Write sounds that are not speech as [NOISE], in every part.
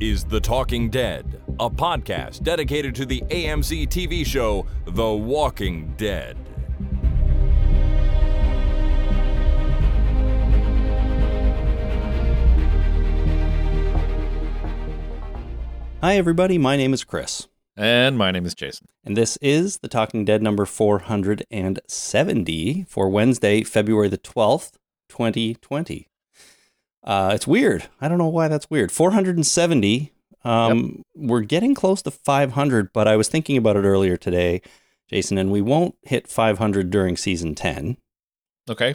is The Talking Dead, a podcast dedicated to the AMC TV show The Walking Dead. Hi, everybody. My name is Chris, And my name is Jason. and this is The Talking Dead number 470 for Wednesday, February the 12th, 2020. Uh, it's weird. I don't know why that's weird. 470. Um, We're getting close to 500, but I was thinking about it earlier today, Jason, and we won't hit 500 during season 10 Okay.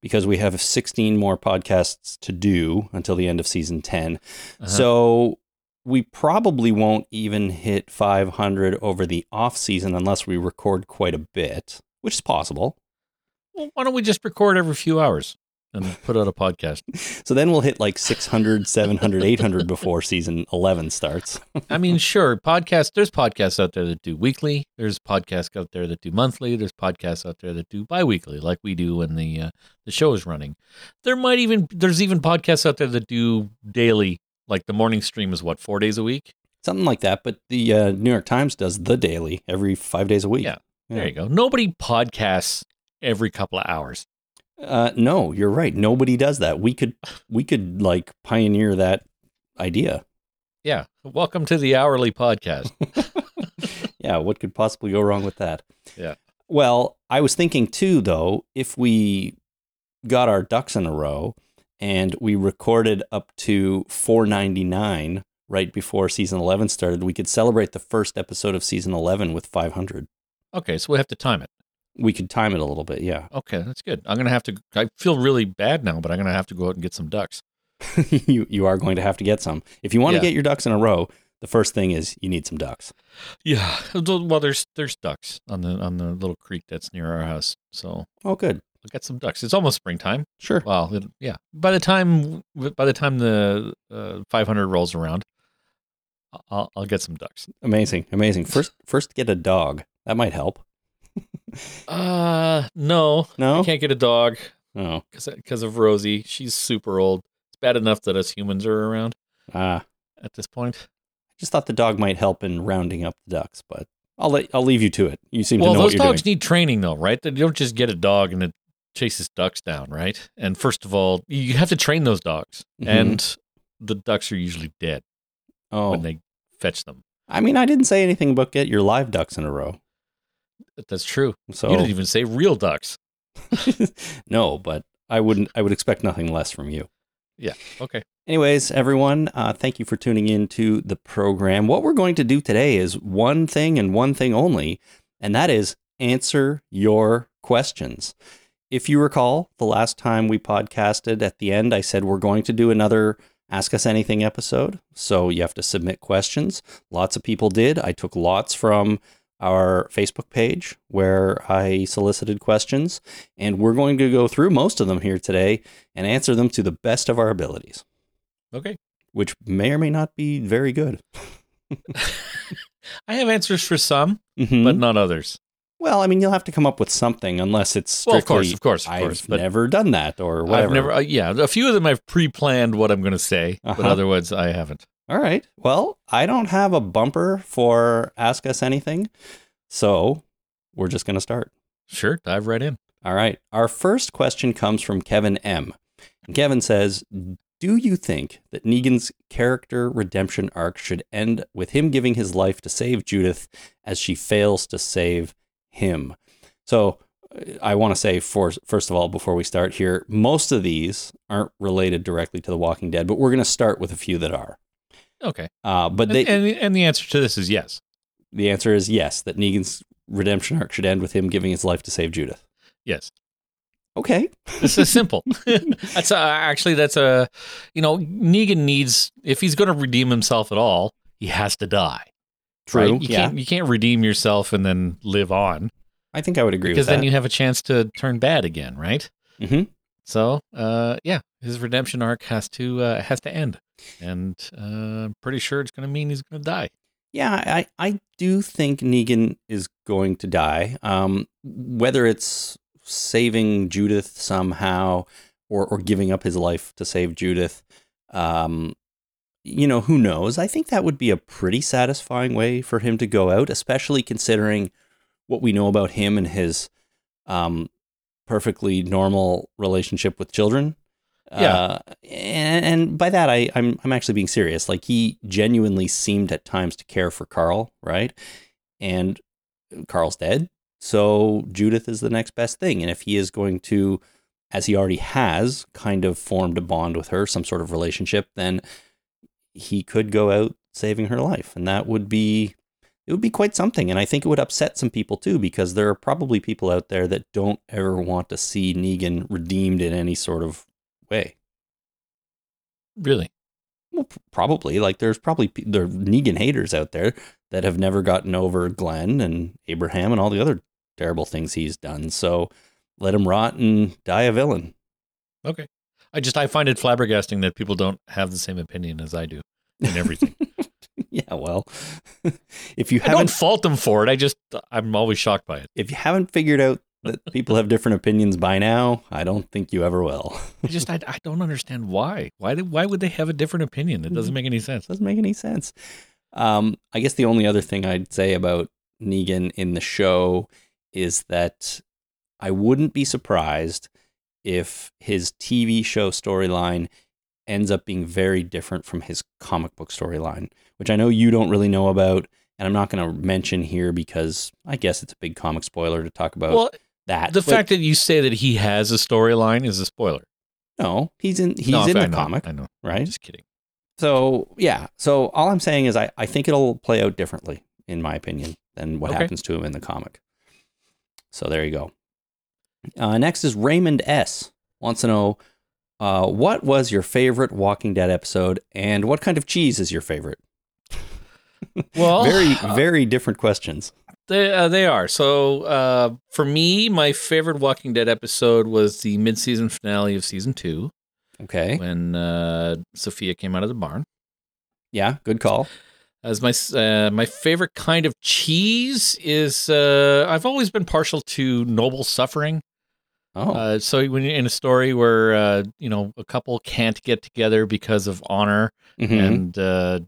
because we have 16 more podcasts to do until the end of season 10. Uh-huh. So we probably won't even hit 500 over the off season unless we record quite a bit, which is possible. Well, why don't we just record every few hours and put out a podcast? [LAUGHS] So then we'll hit like 600, 700, 800 before season 11 starts. I mean, [LAUGHS] sure, podcasts. There's podcasts out there that do weekly. There's podcasts out there that do monthly. There's podcasts out there that do biweekly, like we do when the uh, the show is running. There might even there's even podcasts out there that do daily. Like the morning stream is what four days a week. Something like that. But the uh, New York Times does the daily every five days a week. Yeah. There you go. Nobody podcasts every couple of hours. Uh, no, you're right. Nobody does that. We could, we could like pioneer that idea. Yeah. Welcome to the hourly podcast. [LAUGHS] yeah, what could possibly go wrong with that? Yeah. Well, I was thinking too, though, if we got our ducks in a row and we recorded up to 499 right before season 11 started, we could celebrate the first episode of season 11 with 500. Okay, so we have to time it. We could time it a little bit, yeah. Okay, that's good. I'm gonna have to. I feel really bad now, but I'm gonna have to go out and get some ducks. [LAUGHS] you you are going to have to get some. If you want Yeah. to get your ducks in a row, the first thing is you need some ducks. Yeah. Well, there's there's ducks on the on the little creek that's near our house, so Oh, good. I'll get some ducks. It's almost springtime. Sure. Well, it, yeah. By the time by the time the uh, 500 rolls around, I'll I'll get some ducks. Amazing. Amazing. First first get a dog. That might help. Uh, no, No? I can't get a dog Oh. because of Rosie. She's super old. It's bad enough that us humans are around Ah. at this point. I just thought the dog might help in rounding up the ducks, but I'll let I'll leave you to it. You seem well, to know those what you're dogs doing. need training, though, right? They don't just get a dog and it chases ducks down, right? And first of all, you have to train those dogs, Mhm. and the ducks are usually dead Oh, when they fetch them. I mean, I didn't say anything about get your live ducks in a row. That's true. So You didn't even say real ducks. [LAUGHS] no, but I wouldn't. I would expect nothing less from you. Yeah. Okay. Anyways, everyone, uh, thank you for tuning in to the program. What we're going to do today is one thing and one thing only, and that is answer your questions. If you recall, the last time we podcasted at the end, I said we're going to do another Ask Us Anything episode. So you have to submit questions. Lots of people did. I took lots from our Facebook page where I solicited questions, and we're going to go through most of them here today and answer them to the best of our abilities Okay. which may or may not be very good. [LAUGHS] I have answers for some, Mhm. but not others. well, I mean, you'll have to come up with something unless it's Well, strictly. of course, of course, of I've course. But never done that or whatever. I've never, uh, yeah, a few of them I've pre planned what I'm going to say, but Uh-huh. otherwise I haven't. All right. Well, I don't have a bumper for Ask Us Anything, so we're just going to start. Sure, dive right in. All right. Our first question comes from Kevin M. And Kevin says, Do you think that Negan's character redemption arc should end with him giving his life to save Judith as she fails to save him? So uh, I want to say, for, first of all, before we start here, most of these aren't related directly to The Walking Dead, but we're going to start with a few that are. Okay. Uh, but And, they, and, and the answer to this is yes. the answer is yes, that Negan's redemption arc should end with him giving his life to save Judith. Yes. Okay. This is simple. [LAUGHS] [LAUGHS] that's uh, actually that's a you know Negan needs if he's going to redeem himself at all, he has to die. True. right? You yeah. can't you can't redeem yourself and then live on I think I would agree because with that. then you have a chance to turn bad again, right? Mhm. So, uh, yeah, his redemption arc has to uh, has to end, and uh, I'm pretty sure it's going to mean he's going to die. Yeah, I, I do think Negan is going to die. Um, whether it's saving Judith somehow or, or giving up his life to save Judith, um, you know, who knows? I think that would be a pretty satisfying way for him to go out, especially considering what we know about him and his um, perfectly normal relationship with children. Yeah. Uh, and, and by that, I, I'm, I'm actually being serious. Like, he genuinely seemed at times to care for Carl, right? And Carl's dead. So Judith is the next best thing. And if he is going to, as he already has, kind of formed a bond with her, some sort of relationship, then he could go out saving her life. And that would be it would be quite something. And I think it would upset some people too, because there are probably people out there that don't ever want to see Negan redeemed in any sort of way. Really? Well, probably. Like there's probably there are Negan haters out there that have never gotten over Glenn and Abraham and all the other terrible things he's done. So let him rot and die a villain. Okay. I just I find it flabbergasting that people don't have the same opinion as I do in everything. [LAUGHS] yeah, well, [LAUGHS] if you I don't haven't fault them for it. I just I'm always shocked by it. if you haven't figured out that people have different opinions by now, I don't think you ever will. I just I, I don't understand why. Why did, why would they have a different opinion? It doesn't make any sense. doesn't make any sense. Um, I guess the only other thing I'd say about Negan in the show is that I wouldn't be surprised if his TV show storyline ends up being very different from his comic book storyline, which I know you don't really know about, and I'm not going to mention here because I guess it's a big comic spoiler to talk about Well, that. the But fact that you say that he has a storyline is a spoiler. no, he's in he's No, in I the know, comic, I know. right? Just kidding. So yeah, so all I'm saying is I, I think it'll play out differently, in my opinion, than what Okay. happens to him in the comic. So there you go. Uh, next is Raymond S. wants to know uh, what was your favorite Walking Dead episode, and what kind of cheese is your favorite? Well, very [LAUGHS] very different questions. They uh, they are. So uh, for me, my favorite Walking Dead episode was the mid-season finale of season two Okay, when uh, Sophia came out of the barn. yeah, good call. As my uh, my favorite kind of cheese is, uh, I've always been partial to noble suffering. Oh, Uh, so when you're in a story where uh, you know a couple can't get together because of honor mhm. and uh,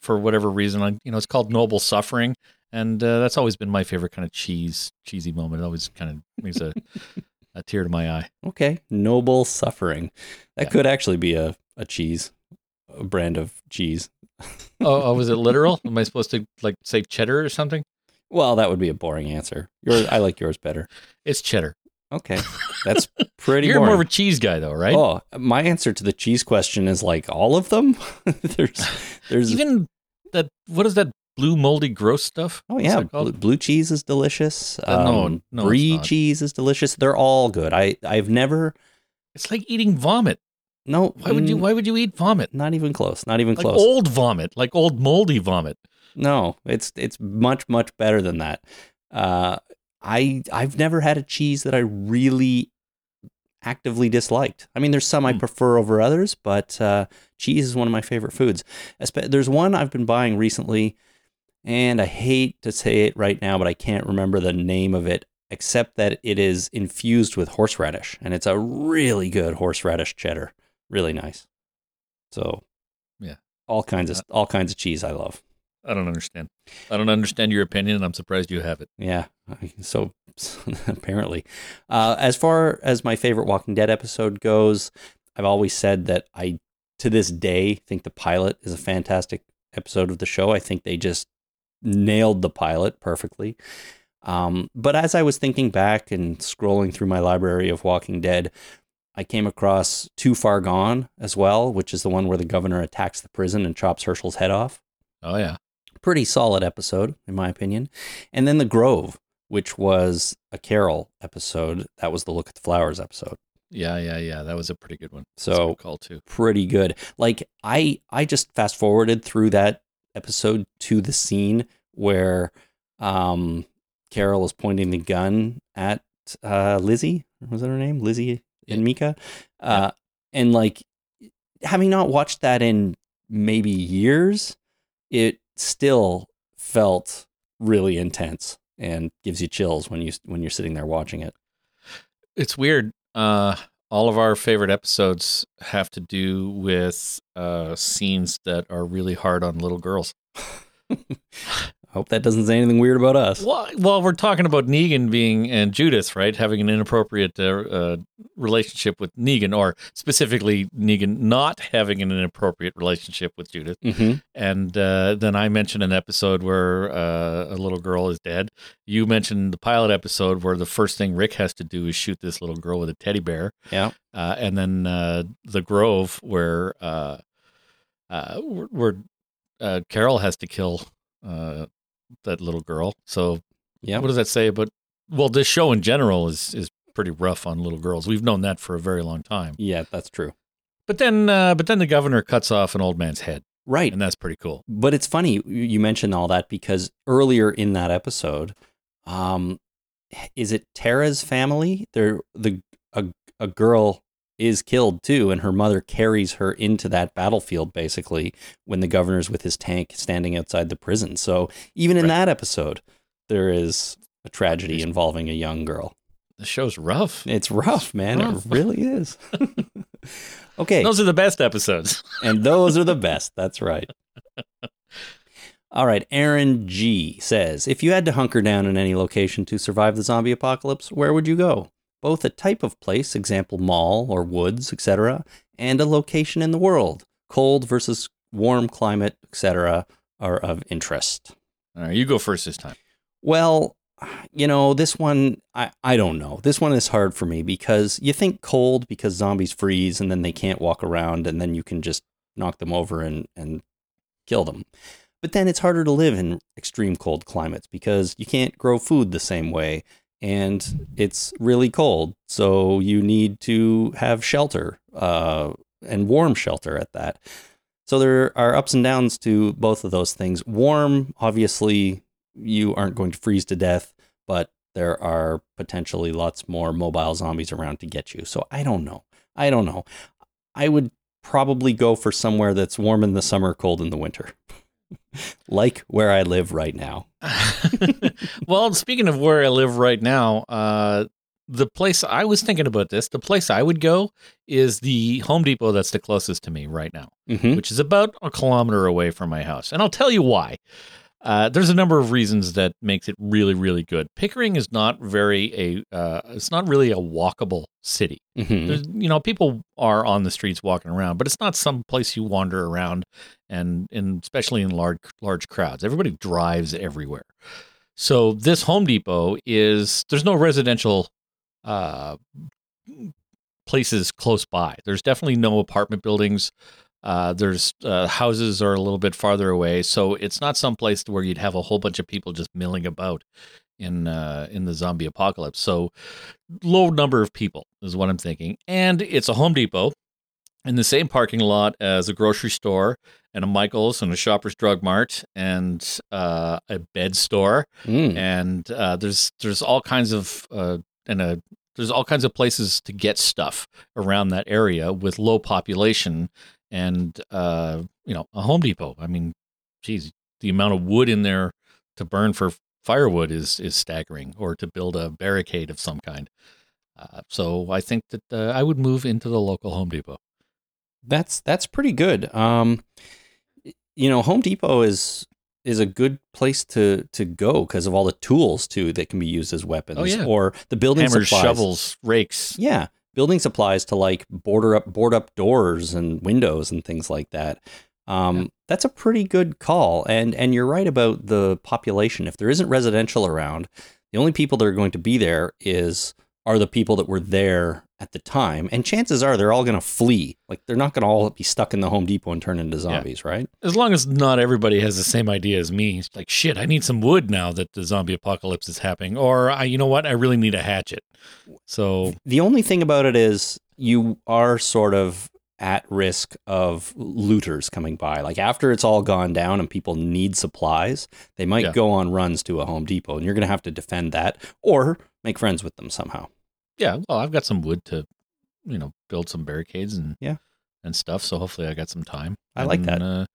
for whatever reason, you know, it's called noble suffering, and uh, that's always been my favorite kind of cheese cheesy moment. It always kind of makes a [LAUGHS] a tear to my eye. okay, noble suffering. That Yeah. could actually be a a cheese, a brand of cheese. Oh, oh, was it literal? [LAUGHS] Am I supposed to like say cheddar or something? Well, that would be a boring answer. Yours, I like yours better. It's cheddar. Okay, that's pretty. [LAUGHS] You're boring. more of a cheese guy, though, right? Oh, my answer to the cheese question is like all of them. there's, there's. Even that. What is that blue moldy gross stuff? oh yeah, blue, blue cheese is delicious. Uh, no, Um, no, brie cheese is delicious. They're all good. I I've never. It's like eating vomit. No, Why would you? Why would you eat vomit? Not even close. Not even Like close. old vomit, like old moldy vomit. No, it's it's much much better than that. Uh, I I've never had a cheese that I really actively disliked. I mean, there's some I Hmm. prefer over others, but uh, cheese is one of my favorite foods. There's one I've been buying recently, and I hate to say it right now, but I can't remember the name of it. Except that it is infused with horseradish, and it's a really good horseradish cheddar. Really nice. So, Yeah. all kinds of all kinds of cheese I love. I don't understand. I don't understand your opinion, and I'm surprised you have it. Yeah. So, [LAUGHS] apparently, uh, as far as my favorite Walking Dead episode goes, I've always said that I, to this day, think the pilot is a fantastic episode of the show. I think they just nailed the pilot perfectly. Um, but as I was thinking back and scrolling through my library of Walking Dead, I came across Too Far Gone as well, which is the one where the governor attacks the prison and chops Hershel's head off Oh yeah, pretty solid episode in my opinion and then the grove which was a carol episode that was the look at the flowers episode yeah, yeah, yeah. That was a pretty good one. So- call too. pretty good like i i just fast forwarded through that episode to the scene where um carol is pointing the gun at uh lizzie? Was that her name? Lizzie and mika? Uh and like having not watched that in maybe years it still felt really intense and gives you chills when you when you're sitting there watching it. It's weird. Uh, all of our favorite episodes have to do with uh, scenes that are really hard on little girls. [LAUGHS] Hope that doesn't say anything weird about us. Well, well, we're talking about Negan being and Judith, right? Having an inappropriate uh, uh, relationship with Negan, or specifically Negan not having an inappropriate relationship with Judith. hmm And uh, then I mentioned an episode where uh, a little girl is dead. You mentioned the pilot episode where the first thing Rick has to do is shoot this little girl with a teddy bear. Yeah. Uh, and then uh, the Grove where uh, uh, where, where uh, Carol has to kill uh, that little girl. So Yeah. what does that say But Well, this show in general is is pretty rough on little girls. We've known that for a very long time. Yeah, that's true. But then, uh, but then the governor cuts off an old man's head, Right. and that's pretty cool. But it's funny you- mentioned all that because earlier in that episode, um, is it Tara's family? There, the a a girl is killed too, and her mother carries her into that battlefield basically when the governor's with his tank standing outside the prison. So even in Right. that episode, there is a tragedy involving a young girl. The show's rough. It's rough, man. Rough. It really is. [LAUGHS] okay. Those are the best episodes. [LAUGHS] and those are the best. That's right. All right, Aaron G says, if you had to hunker down in any location to survive the zombie apocalypse, where would you go? Both a type of place, example mall or woods, etc., and a location in the world. Cold versus warm climate, etc., are of interest. All right, you go first this time. Well, you know, this one, I, I don't know. This one is hard for me because you think cold because zombies freeze and then they can't walk around and then you can just knock them over and, and kill them. But then it's harder to live in extreme cold climates because you can't grow food the same way and it's really cold. So you need to have shelter uh, and warm shelter at that. So there are ups and downs to both of those things. Warm, obviously, you aren't going to freeze to death, but there are potentially lots more mobile zombies around to get you. So I don't know. I don't know. I would probably go for somewhere that's warm in the summer, cold in the winter. [LAUGHS] like where I live right now. [LAUGHS] [LAUGHS] well, speaking of where I live right now, uh, the place I was thinking about this, the place I would go is the Home Depot that's the closest to me right now, Mm-hmm. which is about a kilometer away from my house. And I'll tell you why. Uh, there's a number of reasons that makes it really, really good. Pickering is not very a, uh, it's not really a walkable city. Mm-hmm. You know, people are on the streets walking around, but it's not some place you wander around, and and especially in large large crowds. Everybody drives everywhere. So this Home Depot is there's no residential uh, places close by. There's definitely no apartment buildings. Uh, there's uh, houses are a little bit farther away, so it's not some place where you'd have a whole bunch of people just milling about in uh, in the zombie apocalypse. So low number of people is what I'm thinking, and it's a Home Depot in the same parking lot as a grocery store and a Michaels and a Shoppers Drug Mart and uh, a bed store Mm. and uh, there's there's all kinds of uh, and a there's all kinds of places to get stuff around that area with low population and uh, you know a Home Depot. I mean, geez, the amount of wood in there to burn for firewood is is staggering, or to build a barricade of some kind. Uh, so I think that uh, I would move into the local Home Depot. That's that's pretty good. Um, you know, Home Depot is is a good place to to go because of all the tools too that can be used as weapons. Oh, yeah. Or the building Hammers, supplies. shovels, rakes. Yeah, building supplies to like border up board up doors and windows and things like that. Um, Yeah. That's a pretty good call, and and you're right about the population. If there isn't residential around, the only people that are going to be there is are the people that were there at the time, and chances are they're all going to flee. Like they're not going to all be stuck in the Home Depot and turn into zombies, right? As long as not everybody has the same idea as me, it's like shit. I need some wood now that the zombie apocalypse is happening, or I, you know what, I really need a hatchet. So The only thing about it is you are sort of at risk of looters coming by. Like after it's all gone down and people need supplies, they might Yeah. go on runs to a Home Depot and you're going to have to defend that or make friends with them somehow. yeah, well, I've got some wood to, you know, build some barricades and Yeah. and stuff. So hopefully, I got some time. I like And, that. Uh,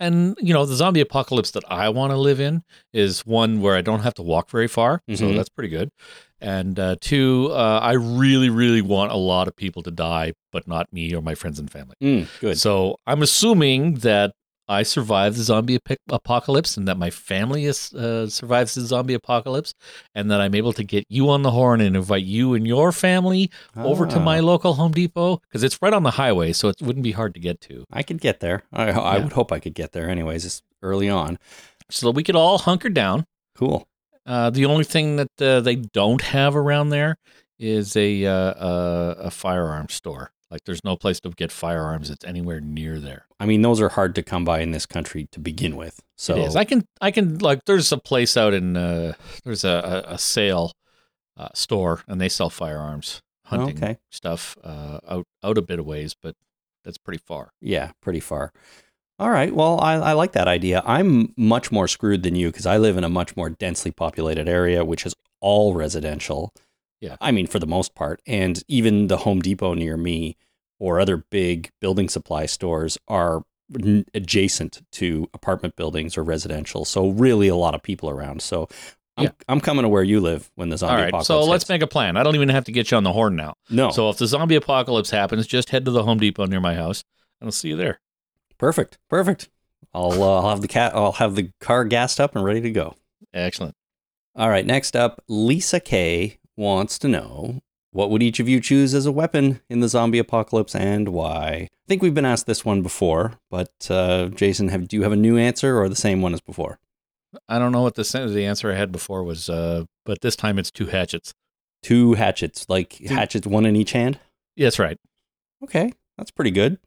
And you know, the zombie apocalypse that I want to live in is one where I don't have to walk very far, so Mhm. that's pretty good. And uh, two, uh, I really, really want a lot of people to die, but not me or my friends and family. Mm, good. So I'm assuming that I survived the zombie ap- apocalypse and that my family is, uh, survives the zombie apocalypse, and that I'm able to get you on the horn and invite you and your family over to Ah, my local Home Depot because it's right on the highway, so it wouldn't be hard to get to. I could get there. I, I Yeah. would hope I could get there. Anyways, it's early on. So that we could all hunker down. Cool. Uh, the only thing that uh, they don't have around there is a, uh, a a firearm store. Like, there's no place to get firearms that's anywhere near there. I mean, those are hard to come by in this country to begin with. So It is. I can I can like there's a place out in uh there's a a, sale uh, store and they sell firearms hunting okay. stuff uh out out a bit of ways, but that's pretty far. Yeah, pretty far. All right. Well, I, I like that idea. I'm much more screwed than you because I live in a much more densely populated area, which is all residential. Yeah. I mean, for the most part. And even the Home Depot near me or other big building supply stores are adjacent to apartment buildings or residential. So, really, a lot of people around. So, I'm, Yeah. I'm coming to where you live when the zombie All right, apocalypse so let's hits. make a plan. I don't even have to get you on the horn now. no. So if the zombie apocalypse happens, just head to the Home Depot near my house and I'll see you there. perfect. Perfect. I'll, uh, I'll have the cat. I'll have the car gassed up and ready to go. Excellent. All right, next up, Lisa K wants to know what would each of you choose as a weapon in the zombie apocalypse and why? I think we've been asked this one before, but uh, Jason, have, do you have a new answer or the same one as before? I don't know what the the answer I had before was, uh, but this time it's two hatchets. Two hatchets, like hatchets, one in each hand. Yes, right. Okay, that's pretty good.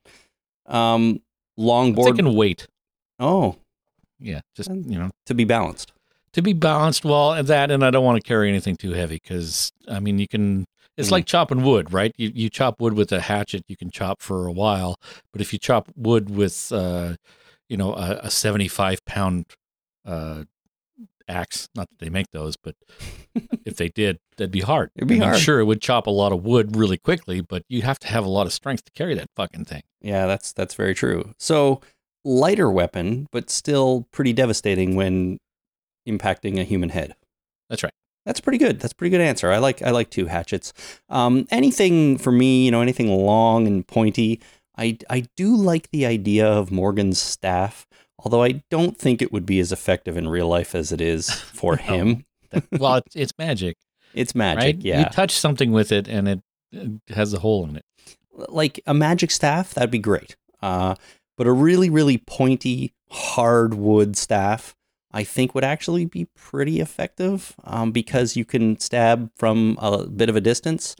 Um, I'm longboard. thinking weight. oh, Yeah, just Mm. you know, to be balanced. to be balanced. Well, and that, and I don't want to carry anything too heavy because I mean, you can. It's Mm. like chopping wood, right? You you chop wood with a hatchet, you can chop for a while, but if you chop wood with, uh, you know, a, a seventy-five pound uh, axe, not that they make those, but [LAUGHS] if they did, that'd be hard. It'd be I mean, hard. Sure, it would chop a lot of wood really quickly, but you have to have a lot of strength to carry that fucking thing. Yeah, that's that's very true. So lighter weapon, but still pretty devastating when impacting a human head. That's right. That's pretty good. That's a pretty good answer. I like I like two hatchets. Um, anything for me, you know, anything long and pointy. I I do like the idea of Morgan's staff, although I don't think it would be as effective in real life as it is [LAUGHS] for No. him. well, it's, it's magic, It's magic, right? yeah. You touch something with it, and it, it has a hole in it. like a magic staff, that'd be great. Uh, but a really, really pointy hardwood staff, I think would actually be pretty effective um, because you can stab from a bit of a distance.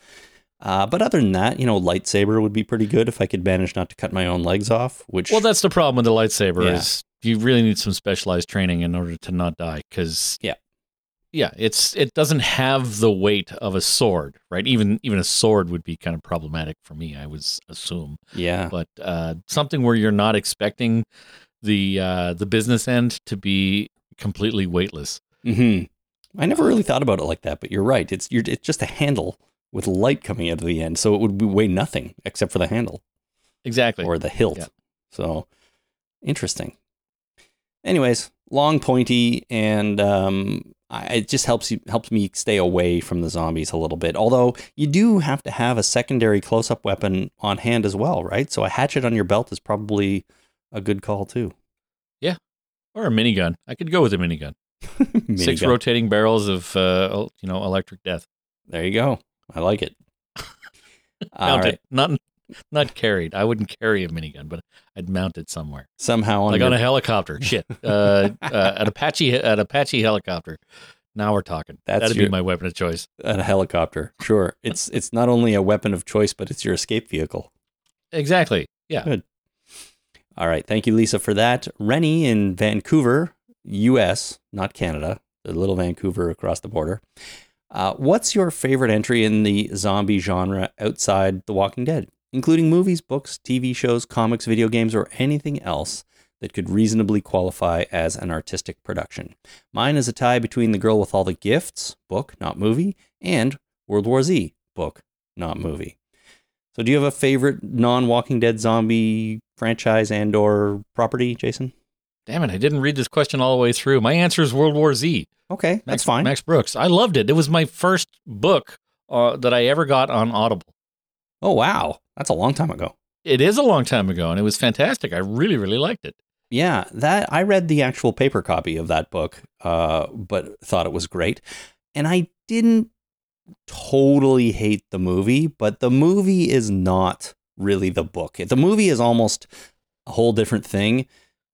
Uh, but other than that, you know, lightsaber would be pretty good if I could manage not to cut my own legs off. Which, Well, that's the problem with the lightsaber Yeah. is you really need some specialized training in order to not die because Yeah. yeah, it's it doesn't have the weight of a sword, right? Even even a sword would be kind of problematic for me, I would assume. yeah, But uh, something where you're not expecting the uh, the business end to be completely weightless. hmm I never really thought about it like that, but you're right. It's you're, it's just a handle with light coming out of the end, so it would weigh nothing except for the handle. Exactly. or the hilt. Yeah. So interesting. Anyways, long, pointy, and um, I, it just helps you helps me stay away from the zombies a little bit. Although you do have to have a secondary close-up weapon on hand as well, right? So a hatchet on your belt is probably a good call too. Or a minigun. I could go with a minigun. [LAUGHS] Six rotating barrels of uh, you know electric death. There you go. I like it. [LAUGHS] Mounted, right. not not carried. I wouldn't carry a minigun, but I'd mount it somewhere, Somehow on like your, on a helicopter. Shit, uh, uh, an Apache, an Apache helicopter. Now we're talking. That's That'd your- be my weapon of choice. a helicopter. Sure. It's it's not only a weapon of choice, but it's your escape vehicle. Exactly. Yeah. All right. Thank you, Lisa, for that. Rennie in Vancouver, US, not Canada, the little Vancouver across the border. Uh, what's your favorite entry in the zombie genre outside The Walking Dead, including movies, books, TV shows, comics, video games, or anything else that could reasonably qualify as an artistic production? Mine is a tie between The Girl with All the Gifts, book, not movie, and World War Z, book, not movie. So, do you have a favorite non-Walking Dead zombie franchise and or property, Jason? Damn it! I didn't read this question all the way through. My answer is World War Z. Okay, Max, that's fine. Max Brooks. I loved it. It was my first book uh, that I ever got on Audible. Oh wow, that's a long time ago. It is a long time ago, and it was fantastic. I really, really liked it. Yeah, that I read the actual paper copy of that book, uh, but thought it was great, and I didn't totally hate the movie, but the movie is not really the book. The movie is almost a whole different thing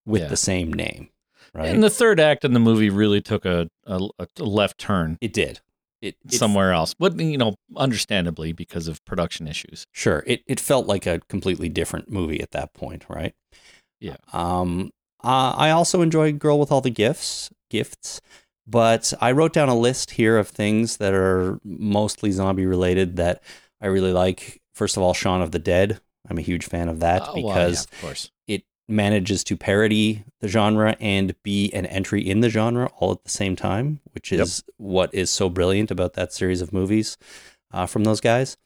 with Yeah. the same name, right? And the third act in the movie really took a, a, a left turn it did. It, somewhere else, but you know, understandably because of production issues. Sure. It it felt like a completely different movie at that point, right? Yeah. Um uh, I also enjoyed Girl with All the Gifts, gifts, but I wrote down a list here of things that are mostly zombie related that I really like. First of all, Shaun of the Dead. I'm a huge fan of that Oh, well, yeah, because of course, it manages to parody the genre and be an entry in the genre all at the same time, which Yep. is what is so brilliant about that series of movies uh, from those guys.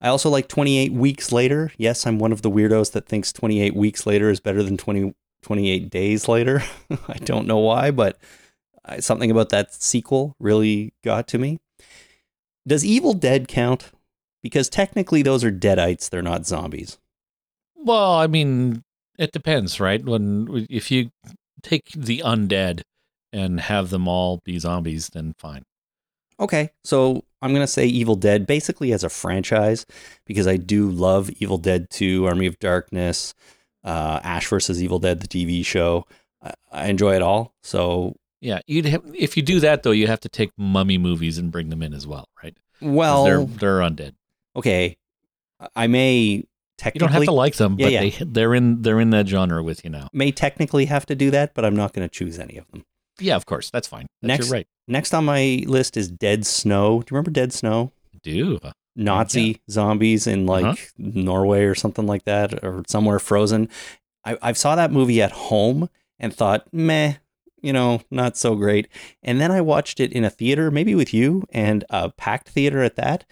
I also like 28 Weeks Later. Yes, I'm one of the weirdos that thinks 28 Weeks Later is better than 20, 28 Days Later. [LAUGHS] I don't know why, but I- something about that sequel really got to me. Does Evil Dead count? Because technically, those are deadites, they're not zombies. Well, I mean, it depends, right? When if you take the undead and have them all be zombies, then fine. Okay, so I'm gonna say Evil Dead basically as a franchise because I do love Evil Dead 2, Army of Darkness, uh, Ash versus Evil Dead, the TV show. I, I enjoy it all. So, Yeah, you'd have, if you do that though, you have to take mummy movies and bring them in as well, right well, they're they're undead. Okay, I may technically You don't have to like them, Yeah, but yeah. they they're in they're in that genre with you now. may technically have to do that, but I'm not gonna choose any of them. Yeah, of course, that's fine. That's Next- right. Next on my list is Dead Snow. Do you remember Dead Snow? Do Nazi zombies in like Uh-huh. Norway or something like that, or somewhere frozen. I, I saw that movie at home and thought, meh, you know, not so great. And then I watched it in a theater, maybe with you, and a packed theater at that.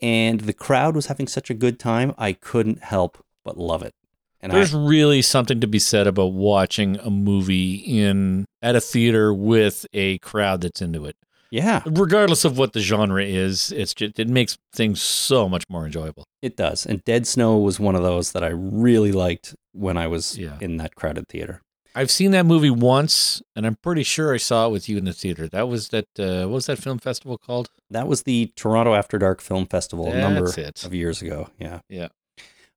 And the crowd was having such a good time, I couldn't help but love it. And There's I, really something to be said about watching a movie in at a theater with a crowd that's into it. yeah, Regardless of what the genre is, it's just it makes things so much more enjoyable. it does. And Dead Snow was one of those that I really liked when I was Yeah. in that crowded theater. I've seen that movie once, and I'm pretty sure I saw it with you in the theater. That was that. Uh, what was that film festival called? That was the Toronto After Dark Film Festival a number it. of years ago. Yeah. Yeah.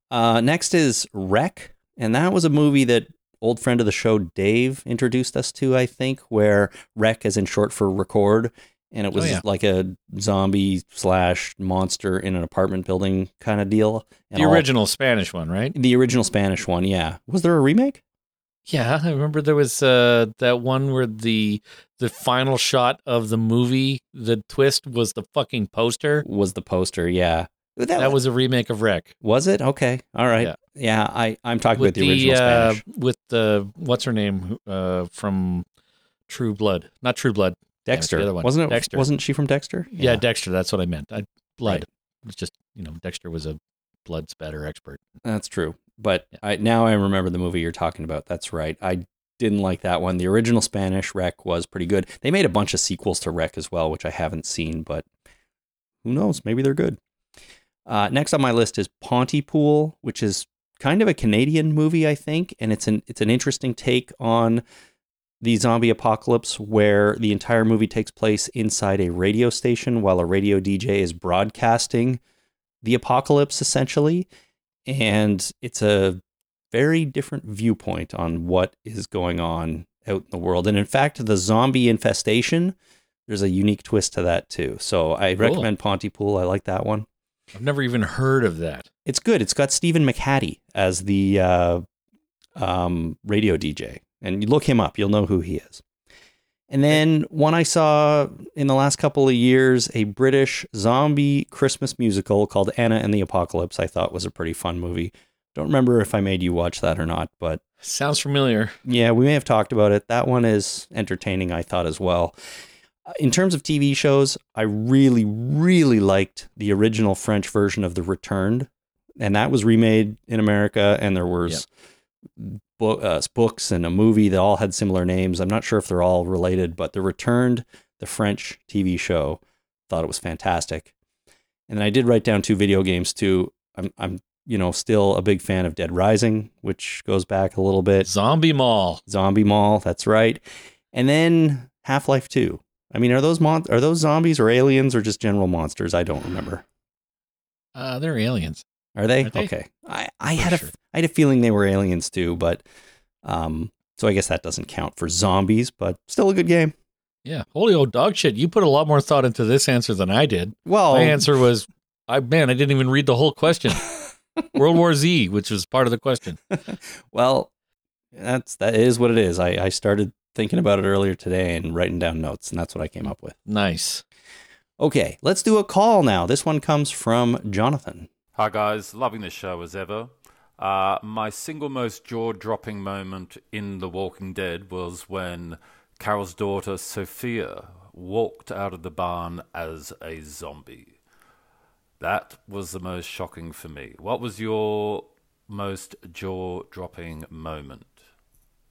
Uh, next is Rec, and that was a movie that old friend of the show Dave introduced us to. I think where Rec is in short for record, and it Oh, was yeah. like a zombie slash monster in an apartment building kind of deal. And The all- original Spanish one, right? the original Spanish one. Yeah. Was there a remake? Yeah, I remember there was uh, that one where the the final shot of the movie, the twist was the fucking poster. Was the poster? Yeah. That, That was a remake of Rec. was it? Okay. All right. Yeah. Yeah. I I'm talking with about the original uh, Spanish. with the what's her name uh, from True Blood, not True Blood. yeah, the Dexter. other one. Wasn't it? Dexter. Wasn't she from Dexter? Yeah, Dexter. That's what I meant. I blood. Right. It's just you know Dexter was a blood spatter expert. That's true. But I, now I remember the movie you're talking about. That's right. I didn't like that one. The original Spanish Rec was pretty good. They made a bunch of sequels to Rec as well, which I haven't seen, but who knows? Maybe they're good. Uh, next on my list is Pontypool, which is kind of a Canadian movie, I think, and it's an it's an interesting take on the zombie apocalypse where the entire movie takes place inside a radio station while a radio DJ is broadcasting the apocalypse essentially and it's a very different viewpoint on what is going on out in the world. And in fact, the zombie infestation, there's a unique twist to that too. So I Cool. recommend Pontypool. I like that one. I've never even heard of that. It's good. It's got Stephen McHattie as the uh, um, radio DJ, and you look him up, you'll know who he is. And then one I saw in the last couple of years, a British zombie Christmas musical called Anna and the Apocalypse. I thought was a pretty fun movie. Don't remember if I made you watch that or not, but Sounds familiar. yeah, we may have talked about it. That one is entertaining, I thought as well. Uh, In terms of TV shows, I really, really liked the original French version of The Returned and that was remade in America, and there was bo- uh, books and a movie that all had similar names. I'm not sure if they're all related, but The Returned, the French TV show, thought it was fantastic. And then I did write down two video games too. I'm, I'm, you know, still a big fan of Dead Rising, which goes back a little bit. Zombie Mall. Zombie Mall, that's right. And then Half Life Two. I mean, are those mon- are those zombies or aliens or just general monsters? I don't remember. Uh, they're aliens. Are they? Are they? Okay. I, I had a sure. I had a feeling they were aliens too, but um, so I guess that doesn't count for zombies, but still a good game. Yeah. Holy old dog shit. You put a lot more thought into this answer than I did. Well, My answer was, I man, I didn't even read the whole question. [LAUGHS] World War Z, which was part of the question. [LAUGHS] well, that's that is what it is. I, I started thinking about it earlier today and writing down notes, and that's what I came up with. Nice. Okay, let's do a call now. This one comes from Jonathan. Hi guys, loving the show as ever. Uh, my single most jaw-dropping moment in The Walking Dead was when Carol's daughter Sophia walked out of the barn as a zombie. That was the most shocking for me. What was your most jaw-dropping moment?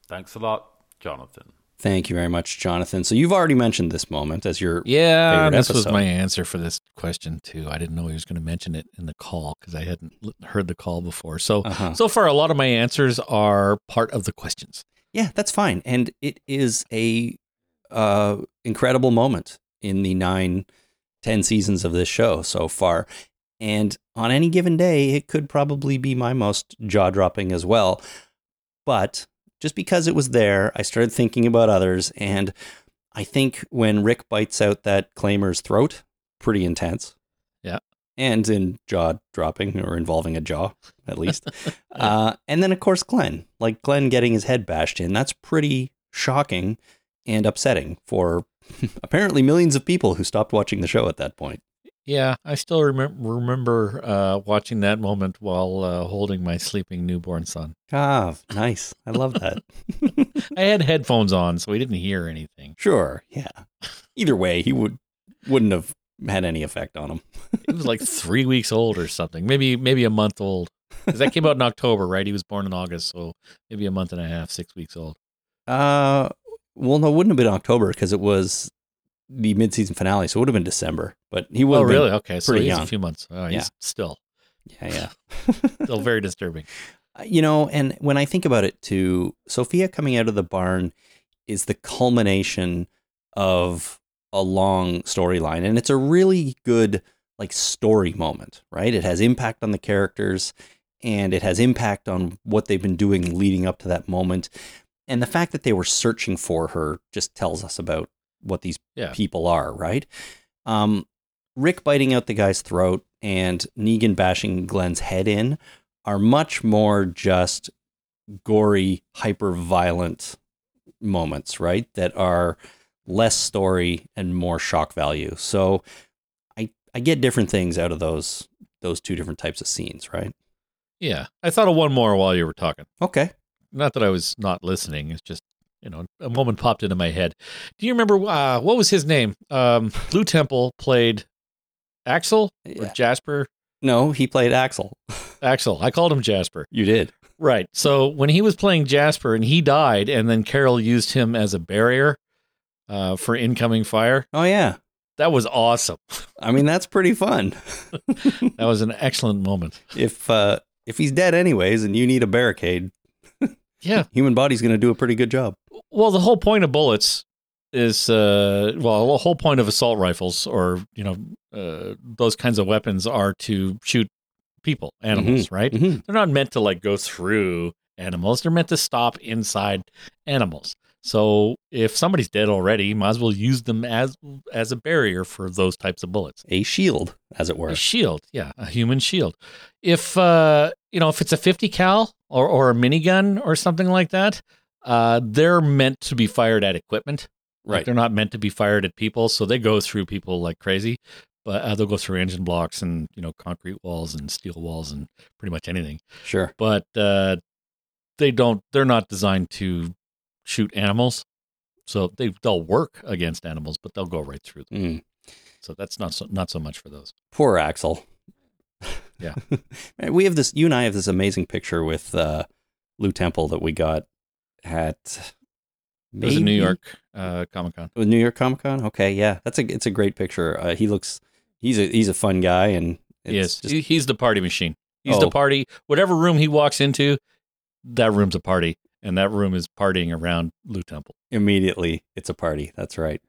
Thanks a lot, Jonathan. Thank you very much, Jonathan. So you've already mentioned this moment as your Yeah, Favorite this was my answer for this question too. I didn't know he was going to mention it in the call because I hadn't l- heard the call before. So Uh-huh. so far, a lot of my answers are part of the questions. Yeah, that's fine. And it is a uh, incredible moment in the nine, ten seasons of this show so far. And on any given day, it could probably be my most jaw dropping as well. But just because it was there, I started thinking about others. And I think when Rick bites out that claimer's throat, pretty intense. Yeah. And in jaw dropping or involving a jaw, at least. [LAUGHS] uh, and then, of course, Glenn. Like Glenn getting his head bashed in. That's pretty shocking and upsetting for [LAUGHS] apparently millions of people who stopped watching the show at that point. Yeah, I still remember remember uh, watching that moment while uh, holding my sleeping newborn son. Ah, nice. I love that. [LAUGHS] I had headphones on, so he didn't hear anything. sure. Yeah. Either way, he would wouldn't have had any effect on him. He was like three weeks old or something, maybe maybe a month old. Because that came out in October, right? He was born in August, so maybe a month and a half, six weeks old. Uh, well, no, it wouldn't have been October because it was the mid-season finale, so it would have been December. But he would. Oh, really? Okay, so he's young. a few months. Oh, he's Yeah. still Yeah, yeah. [LAUGHS] still very disturbing. Uh, you know, and when I think about it too, Sophia coming out of the barn is the culmination of a long storyline. And it's a really good, like, story moment, right? It has impact on the characters and it has impact on what they've been doing leading up to that moment. And the fact that they were searching for her just tells us about what these Yeah. people are, right? Um, Rick biting out the guy's throat and Negan bashing Glenn's head in are much more just gory, hyper violent moments, right? That are less story and more shock value. So I I get different things out of those those two different types of scenes, right? Yeah, I thought of one more while you were talking. Okay. Not that I was not listening. It's just you know a moment popped into my head. Do you remember uh, what was his name? Um, Lew Temple played Axel or Yeah. Jasper. No, he played Axel. [LAUGHS] Axel. I called him Jasper. You did. Right. So when he was playing Jasper and he died, and then Carol used him as a barrier uh, for incoming fire, Oh yeah. that was awesome. I mean that's pretty fun. [LAUGHS] That was an excellent moment. if uh if he's dead anyways and you need a barricade, Yeah. [LAUGHS] human body's going to do a pretty good job. Well, the whole point of bullets is, uh, well, the whole point of assault rifles or, you know, uh, those kinds of weapons are to shoot people, animals, right? Mhm. They're not meant to like go through animals. They're meant to stop inside animals. So if somebody's dead already, you might as well use them as as a barrier for those types of bullets. A shield, as it were. A shield, yeah, a human shield. If uh, you know, if it's a 50 cal or or a minigun or something like that, uh, they're meant to be fired at equipment. Like, Right. they're not meant to be fired at people, so they go through people like crazy. But uh, they'll go through engine blocks and you know concrete walls and steel walls and pretty much anything. Sure. But uh, they don't. They're not designed to shoot animals, so they they'll work against animals, but they'll go right through them. Mm. So that's not so not so much for those. Poor Axel. Yeah. [LAUGHS] we have this. You and I have this amazing picture with uh, Lew Temple that we got at. It was in New York uh, Comic Con. with New York Comic Con. Okay, yeah, that's a it's a great picture. Uh, he looks he's a he's a fun guy, and it's Yes, just- he's the party machine. He's Oh. the party. Whatever room he walks into, that room's a party, and that room is partying around Lew Temple. immediately it's a party. That's right.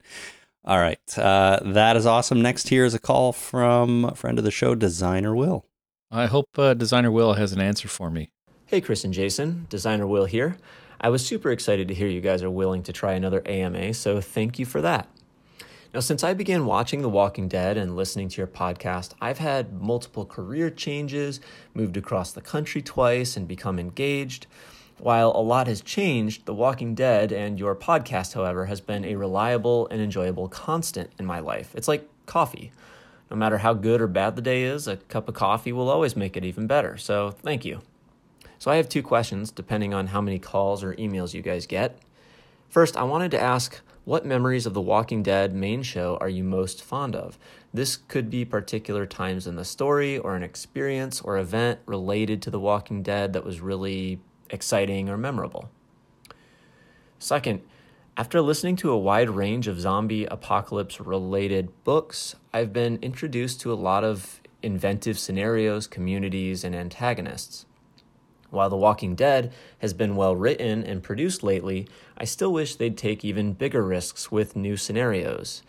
All right, uh, that is awesome. Next here is a call from a friend of the show, Designer Will. I hope uh, Designer Will has an answer for me. Hey, Chris and Jason, Designer Will here. I was super excited to hear you guys are willing to try another AMA, so thank you for that. Now, since I began watching The Walking Dead and listening to your podcast, I've had multiple career changes, moved across the country twice, and become engaged. While a lot has changed, The Walking Dead and your podcast, however, has been a reliable and enjoyable constant in my life. It's like coffee. No matter how good or bad the day is, a cup of coffee will always make it even better. So, thank you. So I have two questions depending on how many calls or emails you guys get. First, I wanted to ask what memories of the Walking Dead main show are you most fond of? This could be particular times in the story or an experience or event related to the Walking Dead that was really exciting or memorable. Second, after listening to a wide range of zombie apocalypse related books, I've been introduced to a lot of inventive scenarios, communities, and antagonists. While The Walking Dead has been well written and produced lately, I still wish they'd take even bigger risks with new scenarios.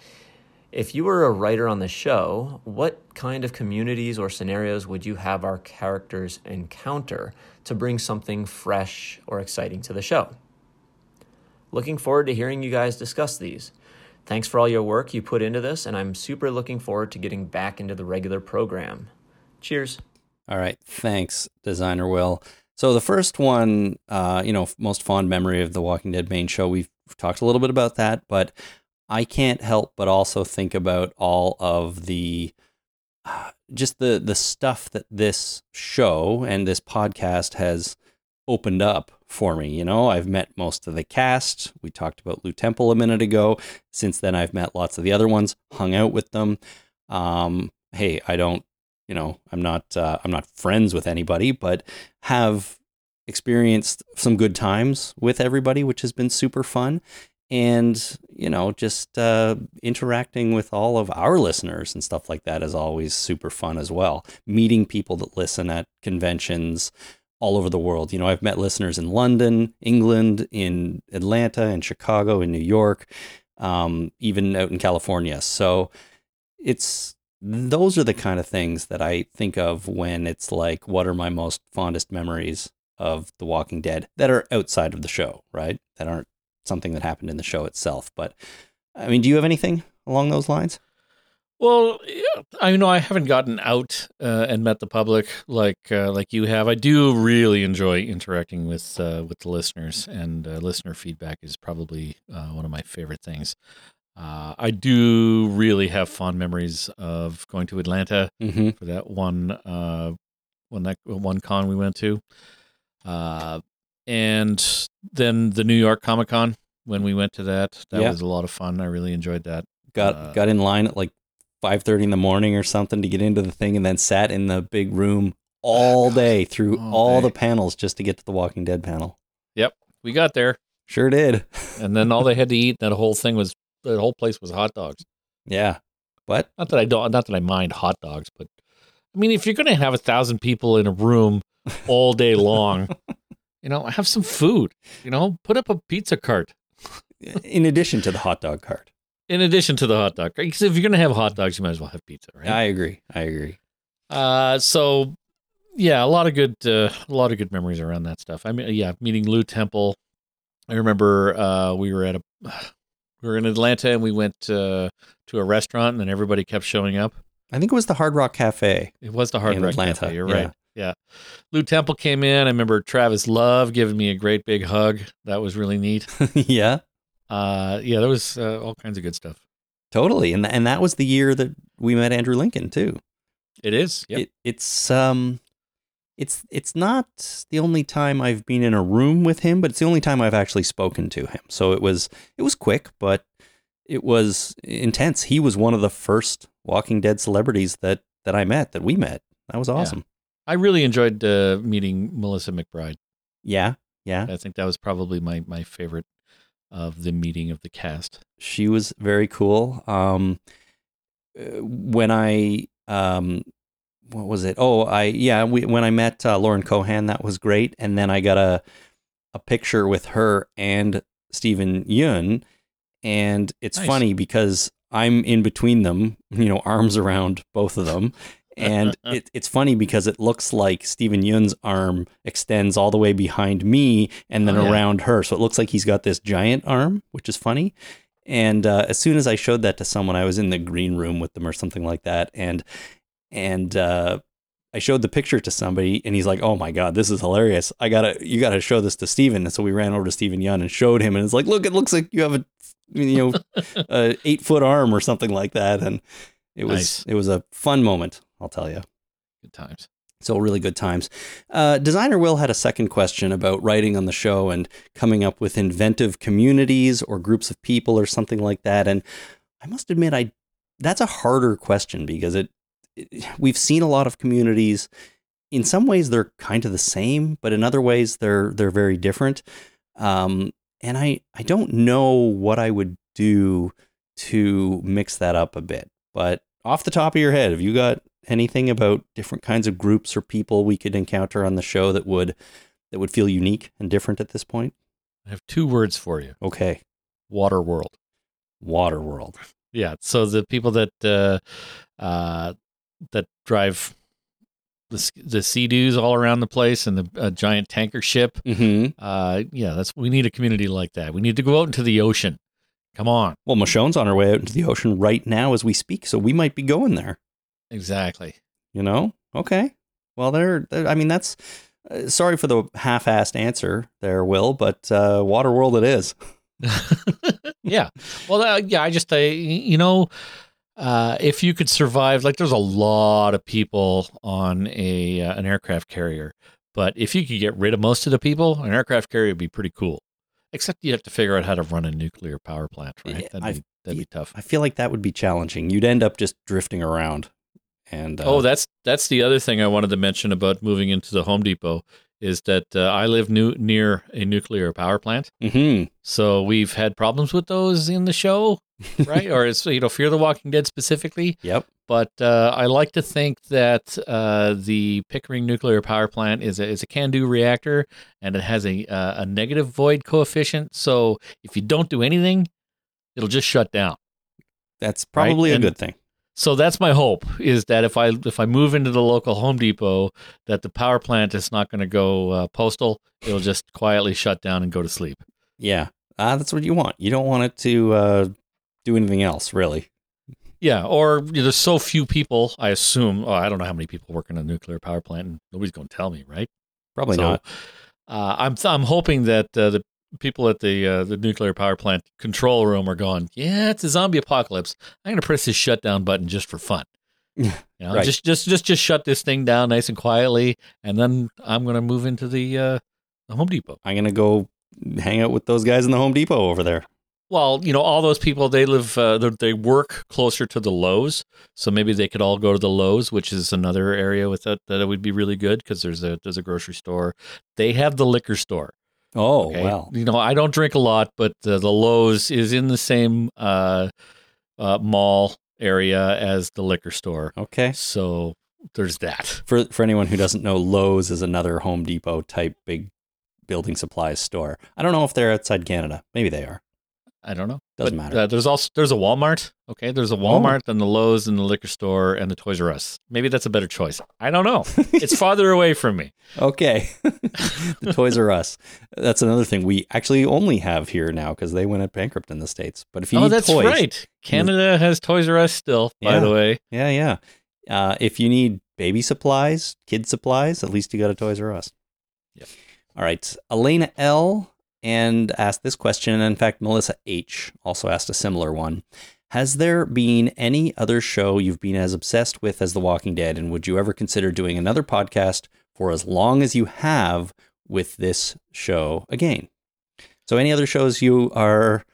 If you were a writer on the show, what kind of communities or scenarios would you have our characters encounter to bring something fresh or exciting to the show? Looking forward to hearing you guys discuss these. Thanks for all your work you put into this, and I'm super looking forward to getting back into the regular program. Cheers. All right, thanks, Designer Will. So the first one, uh, you know, most fond memory of the Walking Dead main show. We've talked a little bit about that, but I can't help but also think about all of the uh, just the the stuff that this show and this podcast has opened up for me. You know, I've met most of the cast. We talked about Lew Temple a minute ago. Since then, I've met lots of the other ones, hung out with them. Um, hey, I don't, you know, I'm not, uh, I'm not friends with anybody, but have experienced some good times with everybody, which has been super fun. And, you know, just uh, interacting with all of our listeners and stuff like that is always super fun as well. Meeting people that listen at conventions all over the world. You know, I've met listeners in London, England, in Atlanta, in Chicago, in New York, um, even out in California. So it's those are the kind of things that I think of when it's like, what are my most fondest memories of The Walking Dead that are outside of the show, right? That aren't something that happened in the show itself. But I mean, do you have anything along those lines? Well, yeah, I know I haven't gotten out uh, and met the public like uh, like you have. I do really enjoy interacting with uh, with the listeners, and uh, listener feedback is probably uh, one of my favorite things. Uh, I do really have fond memories of going to Atlanta Mm-hmm. for that one uh, one that one con we went to, uh, and then the New York Comic Con when we went to that. That Yeah. was a lot of fun. I really enjoyed that. Got Uh, got in line at like five thirty in the morning or something to get into the thing, and then sat in the big room all day through all all day. the panels just to get to the Walking Dead panel. Yep, we got there. Sure did. and then all they had to eat that whole thing was the whole place was hot dogs. Yeah, but not that i don't not that i mind hot dogs but i mean if you're going to have a thousand people in a room all day long [LAUGHS] you know have some food you know put up a pizza cart. In addition to the hot dog cart, in addition to the hot dog because if you're going to have hot dogs you might as well have pizza right? I agree. I agree. uh so yeah a lot of good uh, a lot of good memories around that stuff. I mean yeah meeting lew temple. I remember uh we were at a we were in atlanta and we went uh, to a restaurant and then everybody kept showing up I think it was the Hard Rock Cafe. It was the Hard in Rock Atlanta, Cafe. You're yeah. right. Yeah. Lew Temple came in. I remember Travis Love giving me a great big hug. That was really neat. [LAUGHS] yeah, Uh, yeah, there was uh, all kinds of good stuff. totally. And and that was the year that we met Andrew Lincoln too. It is. Yep. It, it's um, it's it's not the only time I've been in a room with him, but it's the only time I've actually spoken to him. So it was it was quick, but it was intense. He was one of the first Walking Dead celebrities that that I met, that we met. That was awesome. I really enjoyed uh, meeting Melissa McBride. Yeah, yeah. I think that was probably my my favorite of the meeting of the cast. She was very cool. Um, uh, when I um, what was it? Oh, I yeah. We, when I met uh, Lauren Cohan, that was great. And then I got a a picture with her and Steven Yeun, and it's Nice. funny because I'm in between them, you know, arms around both of them. And [LAUGHS] it, it's funny because it looks like Steven Yeun's arm extends all the way behind me and then Oh, yeah. around her. So it looks like he's got this giant arm, which is funny. And uh, as soon as I showed that to someone, I was in the green room with them or something like that, and and uh, I showed the picture to somebody, and he's like, "Oh my god, this is hilarious! I gotta, you gotta show this to Steven. And so we ran over to Steven Yeun and showed him, and it's like, "Look, it looks like you have a, you know, [LAUGHS] a eight foot arm or something like that." And it was Nice. it was a fun moment, I'll tell you. Good times. So really good times. Uh, Designer Will had a second question about writing on the show and coming up with inventive communities or groups of people or something like that. And I must admit, I that's a harder question because it [SIGHS] we've seen a lot of communities. In some ways, they're kind of the same, but in other ways, they're they're very different. Um, and I I don't know what I would do to mix that up a bit. But off the top of your head, have you got anything about different kinds of groups or people we could encounter on the show that would that would feel unique and different at this point? I have two words for you: Okay, water world. Water world. Yeah. So the people that uh, uh, that drive the the sea doos all around the place and the giant tanker ship. Mm-hmm. Uh, yeah, that's we need a community like that. We need to go out into the ocean. Come on. Well, Michonne's on her way out into the ocean right now as we speak, so we might be going there. Exactly. You know? Okay. Well, there. I mean, that's. Uh, sorry for the half-assed answer there, Will, but uh, Waterworld it is. [LAUGHS] yeah. Well, uh, yeah. I just, uh, you know, uh, if you could survive, like, there's a lot of people on a uh, an aircraft carrier, but if you could get rid of most of the people, an aircraft carrier would be pretty cool. Except you have to figure out how to run a nuclear power plant, right? That'd be that'd be tough. I feel like that would be challenging. You'd end up just drifting around. And uh, Oh, that's that's the other thing I wanted to mention about moving into the Home Depot is that uh, I live new, near a nuclear power plant. mhm. So we've had problems with those in the show, [LAUGHS] right? or it's you know Fear the Walking Dead specifically. Yep. But uh, I like to think that uh, the Pickering nuclear power plant is a, is a CANDU reactor, and it has a uh, a negative void coefficient. So if you don't do anything, it'll just shut down. That's probably a And- good thing. So that's my hope is that if I if I move into the local Home Depot, that the power plant is not going to go uh, postal. It'll just quietly shut down and go to sleep. Yeah, uh, that's what you want. You don't want it to uh, do anything else, really. Yeah, or you know, there's so few people. I assume. Oh, I don't know how many people work in a nuclear power plant, and nobody's going to tell me, right? Probably so, not. Uh, I'm I'm hoping that uh, the people at the uh, the nuclear power plant control room are going. Yeah, it's a zombie apocalypse. I'm going to press this shutdown button just for fun. [LAUGHS] You know, Right. just just just just shut this thing down nice and quietly, and then I'm going to move into the uh, the Home Depot. I'm gonna go hang out with those guys in the Home Depot over there. Well, you know, all those people they live uh, they- they work closer to the Lowe's, so maybe they could all go to the Lowe's, which is another area with that that would be really good because there's a there's a grocery store. They have the liquor store. Oh okay? well, you know, I don't drink a lot, but uh, the Lowe's is in the same uh, uh, mall area as the liquor store, okay. so there's that. For for anyone who doesn't know, Lowe's is another Home Depot type big building supplies store. I don't know if they're outside Canada. Maybe they are. I don't know. Doesn't But, matter. Uh, there's also there's a Walmart. Okay, there's a Walmart, and the Lowe's, and the liquor store, and the Toys R Us. Maybe that's a better choice. I don't know. [LAUGHS] it's farther away from me. Okay. [LAUGHS] the Toys R Us. That's another thing we actually only have here now because they went bankrupt in the states. But if you oh, that's toys, right. Canada has Toys R Us still. By Yeah. the way, yeah, yeah. Uh, if you need baby supplies, kid supplies, at least you got a Toys R Us. Yep. All right. Elena L. and asked this question. And in fact, Melissa H. also asked a similar one. Has there been any other show you've been as obsessed with as The Walking Dead? And would you ever consider doing another podcast for as long as you have with this show again? So, any other shows you are,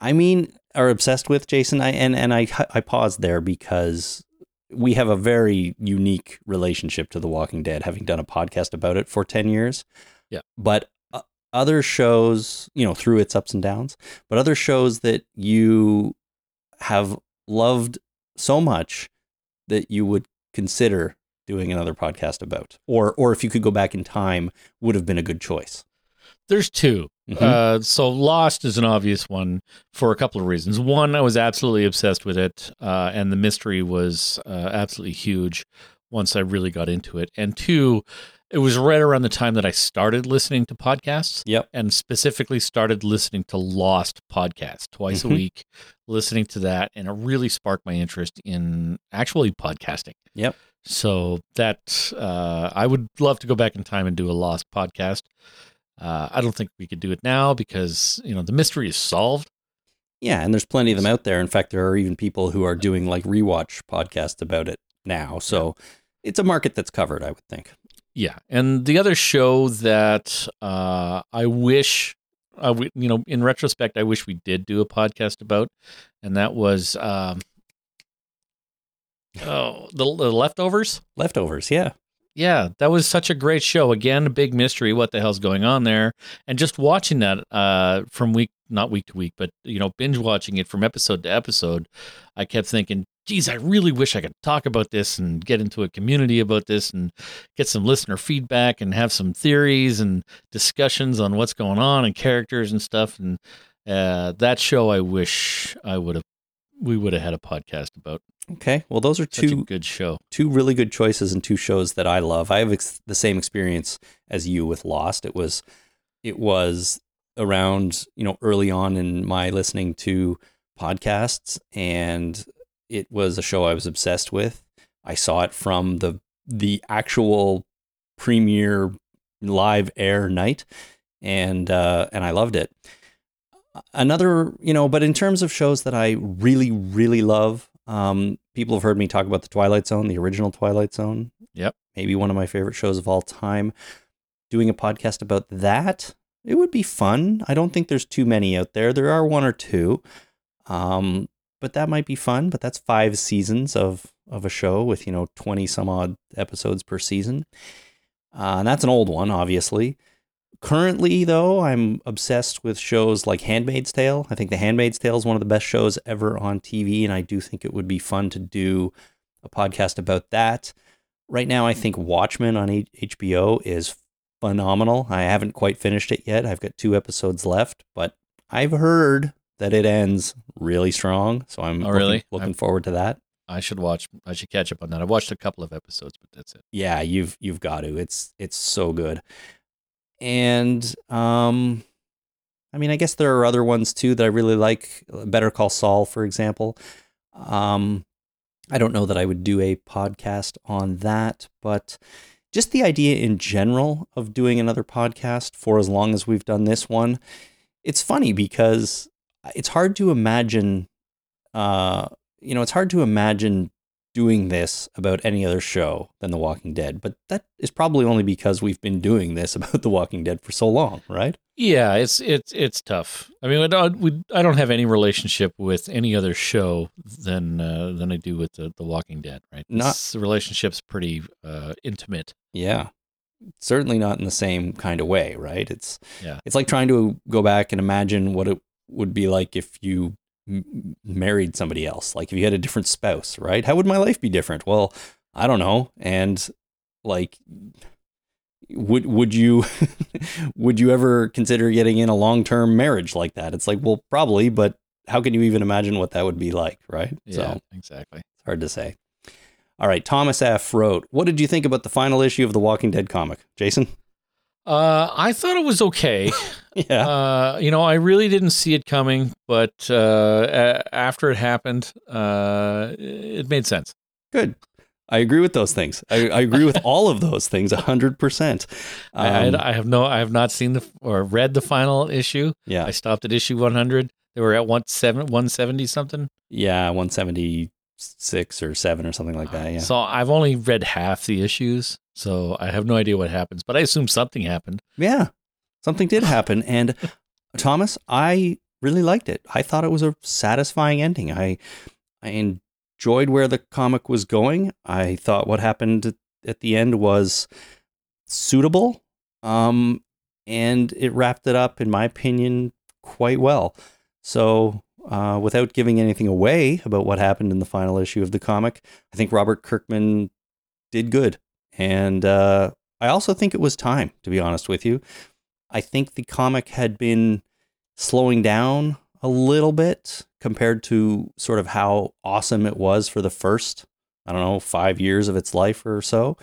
I mean, are obsessed with, Jason? I and and I I paused there because we have a very unique relationship to The Walking Dead, having done a podcast about it for 10 years. Yeah. But other shows, you know, through its ups and downs, but other shows that you have loved so much that you would consider doing another podcast about, or or if you could go back in time, would have been a good choice. There's 2 Mhm. Uh, so Lost is an obvious one for a couple of reasons. One, I was absolutely obsessed with it, uh, and the mystery was uh, absolutely huge once I really got into it. And two, it was right around the time that I started listening to podcasts. Yep. and specifically started listening to Lost podcast twice Mhm. a week, listening to that, and it really sparked my interest in actually podcasting. Yep. So that uh, I would love to go back in time and do a Lost podcast. Uh, I don't think we could do it now because you know the mystery is solved. Yeah, and there's plenty of them out there. In fact, there are even people who are doing like rewatch podcasts about it now. So it's a market that's covered, I would think. Yeah, and the other show that uh, I wish, I w- you know, in retrospect, I wish we did do a podcast about, and that was um, oh the, the leftovers. Leftovers, yeah. Yeah, that was such a great show. Again, a big mystery. What the hell's going on there? And just watching that uh, from week, not week to week, but you know, binge watching it from episode to episode, I kept thinking, geez, I really wish I could talk about this and get into a community about this and get some listener feedback and have some theories and discussions on what's going on and characters and stuff. And uh, that show, I wish I would have, we would have had a podcast about. Okay. Well, those are Such two good show. two really good choices and two shows that I love. I have ex- the same experience as you with Lost. It was it was around, you know, early on in my listening to podcasts and it was a show I was obsessed with. I saw it from the the actual premiere live air night and uh and I loved it. Another, you know, but in terms of shows that I really really love, um people have heard me talk about the Twilight Zone, the original Twilight Zone. Yep. Maybe one of my favorite shows of all time. Doing a podcast about that, it would be fun. I don't think there's too many out there. There are one or two. Um, but that might be fun, but that's 5 seasons of of a show with, you know, 20 some odd episodes per season. Uh, and that's an old one, obviously. Currently, though, I'm obsessed with shows like Handmaid's Tale. I think The Handmaid's Tale is one of the best shows ever on TV, and I do think it would be fun to do a podcast about that. Right now, I think Watchmen on HBO is phenomenal. I haven't quite finished it yet. I've got two episodes left, but I've heard that it ends really strong. So I'm Oh, looking- really? looking, forward to that. I should watch. I should catch up on that. I've watched a couple of episodes, but that's it. Yeah, you've you've got to. It's it's so good. And um I mean, I guess there are other ones too that I really like. Better Call Saul, for example. Um I don't know that I would do a podcast on that, but just the idea in general of doing another podcast for as long as we've done this one. It's funny because it's hard to imagine uh you know, it's hard to imagine doing this about any other show than The Walking Dead, but that is probably only because we've been doing this [LAUGHS] about The Walking Dead for so long, right? Yeah, it's it's it's tough. I mean, I don't, we, I don't have any relationship with any other show than uh, than I do with the, the Walking Dead. Right? Not- This- the relationship's pretty uh, intimate. Yeah. Certainly not in the same kind of way, right? It's Yeah. It's like trying to go back and imagine what it would be like if you m- married somebody else, like if you had a different spouse, right? How would my life be different? Well, I don't know. And like would would you [LAUGHS] would you ever consider getting in a long-term marriage like that? It's like, well, probably, but how can you even imagine what that would be like, right? Yeah, So exactly. it's hard to say. All right, Thomas F. wrote, What did you think about the final issue of the Walking Dead comic? Jason? Uh, I thought it was okay. [LAUGHS] Yeah. Uh, you know, I really didn't see it coming, but uh, a- after it happened, uh, it made sense. Good. I agree with those things. I, I agree with all of those things 100%. [LAUGHS] I, Um, I, I have no, I have not seen the or read the final issue. yeah. I stopped at issue 100. They were at one seven, 170 something. Yeah, 176 or 7 or something like that. Yeah. So I've only read half the issues, so I have no idea what happens. But I assume something happened. Yeah. Something did happen. And Thomas, I really liked it. I thought it was a satisfying ending. I I enjoyed where the comic was going. I thought what happened at the end was suitable. Um, and it wrapped it up, in my opinion, quite well. So, uh, without giving anything away about what happened in the final issue of the comic, I think Robert Kirkman did good. And uh, I also think it was time, to be honest with you. I think the comic had been slowing down a little bit compared to sort of how awesome it was for the first, I don't know, five years of its life or so.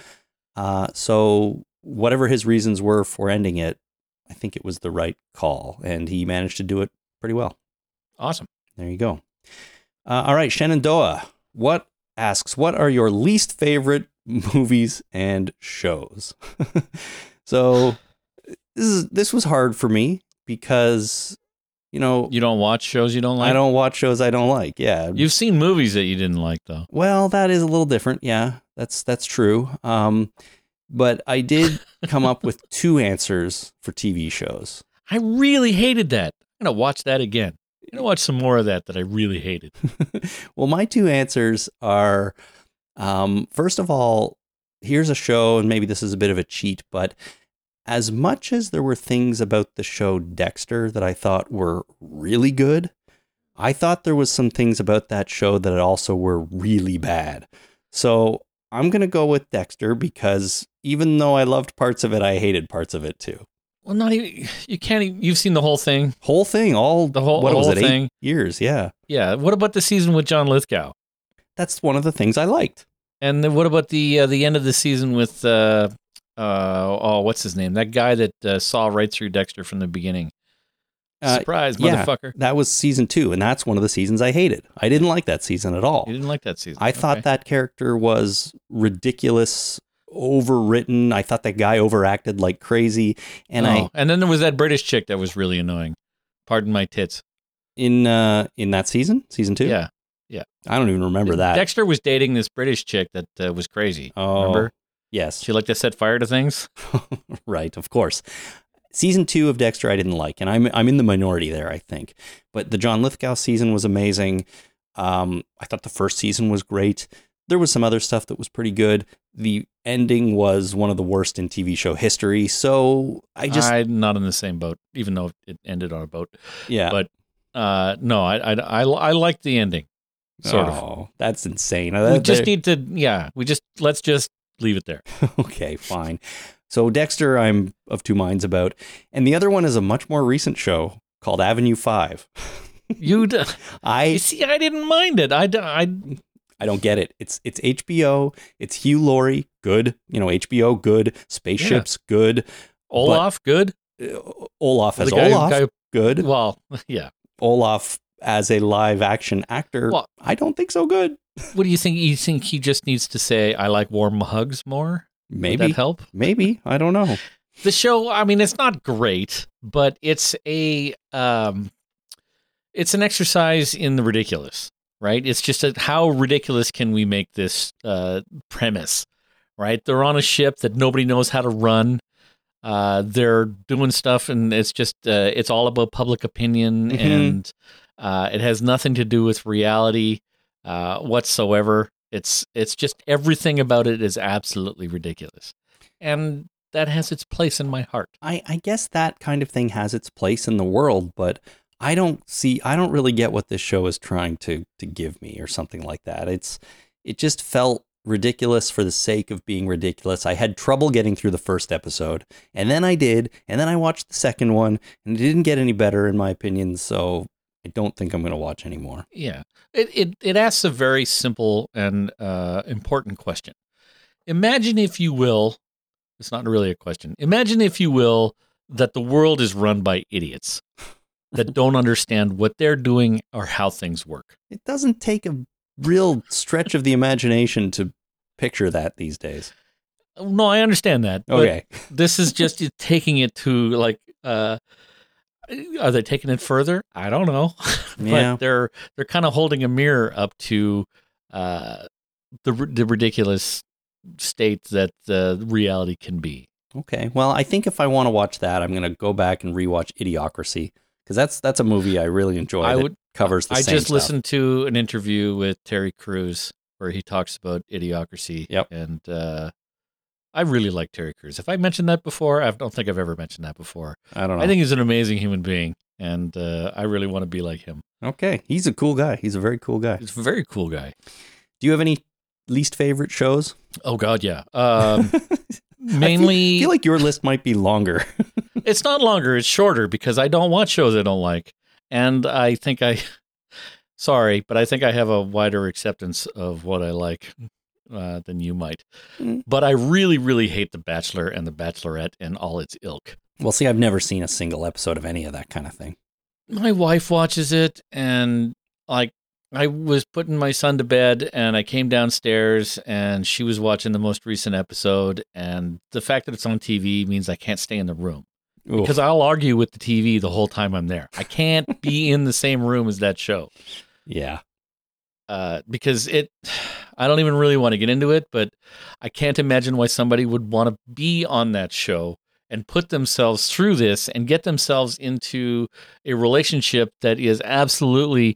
Uh, so, whatever his reasons were for ending it, I think it was the right call, and he managed to do it pretty well. Awesome. There you go. Uh, all right, Shenandoah, what asks, what are your least favorite movies and shows? [LAUGHS] so this is this was hard for me because you know You don't watch shows you don't like? I don't watch shows I don't like. Yeah. You've seen movies that you didn't like, though. Well, that is a little different. Yeah, that's that's true. Um, but I did come up with [LAUGHS] two answers for TV shows. I really hated that. I'm going to watch that again. I'm to watch some more of that that I really hated. [LAUGHS] well, my two answers are um, first of all, here's a show, and maybe this is a bit of a cheat, but as much as there were things about the show Dexter that I thought were really good, I thought there was some things about that show that also were really bad. So I'm going to go with Dexter because even though I loved parts of it, I hated parts of it too. Well, not even, you can't, even, you've seen the whole thing. Whole thing, all The whole- what the was whole it? thing. Eight years, yeah. Yeah. What about the season with John Lithgow? That's one of the things I liked. And then what about the uh, the end of the season with uh uh oh what's his name that guy that uh, saw right through Dexter from the beginning Uh, surprise yeah. motherfucker That was season two, and that's one of the seasons I hated. I didn't like that season at all. you didn't like that season I thought that character was ridiculous, overwritten. I thought that guy overacted like crazy. And I Oh, and then there was that British chick that was really annoying pardon my tits in uh in that season, season two. yeah Yeah. I don't even remember that. Dexter was dating this British chick that uh, was crazy oh, remember yes, she liked to set fire to things [LAUGHS] right, of course. Season two of Dexter, I didn't like, and I'm I'm in the minority there, I think. But the John Lithgow season was amazing. Um, I thought the first season was great. There was some other stuff that was pretty good. The ending was one of the worst in TV show history. So I just, I'm not in the same boat even though it ended on a boat yeah, but uh no I I I, I liked the ending sort of Oh, that's insane. we just need to yeah we just let's just leave it there [LAUGHS] okay, fine. So Dexter, I'm of two minds about, and the other one is a much more recent show called Avenue Five. [LAUGHS] you d- You I see, I didn't mind it. I, d- I I don't get it. It's it's HBO. It's Hugh Laurie, good. You know, HBO, good. Spaceships, good. Olaf, good. Uh, Olaf as guy- Olaf, guy- good. well, [LAUGHS] yeah. Olaf as a live action actor, Well- I don't think so good. What do you think? You think he just needs to say, "I like warm hugs" more? Would Maybe, that help? maybe I don't know. The show. I mean, it's not great, but it's a um, it's an exercise in the ridiculous, right? It's just a, how ridiculous can we make this uh, premise, right? They're on a ship that nobody knows how to run. Uh, they're doing stuff, and it's just uh, it's all about public opinion, Mhm. and uh, it has nothing to do with reality uh, whatsoever. It's it's just everything about it is absolutely ridiculous, and that has its place in my heart. I, I guess that kind of thing has its place in the world, but I don't see I don't really get what this show is trying to to give me or something like that. It's it just felt ridiculous for the sake of being ridiculous. I had trouble getting through the first episode, and then I did, and then I watched the second one, and it didn't get any better in my opinion, so I don't think I'm going to watch anymore. Yeah, it it it asks a very simple and uh, important question. Imagine, if you will, it's not really a question. Imagine, if you will, that the world is run by idiots that [LAUGHS] don't understand what they're doing or how things work. It doesn't take a real stretch of the imagination to picture that these days. No, I understand that. Okay. this is [LAUGHS] just taking it to like uh are they taking it further i don't know [LAUGHS] but Yeah. they're they're kind of holding a mirror up to uh the the ridiculous state that the reality can be Okay. Well, I think if I want to watch that, I'm going to go back and rewatch Idiocracy because that's that's a movie I really enjoy. i would covers the I just stuff. listened to an interview with Terry Crews where he talks about idiocracy. Yep. And uh, I really like Terry Crews. If I mentioned that before, I don't think I've ever mentioned that before. I don't know. I think he's an amazing human being, and uh, I really want to be like him. okay, he's a cool guy. He's a very cool guy. He's a very cool guy. Do you have any least favorite shows? Oh God, yeah. Um, [LAUGHS] I feel- mainly, I feel like your list might be longer. [LAUGHS] it's not longer; it's shorter because I don't watch shows I don't like, and I think I. [LAUGHS] Sorry, but I think I have a wider acceptance of what I like uh, than you might. Mm. But I really, really hate The Bachelor and The Bachelorette and all its ilk. well, see, I've never seen a single episode of any of that kind of thing. My wife watches it, and like I was putting my son to bed, and I came downstairs, and she was watching the most recent episode. And the fact that it's on TV means I can't stay in the room Oof. because I'll argue with the TV the whole time I'm there. I can't be in the same room as that show. yeah, uh, because it, [SIGHS] I don't even really want to get into it, but I can't imagine why somebody would want to be on that show and put themselves through this and get themselves into a relationship that is absolutely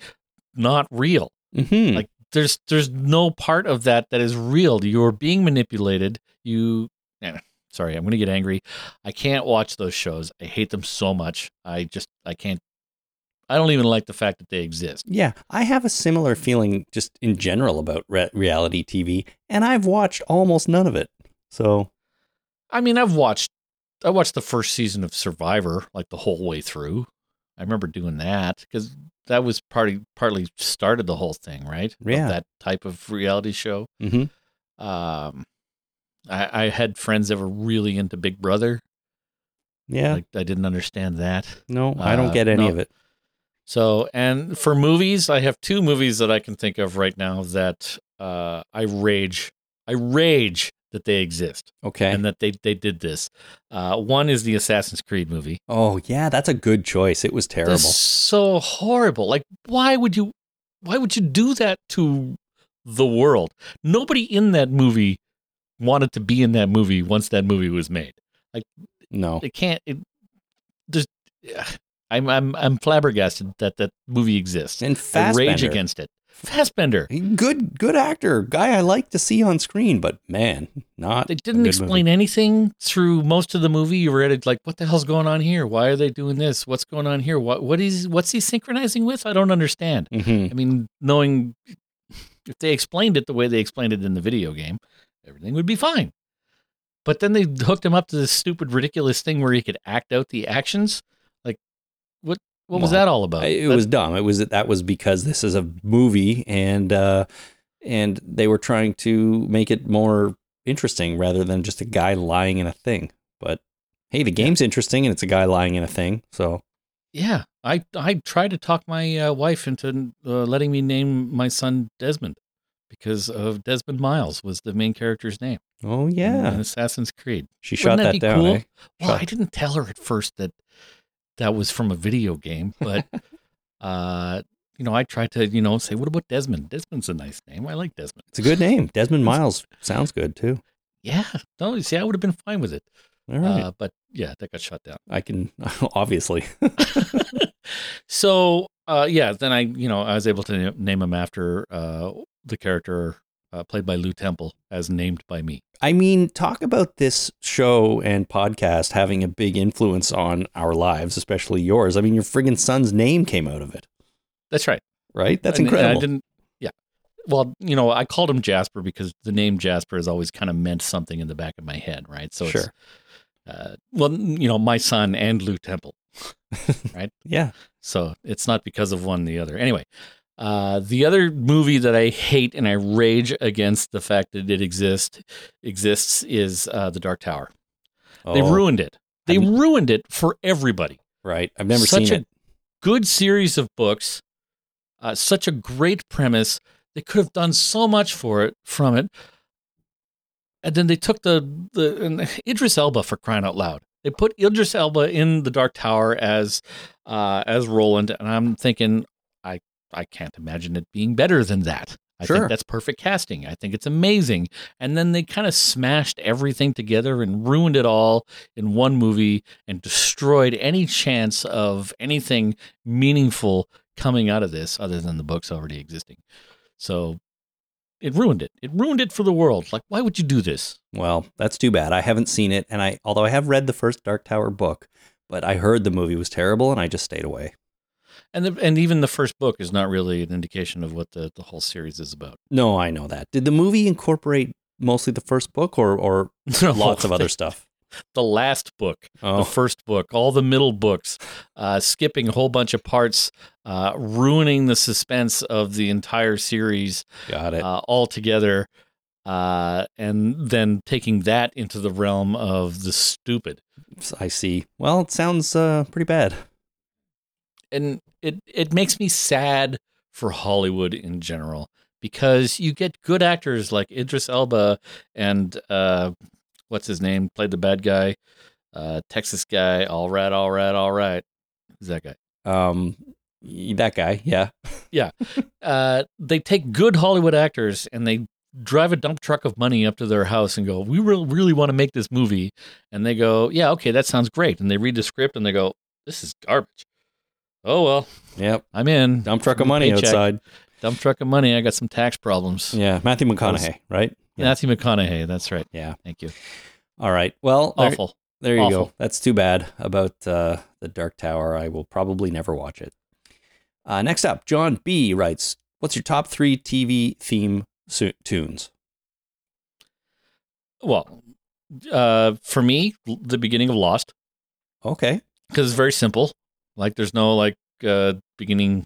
not real. Mm-hmm. Like there's there's no part of that that is real. You're being manipulated. You, sorry, I'm going to get angry. I can't watch those shows. I hate them so much. I just I can't. I don't even like the fact that they exist. yeah. I have a similar feeling just in general about re- reality TV, and I've watched almost none of it. So I mean, I've watched I watched the first season of Survivor like the whole way through. I remember doing that because that was partly partly started the whole thing, right? Of Yeah. that type of reality show. mhm. Um, I, I had friends that were really into Big Brother. yeah, Like I didn't understand that. no, I don't uh, get any no. of it. So, and for movies, I have two movies that I can think of right now that uh, I rage. I rage that they exist Okay. and that they they did this. Uh, one is the Assassin's Creed movie. oh yeah, that's a good choice. It was terrible. That's so horrible. Like, why would you? Why would you do that to the world? Nobody in that movie wanted to be in that movie once that movie was made. Like, no, It can't. It, there's. I'm I'm I'm flabbergasted that that movie exists. and I rage against it. Fassbender. Good, good actor, guy I like to see on screen, but man, not. They didn't explain anything through most of the movie. You read it like, what the hell's going on here? Why are they doing this? What's going on here? What what is what's he synchronizing with? I don't understand. movie. Mhm. I mean, knowing if they explained it the way they explained it in the video game, everything would be fine. But then they hooked him up to this stupid, ridiculous thing where he could act out the actions. What was that all about? It That- was dumb. It was that was because this is a movie, and uh, and they were trying to make it more interesting rather than just a guy lying in a thing. But hey, the game's interesting, and it's a guy lying in a thing. So yeah. I I tried to talk my uh, wife into uh, letting me name my son Desmond because of Desmond Miles was the main character's name. oh yeah, Assassin's Creed. she Wouldn't shot that that be down. cool? eh? Well, Shut- I didn't tell her at first that that was from a video game, but [LAUGHS] uh, you know, I tried to, you know, say, what about Desmond? Desmond's a nice name. I like Desmond. It's a good name. Desmond Miles sounds good too. Yeah. No, you see, I would have been fine with it. All right, Uh, but yeah, that got shut down. I can [LAUGHS] obviously. [LAUGHS] so uh, yeah, then I, you know, I was able to name him after uh, the character uh, played by Lew Temple, as named by me. I mean, talk about this show and podcast having a big influence on our lives, especially yours. I mean, your friggin' son's name came out of it, That's right. right? That's And- and incredible. I didn't. Yeah. Well, you know, I called him Jasper because the name Jasper has always kind of meant something in the back of my head, right? So Sure. it's uh, well, you know, my son and Lew Temple, [LAUGHS] right? yeah. So it's not because of one or the other. Anyway, uh, the other movie that I hate and I rage against the fact that it exists exists is uh, The Dark Tower. They Oh, ruined it. They I'm- ruined it for everybody. Right. I've never seen such seen a it. good series of books, uh, such a great premise. They could have done so much for it from it, and then they took the the and [LAUGHS] Idris Elba for crying out loud. They put Idris Elba in the Dark Tower as uh, as Roland, and I'm thinking, I can't imagine it being better than that. I Sure. think that's perfect casting. I think it's amazing. And then they kind of smashed everything together and ruined it all in one movie and destroyed any chance of anything meaningful coming out of this other than the books already existing. So it ruined it. It ruined it for the world. Like, why would you do this? Well, that's too bad. I haven't seen it, and I although I have read the first Dark Tower book, but I heard the movie was terrible, and I just stayed away. And the, and even the first book is not really an indication of what the, the whole series is about. No, I know that. Did the movie incorporate mostly the first book, or or [LAUGHS] lots of other stuff? The last book, Oh, the first book, all the middle books, uh, skipping a whole bunch of parts, uh, ruining the suspense of the entire series got it. uh, altogether, uh, and then taking that into the realm of the stupid. I see. Well, it sounds uh, pretty bad. And it it makes me sad for Hollywood in general because you get good actors like Idris Elba and uh, what's his name played the bad guy, uh, Texas guy. All right, all right, all right. Who's that guy? Um, that guy, Yeah, yeah. [LAUGHS] Uh, they take good Hollywood actors and they drive a dump truck of money up to their house and go, "We really, really want to make this movie," and they go, "Yeah, okay, that sounds great." And they read the script and they go, "This is garbage." Oh well, Yep. I'm in. Dump truck of money Paycheck. outside. Dump truck of money. I got some tax problems. Yeah, Matthew McConaughey, right? Yeah. Matthew McConaughey. That's right. Yeah. Thank you. All right. Well, there, Awful. there you Awful. go. That's too bad about uh, the Dark Tower. I will probably never watch it. Uh, next up, John B writes, "What's your top three TV theme su- tunes?" Well, uh, for me, the beginning of Lost Okay. because it's very simple. Like there's no like uh, beginning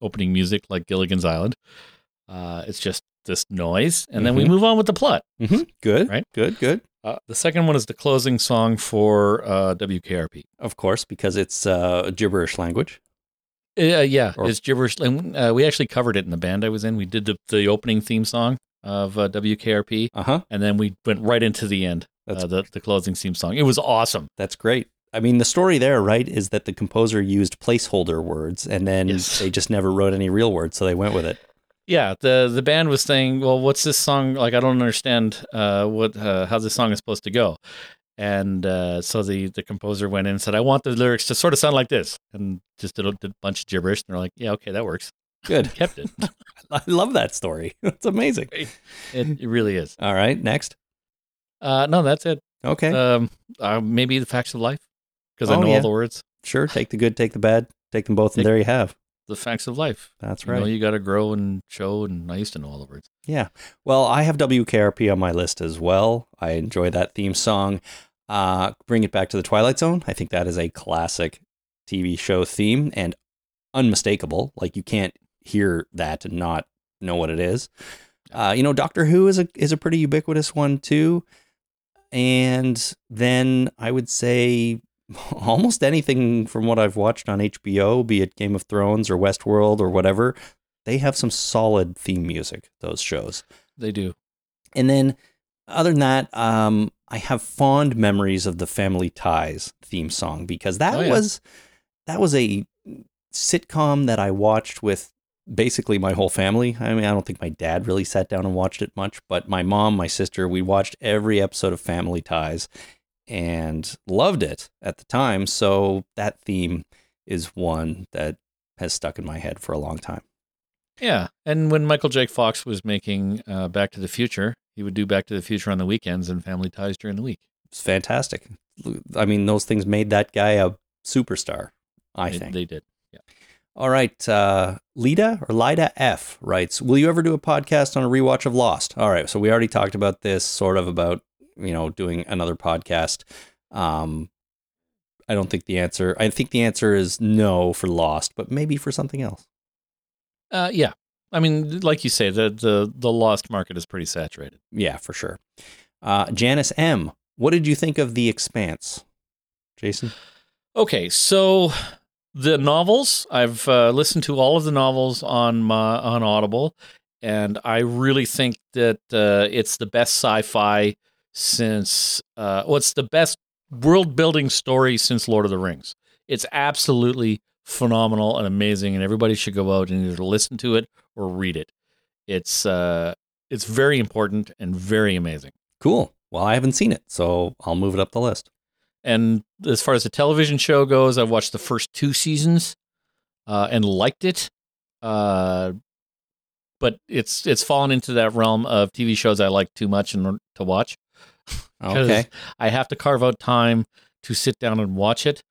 opening music like Gilligan's Island. Uh, it's just this noise, and then we Mhm. move on with the plot. Mm-hmm. Good. Right. Good. Good. Uh, the second one is the closing song for uh, WKRP. Of course, because it's uh, gibberish language. Uh, yeah, Or- it's gibberish. And, uh, we actually covered it in the band I was in. We did the, the opening theme song of uh, WKRP, Uh huh. and then we went right into the end, uh, the the closing theme song. It was awesome. That's great. I mean, the story there, right, is that the composer used placeholder words, and then Yes. they just never wrote any real words, so they went with it. Yeah, the the band was saying, "Well, what's this song like? I don't understand uh, what uh, how this song is supposed to go." And uh, so the the composer went in and said, "I want the lyrics to sort of sound like this," and just did a, did a bunch of gibberish. And they're like, "Yeah, okay, that works." Good. [LAUGHS] Kept it. [LAUGHS] I love that story. [LAUGHS] It's amazing. it, it really is. All right, next. Uh, no, that's it. Okay, Um, uh, maybe the facts of life because I Oh, know yeah. all the words. sure. Take the good, take the bad, take them both, and there you have. The facts of life. That's You right. know, you got to grow and show, and I used to know all the words. Yeah. Well, I have WKRP on my list as well. I enjoy that theme song. Uh, bring it back to the Twilight Zone. I think that is a classic TV show theme and unmistakable. Like you can't hear that and not know what it is. Uh, you know, Doctor Who is a is a pretty ubiquitous one too. And then I would say [LAUGHS] almost anything from what I've watched on HBO, be it Game of Thrones or Westworld or whatever, they have some solid theme music. Those shows. They do. And then, other than that, um, I have fond memories of the Family Ties theme song because that Oh, yeah. was that was a sitcom that I watched with basically my whole family. I mean, I don't think my dad really sat down and watched it much, but my mom, my sister, we watched every episode of Family Ties and loved it at the time. So that theme is one that has stuck in my head for a long time. Yeah, and when Michael J. Fox was making uh, Back to the Future, he would do Back to the Future on the weekends and Family Ties during the week. It's fantastic. I mean, those things made that guy a superstar, I they, think. they did. Yeah. All right. Uh, Lida or Lida F writes Will you ever do a podcast on a rewatch of Lost? All right. So we already talked about this, sort of about, you know, doing another podcast. Um, I don't think the answer, I think the answer is no for Lost, but maybe for something else. Uh, yeah, I mean, like you say, the the the Lost market is pretty saturated. Yeah, for sure. Uh, Janice M. What did you think of The Expanse? Jason? Okay, so the novels I've uh, listened to all of the novels on my on Audible, and I really think that uh, it's the best sci-fi since uh, well, the best world building story since Lord of the Rings. It's absolutely phenomenal and amazing, and everybody should go out and either listen to it or read it. It's uh, it's very important and very amazing. Cool. Well, I haven't seen it, so I'll move it up the list. And as far as the television show goes, I've watched the first two seasons. uh, and liked it. Uh, but it's it's fallen into that realm of TV shows I like too much and to watch. Okay. I have to carve out time to sit down and watch it.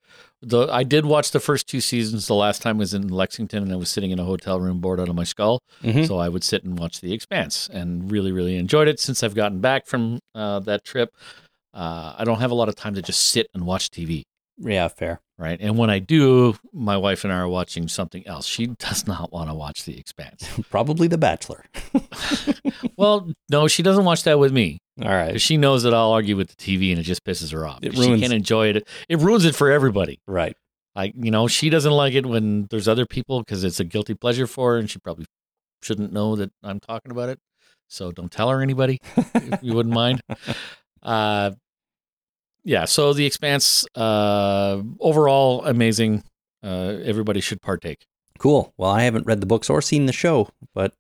The I did watch the first two seasons. The last time was in Lexington, and I was sitting in a hotel room, bored out of my skull. Mhm. So I would sit and watch The Expanse, and really, really enjoyed it. Since I've gotten back from uh, that trip, uh, I don't have a lot of time to just sit and watch TV. Yeah, fair. Right. And when I do, my wife and I are watching something else. She does not want to watch The Expanse. [LAUGHS] Probably The Bachelor. [LAUGHS] well, no, she doesn't watch that with me All right. she knows that I'll argue with the TV and it just pisses her off. It she can't enjoy it. It ruins it for everybody. Right. Like, you know, she doesn't like it when there's other people because it's a guilty pleasure for her and she probably shouldn't know that I'm talking about it. So don't tell her anybody if you wouldn't mind. [LAUGHS] Uh, yeah. So The Expanse, uh, overall amazing. Uh, everybody should partake. Cool. Well, I haven't read the books or seen the show, but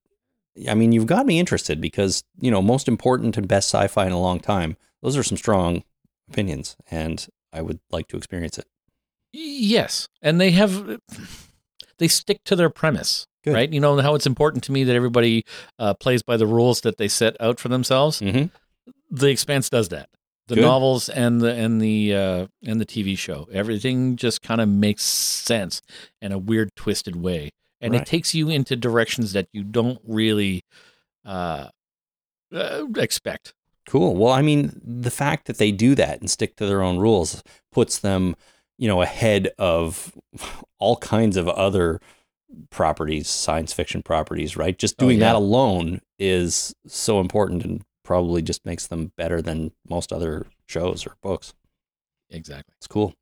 I mean, you've got me interested because, you know, most important and best sci fi in a long time. Those are some strong opinions, and I would like to experience it. Yes, and they have they stick to their premise, Good. right? You know how it's important to me that everybody uh, plays by the rules that they set out for themselves. Mm-hmm. The Expanse does that. The Good. novels and the and the uh, and the TV show, everything just kind of makes sense in a weird, twisted way, and Right. it takes you into directions that you don't really uh, uh, expect. Cool. Well, I mean, the fact that they do that and stick to their own rules puts them, you know, ahead of [LAUGHS] all kinds of other properties, science fiction properties, right? Just Oh, doing that alone is so important and probably just makes them better than most other shows or books. Exactly. It's cool.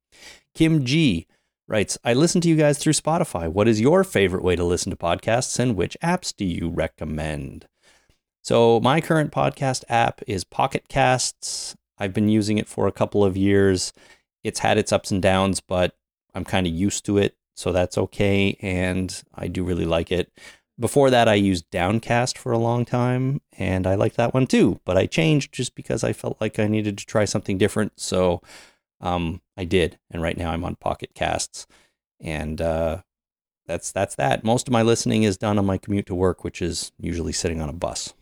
Kim G writes, I listen to you guys through Spotify. What is your favorite way to listen to podcasts and which apps do you recommend? So, my current podcast app is Pocket Casts. I've been using it for a couple of years. It's had its ups and downs, but I'm kind of used to it. So, that's okay. And I do really like it. Before that, I used Downcast for a long time, and I liked that one too. But I changed just because I felt like I needed to try something different. So, um, I did, and right now I'm on Pocket Casts, and uh, that's that's that. Most of my listening is done on my commute to work, which is usually sitting on a bus.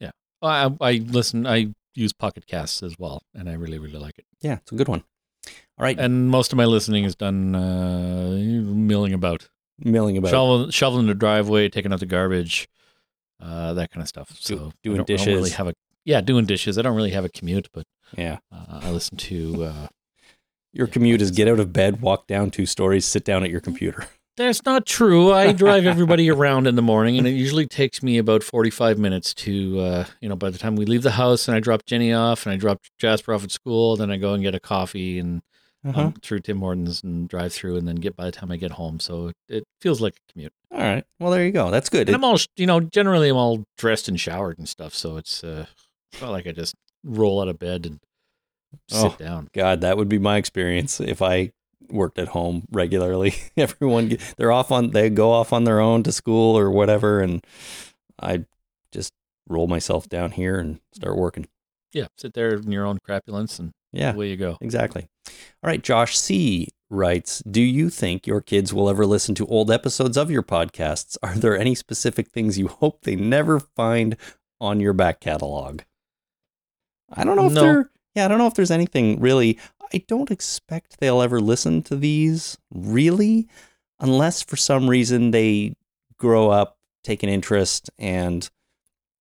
Yeah, I, I listen. I use Pocket Casts as well, and I really, really like it. Yeah, it's a good one. All right, And most of my listening is done uh, milling about, milling about. shoveling, shoveling the driveway, taking out the garbage, uh, that kind of stuff. So Do- I doing don't- I don't really dishes. have a yeah, doing dishes. I don't really have a commute, but Yeah, uh, I listen to. Uh, your commute is get out of bed, walk down two stories, sit down at your computer. [LAUGHS] That's not true. I drive everybody around in the morning, and it usually takes me about forty-five minutes to, uh, you know, by the time we leave the house and I drop Jenny off and I drop Jasper off at school, then I go and get a coffee and Uh-huh. um, through Tim Hortons and drive through, and then get by the time I get home. So it, it feels like a commute. All right, well there you go. That's good. And I'm all, you know, generally I'm all dressed and showered and stuff, so it's uh, not like I just roll out of bed and sit Oh. down. God, that would be my experience if I worked at home regularly. [LAUGHS] Everyone get- they're off on they go off on their own to school or whatever and I just roll myself down here and start working. Yeah, sit there in your own crapulence, and Yeah. away you go. Exactly. All right, Josh C writes, "Do you think your kids will ever listen to old episodes of your podcasts? Are there any specific things you hope they never find on your back catalog?" I don't know if No. there Yeah, I don't know if there's anything really. I don't expect they'll ever listen to these really unless for some reason they grow up, take an interest and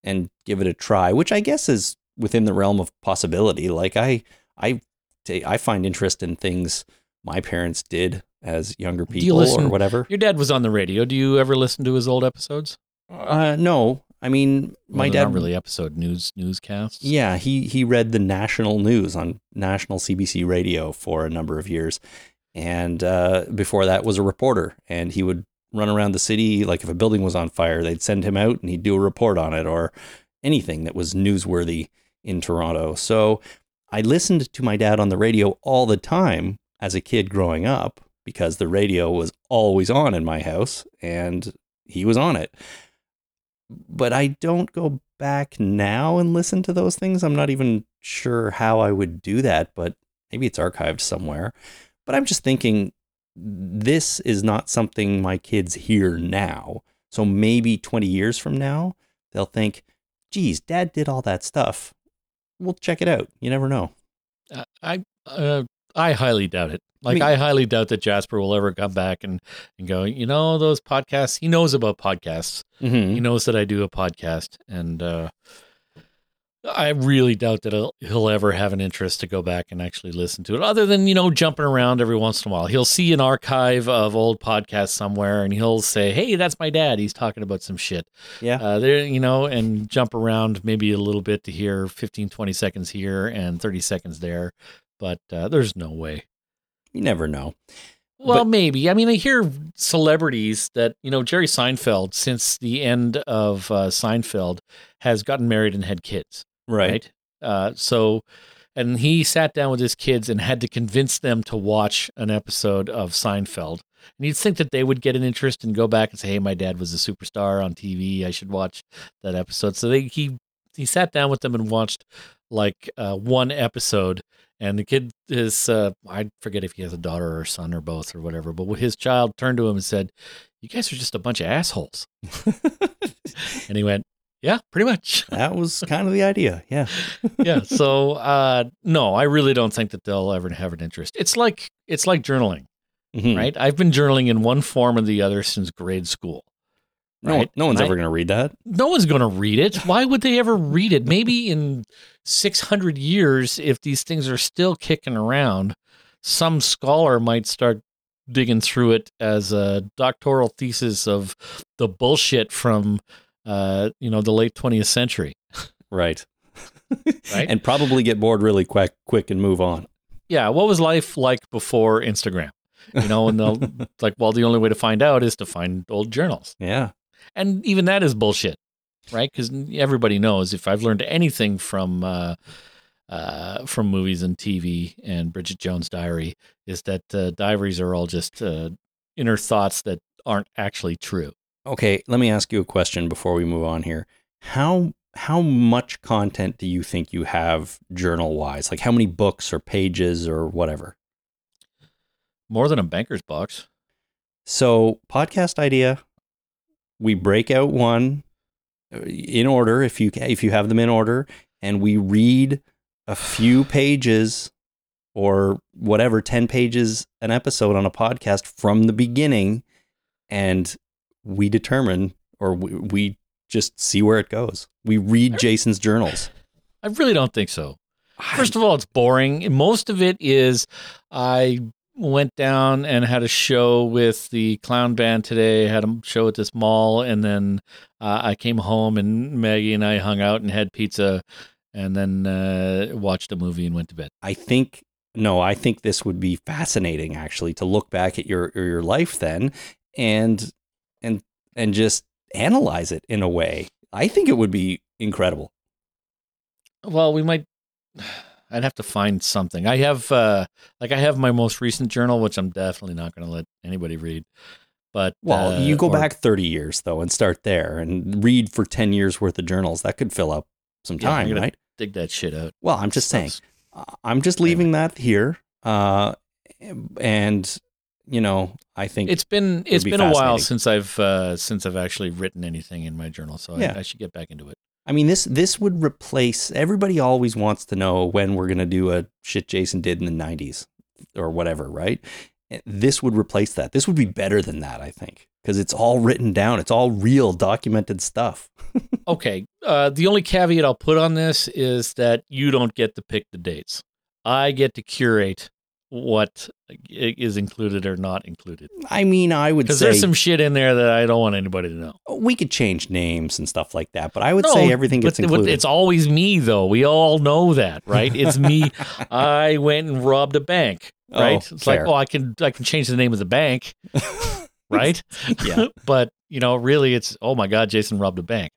and give it a try, which I guess is within the realm of possibility. Like I I I find interest in things my parents did as younger you people or whatever. Your dad was on the radio. Do you ever listen to his old episodes? Uh, no, I mean my Well, dad not really episode news newscasts. Yeah, he he read the national news on national CBC radio for a number of years, and uh, before that was a reporter, and he would run around the city like if a building was on fire, they'd send him out and he'd do a report on it or anything that was newsworthy in Toronto. So I listened to my dad on the radio all the time as a kid growing up because the radio was always on in my house and he was on it but I don't go back now and listen to those things. I'm not even sure how I would do that, but maybe it's archived somewhere. But I'm just thinking this is not something my kids hear now. So maybe 20 years from now, they'll think, geez, dad did all that stuff. We'll check it out. You never know. Uh, I uh, I highly doubt it. Like Me- I highly doubt that Jasper will ever come back and and go. You know those podcasts. He knows about podcasts. Mm-hmm. He knows that I do a podcast, and uh, I really doubt that he'll, he'll ever have an interest to go back and actually listen to it. Other than you know jumping around every once in a while, he'll see an archive of old podcasts somewhere, and he'll say, "Hey, that's my dad. He's talking about some shit." Yeah. uh, there, you know, and jump around maybe a little bit to hear 15, 20 seconds here and 30 seconds there. But uh, there's no way. You never know. Well, But- maybe. I mean, I hear celebrities that, you know, Jerry Seinfeld, since the end of uh, Seinfeld, has gotten married and had kids, Right. right? Uh, so, and he sat down with his kids and had to convince them to watch an episode of Seinfeld. And you'd think that they would get an interest and go back and say, "Hey, my dad was a superstar on TV. I should watch that episode." So they he he sat down with them and watched like uh, one episode. And the kid is uh, I forget if he has a daughter or a son or both or whatever, but his child turned to him and said, "You guys are just a bunch of assholes." [LAUGHS] And he went, "Yeah, pretty much." [LAUGHS] that was kind of the idea. Yeah. [LAUGHS] yeah. So uh, no, I really don't think that they'll ever have an interest. It's like it's like journaling, Mhm. right? I've been journaling in one form or the other since grade school. No, Right. no one's Right. ever going to read that. No one's going to read it. [LAUGHS] Why would they ever read it? Maybe in 600 years, if these things are still kicking around, some scholar might start digging through it as a doctoral thesis of the bullshit from, uh, you know, the late 20th century. Right. [LAUGHS] Right. and probably get bored really quick, quick and move on. Yeah. What was life like before Instagram? You know, and they'll [LAUGHS] like, well, the only way to find out is to find old journals. Yeah. and even that is bullshit, right? Because everybody knows if I've learned anything from uh, uh, from movies and TV and Bridget Jones' Diary is that uh, diaries are all just uh, inner thoughts that aren't actually true. Okay, let me ask you a question before we move on here. How how much content do you think you have journal wise? Like how many books or pages or whatever? More than a banker's box. So, podcast idea, we break out one uh, in order if you if you have them in order and we read a few [SIGHS] pages or whatever 10 pages an episode on a podcast from the beginning and we determine or we, we just see where it goes. We read Jason's journals. I really don't think so. First of all, it's boring. Most of it is I went down and had a show with the clown band today, had a show at this mall, and then uh, I came home and Maggie and I hung out and had pizza and then uh, watched a movie and went to bed. I think no, I think this would be fascinating actually to look back at your your life then and and just analyze it in a way. I think it would be incredible. Well, we might. [SIGHS] I'd have to find something. I have, uh, like, I have my most recent journal, which I'm definitely not going to let anybody read. But Well, uh, you go or- back 30 years though and start there and read for 10 years worth of journals. That could fill up some time, gonna- right? dig that shit out. Well, I'm just saying. I'm just leaving that here. Uh, and you know, I think It's been it's be been a while since I've uh, since I've actually written anything in my journal, so Yeah. I, I should get back into it. I mean, this this would replace. Everybody always wants to know when we're gonna do a shit Jason did in the '90s or whatever, right? This would replace that. This would be better than that, I think, because it's all written down. It's all real, documented stuff. [LAUGHS] Okay. Uh, the only caveat I'll put on this is that you don't get to pick the dates. I get to curate what is included or not included. I mean, I would Because say there's some shit in there that I don't want anybody to know. Oh, we could change names and stuff like that, but I would No, say everything gets included. It's always me, though. We all know that, right? It's me. [LAUGHS] I went and robbed a bank, Oh, right? it's fair. like, oh, I can I can change the name of the bank, [LAUGHS] right? Yeah. [LAUGHS] but you know, really, it's oh my god, Jason robbed a bank.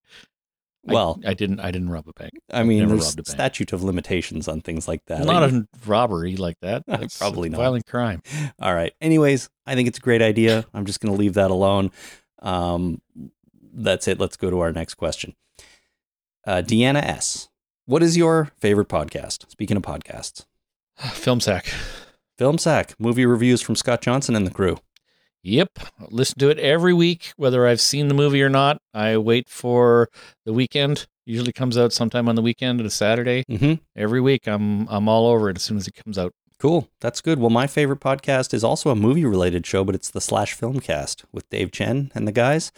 I- well, I, didn't. I didn't rob a bank. I mean, never there's a statute of limitations on things like that. Not I- a robbery like that. [LAUGHS] That's Probably not. violent crime. All right. Anyways, I think it's a great idea. I'm just going to leave that alone. Um, that's it. Let's go to our next question. Uh, Deanna S. What is your favorite podcast? Speaking of podcasts, [SIGHS] Film sack. Film Sack, movie reviews from Scott Johnson and the crew. Yep. Listen to it every week, whether I've seen the movie or not. I wait for the weekend. Usually comes out sometime on the weekend or a Saturday. Mm-hmm. Every week I'm I'm all over it as soon as it comes out. Cool. That's good. Well, my favorite podcast is also a movie related show, but it's the Slash Filmcast with Dave Chen and the guys.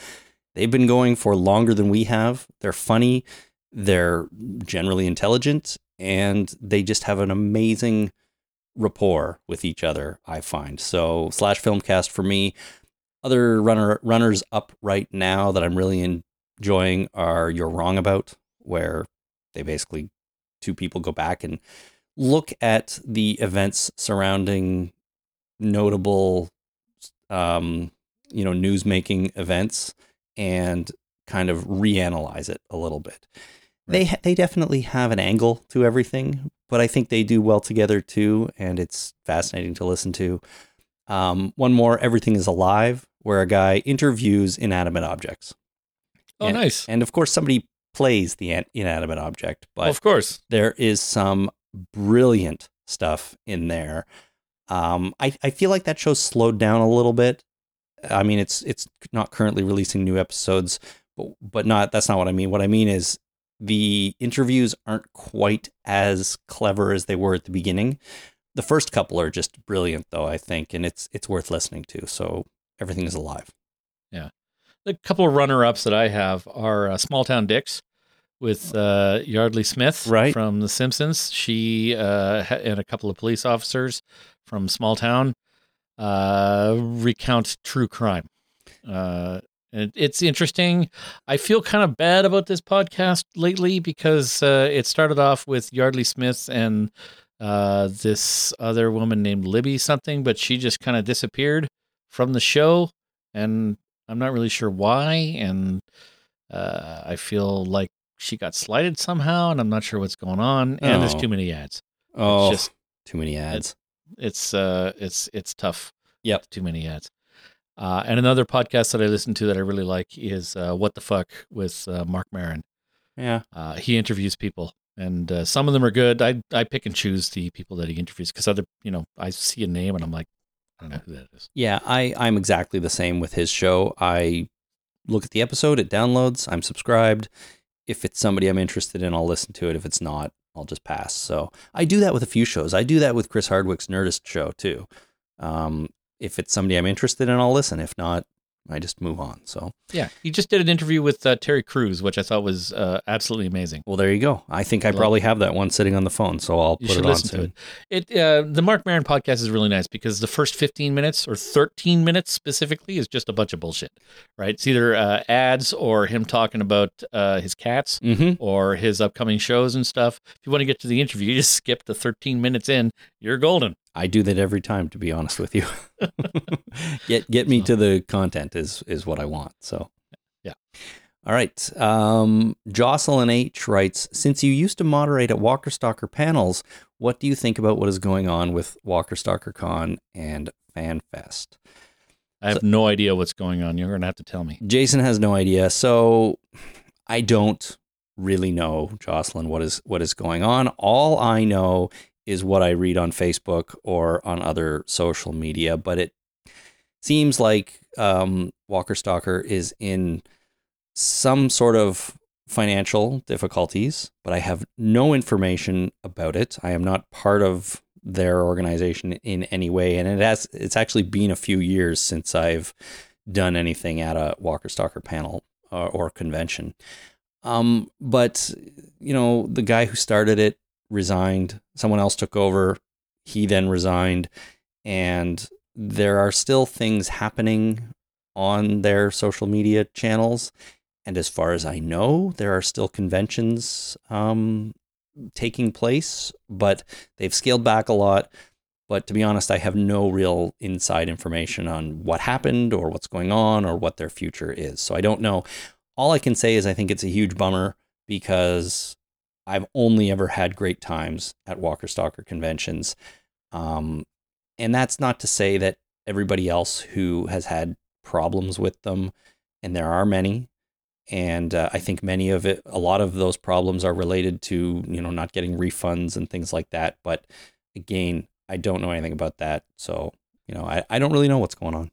They've been going for longer than we have. They're funny, they're generally intelligent, and they just have an amazing rapport with each other, I find. So, Slash Filmcast for me. Other runner runners up right now that I'm really enjoying are You're Wrong About, where they basically two people go back and look at the events surrounding notable um, you know news making events and kind of reanalyze it a little bit. They they definitely have an angle to everything, but I think they do well together too, and it's fascinating to listen to. Um, one more, everything is alive, where a guy interviews inanimate objects. Oh, and, nice. And of course, somebody plays the an- inanimate object, but of course. there is some brilliant stuff in there. Um, I, I feel like that show's slowed down a little bit. I mean, it's it's not currently releasing new episodes, but but not that's not what I mean. What I mean is the interviews aren't quite as clever as they were at the beginning. The first couple are just brilliant, though I think, and it's it's worth listening to. So everything is alive. Yeah, the couple of runner ups that I have are uh, Small Town Dicks with uh, Yeardley Smith Right. from The Simpsons. She uh, and a couple of police officers from Small Town uh, recount true crime. And it's interesting. I feel kind of bad about this podcast lately because uh, it started off with Yeardley Smith and uh, this other woman named Libby something, but she just kind of disappeared from the show, and I'm not really sure why. And uh, I feel like she got slighted somehow, and I'm not sure what's going on. And there's Oh. too many ads. Oh, it's just- too many ads. It's uh, it's it's tough. Yep. too many ads. Uh, and another podcast that I listen to that I really like is uh, What the Fuck with uh, Marc Maron. Yeah. Uh, he interviews people, and uh, some of them are good. I I pick and choose the people that he interviews because other, you know, I see a name and I'm like, I don't know who that is. Yeah, I, I'm exactly the same with his show. I look at the episode, it downloads, I'm subscribed. If it's somebody I'm interested in, I'll listen to it. If it's not, I'll just pass. So I do that with a few shows. I do that with Chris Hardwick's Nerdist show too. Um, if it's somebody I'm interested in, I'll listen. If not, I just move on. So, Yeah, he just did an interview with uh, Terry Crews, which I thought was uh, absolutely amazing. well, there you go. I think I probably have that one sitting on the phone, so I'll You put it on soon. it. It uh, the Marc Maron podcast is really nice because the first 15 minutes or 13 minutes specifically is just a bunch of bullshit, right? It's either uh, ads or him talking about uh, his cats Mm-hmm. or his upcoming shows and stuff. If you want to get to the interview, [LAUGHS] you just skip the 13 minutes in. You're golden. I do that every time, to be honest with you. [LAUGHS] get get me to the content is is what I want. So Yeah. All right. Um, Jocelyn H writes: Since you used to moderate at Walker Stalker panels, what do you think about what is going on with Walker Stalker Con and FanFest? I have no idea what's going on. You're going to have to tell me. Jason has no idea, so I don't really know, Jocelyn, what is what is going on. All I know is what I read on Facebook or on other social media, but it seems like um, Walker Stalker is in some sort of financial difficulties, but I have no information about it. I am not part of their organization in any way, and it has it's actually been a few years since I've done anything at a Walker Stalker panel or, or convention. Um, but you know, the guy who started it resigned. Someone else took over. He then resigned, and there are still things happening on their social media channels. And as far as I know, there are still conventions um, taking place, but they've scaled back a lot. But to be honest, I have no real inside information on what happened or what's going on or what their future is. So I don't know. All I can say is I think it's a huge bummer because I've only ever had great times at Walker Stalker conventions. Um, and that's not to say that everybody else who has had problems with them, and there are many, and uh, I think many of it, a lot of those problems are related to you know not getting refunds and things like that. But again, I don't know anything about that. So, you know, I, I don't really know what's going on.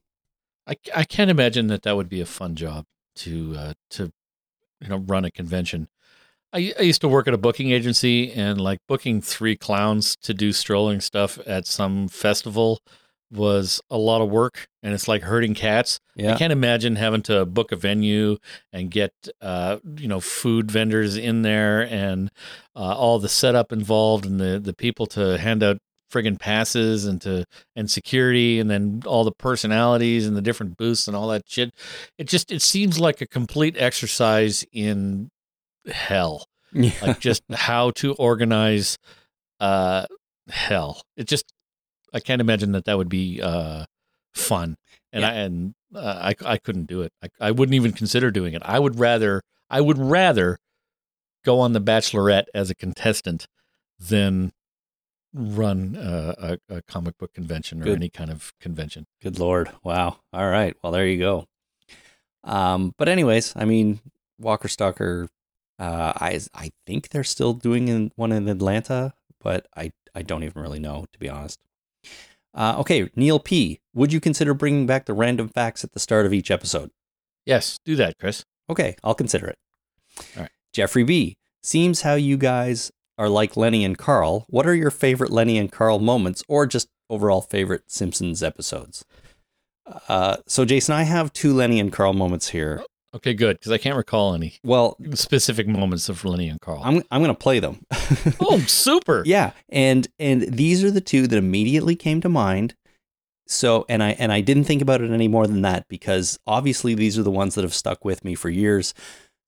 I, I can't imagine that that would be a fun job to uh, to you know run a convention. I, I used to work at a booking agency and like booking three clowns to do strolling stuff at some festival was a lot of work and it's like herding cats. Yeah. I can't imagine having to book a venue and get uh, you know food vendors in there and uh, all the setup involved and the the people to hand out friggin' passes and to and security and then all the personalities and the different booths and all that shit. It just it seems like a complete exercise in hell. Yeah. Like just [LAUGHS] how to organize uh hell. It just I can't imagine that that would be uh fun. And Yeah. I and uh, I I couldn't do it. I I wouldn't even consider doing it. I would rather I would rather go on the Bachelorette as a contestant than run a, a, a comic book convention or Good. any kind of convention. Good lord. Wow. All right. Well, there you go. Um, but anyways, I mean, Walker Stalker, uh, I I think they're still doing in, one in Atlanta, but I I don't even really know to be honest. Uh, okay, Neil P. Would you consider bringing back the random facts at the start of each episode? Yes, do that, Chris. Okay, I'll consider it. All right. Jeffrey B. Seems how you guys are like Lenny and Carl. What are your favorite Lenny and Carl moments, or just overall favorite Simpsons episodes? Uh, so, Jason, I have two Lenny and Carl moments here. Okay, good, because I can't recall any Well, specific moments of Lenny and Carl. I'm I'm gonna play them. [LAUGHS] oh, super. yeah, and and these are the two that immediately came to mind. So, and I and I didn't think about it any more than that because obviously these are the ones that have stuck with me for years.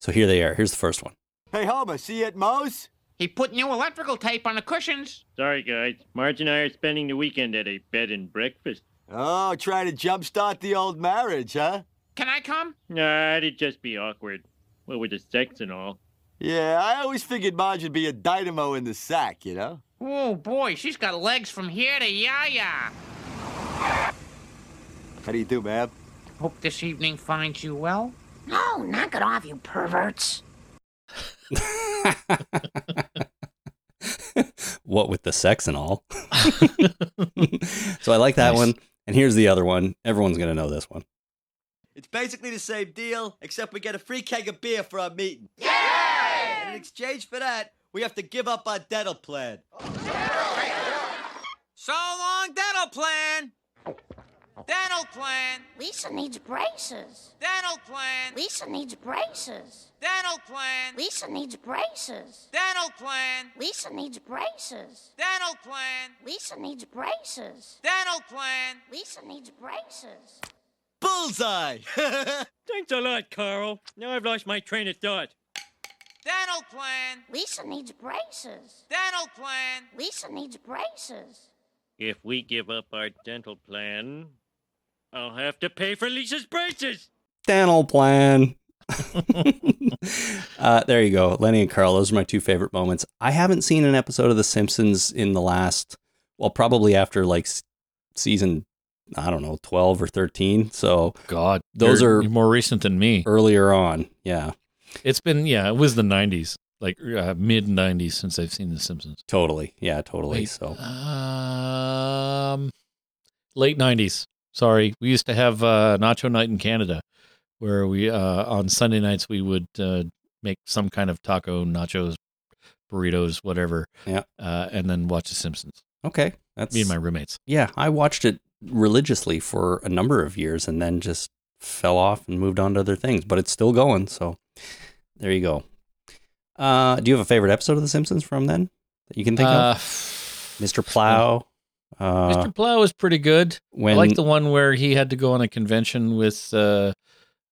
So here they are. Here's the first one. Hey, Homer, see you at Moe's? He put new electrical tape on the cushions. Sorry, guys. Marge and I are spending the weekend at a bed and breakfast. Oh, trying to jumpstart the old marriage, huh? Can I come? Nah, it'd just be awkward. Well, with the sex and all. Yeah, I always figured Marge would be a dynamo in the sack, you know? Oh boy, she's got legs from here to Yaya. How do you do, ma'am? Hope this evening finds you well. No, knock it off, you perverts. [LAUGHS] what with the sex and all. [LAUGHS] [LAUGHS] so I like that Nice. one. And here's the other one. Everyone's gonna know this one. It's basically the same deal, except we get a free keg of beer for our meeting. And in exchange for that, we have to give up our dental plan. So long, dental plan. Dental plan. Lisa needs braces. Dental plan. Lisa needs braces. Dental plan. Lisa needs braces. Dental plan. Lisa needs braces. Dental plan. Lisa needs braces. Dental plan. Lisa needs braces. Bullseye! [LAUGHS] Thanks a lot, Carl. Now I've lost my train of thought. Dental plan. Lisa needs braces. Dental plan. Lisa needs braces. If we give up our dental plan, I'll have to pay for Lisa's braces. Dental plan. [LAUGHS] uh, there you go. Lenny and Carl. Those are my two favorite moments. I haven't seen an episode of The Simpsons in the last, well, probably after like season, I don't know, 12 or 13. So God, Those are- more recent than me. earlier on. Yeah, It's been yeah, it was the '90s, like uh, mid '90s since I've seen The Simpsons. totally. Yeah, totally. Wait, So Um, late '90s. Sorry, we used to have uh, Nacho Night in Canada, where we uh, on Sunday nights we would uh, make some kind of taco, nachos, burritos, whatever. Yeah. uh, and then watch The Simpsons. okay, that's Me and my roommates. yeah. I watched it religiously for a number of years and then just fell off and moved on to other things. But it's still going. So there you go. Uh, do you have a favorite episode of The Simpsons from then that you can think Uh, of? Mr. Plow. Uh, Mr. Plow was pretty good. when I like the one where he had to go on a convention with uh,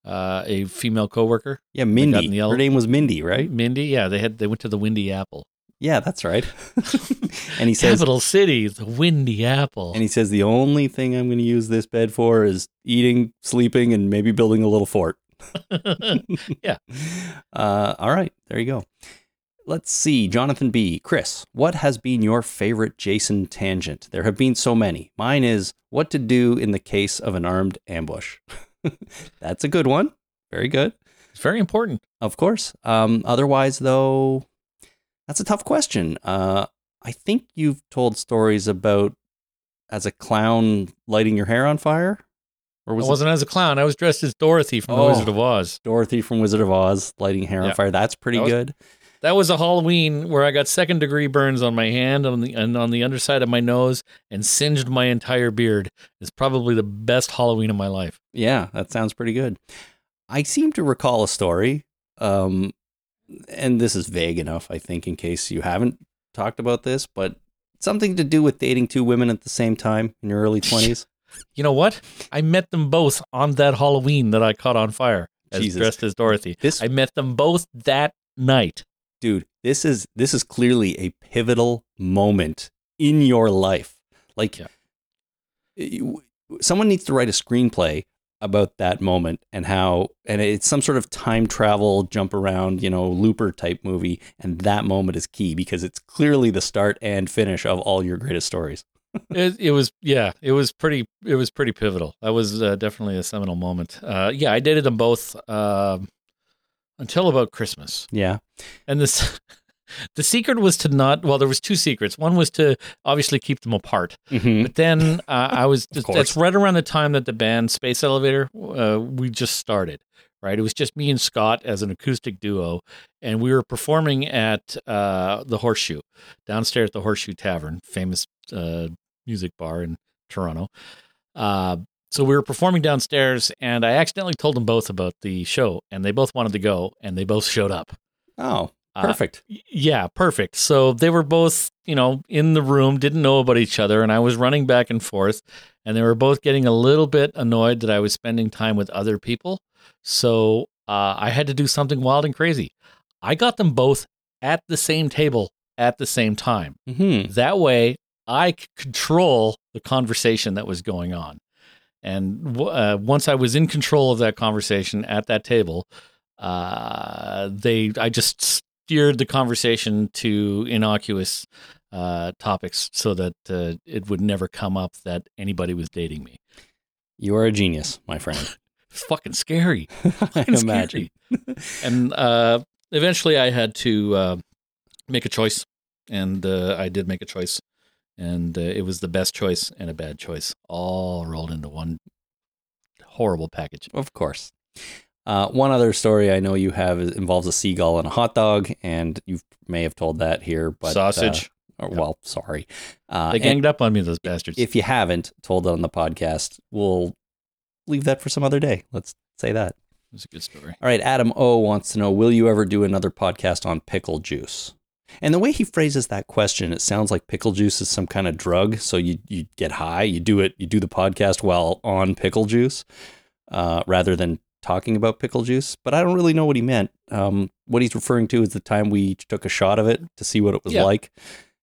uh, a female coworker. yeah Mindy. in the ele- Her name was Mindy, right? Mindy. Yeah, they had they went to the Windy Apple. Yeah, that's right. [LAUGHS] and he says, Capital City, the Windy Apple. and he says, the only thing I'm going to use this bed for is eating, sleeping, and maybe building a little fort. [LAUGHS] Yeah. [LAUGHS] Uh, all right. There you go. Let's see. Jonathan B. Chris, what has been your favorite Jason tangent? There have been so many. Mine is what to do in the case of an armed ambush. That's a good one. Very good. it's very important. Of course. Um, otherwise, though, that's a tough question. Uh, I think you've told stories about as a clown lighting your hair on fire? Or was I it wasn't as a clown. I was dressed as Dorothy from Oh. The Wizard of Oz. Dorothy from Wizard of Oz lighting hair on fire? That's pretty That was- good. That was a Halloween where I got second degree burns on my hand on the, and on the underside of my nose and singed my entire beard. It's probably the best Halloween of my life. Yeah, that sounds pretty good. I seem to recall a story, um, and this is vague enough, I think, in case you haven't talked about this, but something to do with dating two women at the same time in your early [LAUGHS] 20s. You know what? I met them both on that Halloween that I caught on fire as Jesus. dressed as Dorothy. This- I met them both that night. Dude, this is this is clearly a pivotal moment in your life. Like Yeah. you- someone needs to write a screenplay about that moment and how and it's some sort of time travel jump around you know looper type movie and that moment is key because it's clearly the start and finish of all your greatest stories. [LAUGHS] It, it was yeah it was pretty it was pretty pivotal. That was uh, definitely a seminal moment. Uh, yeah i dated them both um until about christmas. Yeah. And this [LAUGHS] the secret was to not well there was two secrets. One was to obviously keep them apart. Mhm. but then uh, i was [LAUGHS] that's right around the time that the band space elevator uh, we just started right? It was just me and scott as an acoustic duo and we were performing at uh, the horseshoe downstairs at the horseshoe tavern famous uh, music bar in toronto. Uh, so we were performing downstairs and i accidentally told them both about the show and they both wanted to go and they both showed up. Oh perfect Y- Yeah, perfect. So they were both, you know, in the room, didn't know about each other, and I was running back and forth, and they were both getting a little bit annoyed that I was spending time with other people. So uh, I had to do something wild and crazy. I got them both at the same table at the same time. hmm That way, I could control the conversation that was going on. And uh, once I was in control of that conversation at that table, uh, they I just steered the conversation to innocuous uh, topics so that uh, it would never come up that anybody was dating me. you are a genius my friend It's [LAUGHS] fucking scary. [LAUGHS] i Fucking imagine scary. [LAUGHS] and uh, eventually I had to uh, make a choice, and uh, I did make a choice, and uh, it was the best choice and a bad choice, all rolled into one horrible package. Of course. Uh, one other story I know you have involves a seagull and a hot dog, and you may have told that here, but Sausage. Uh, or, well, sorry. Uh, They ganged up on me, those bastards. If you haven't told it on the podcast, we'll leave that for some other day. Let's say that. it was a good story. All right. Adam O wants to know: Will you ever do another podcast on pickle juice? And the way he phrases that question, it sounds like pickle juice is some kind of drug. So you you get high, you do it, you do the podcast while on pickle juice, uh, rather than talking about pickle juice. But I don't really know what he meant. Um, what he's referring to is the time we each took a shot of it to see what it was Yeah. like.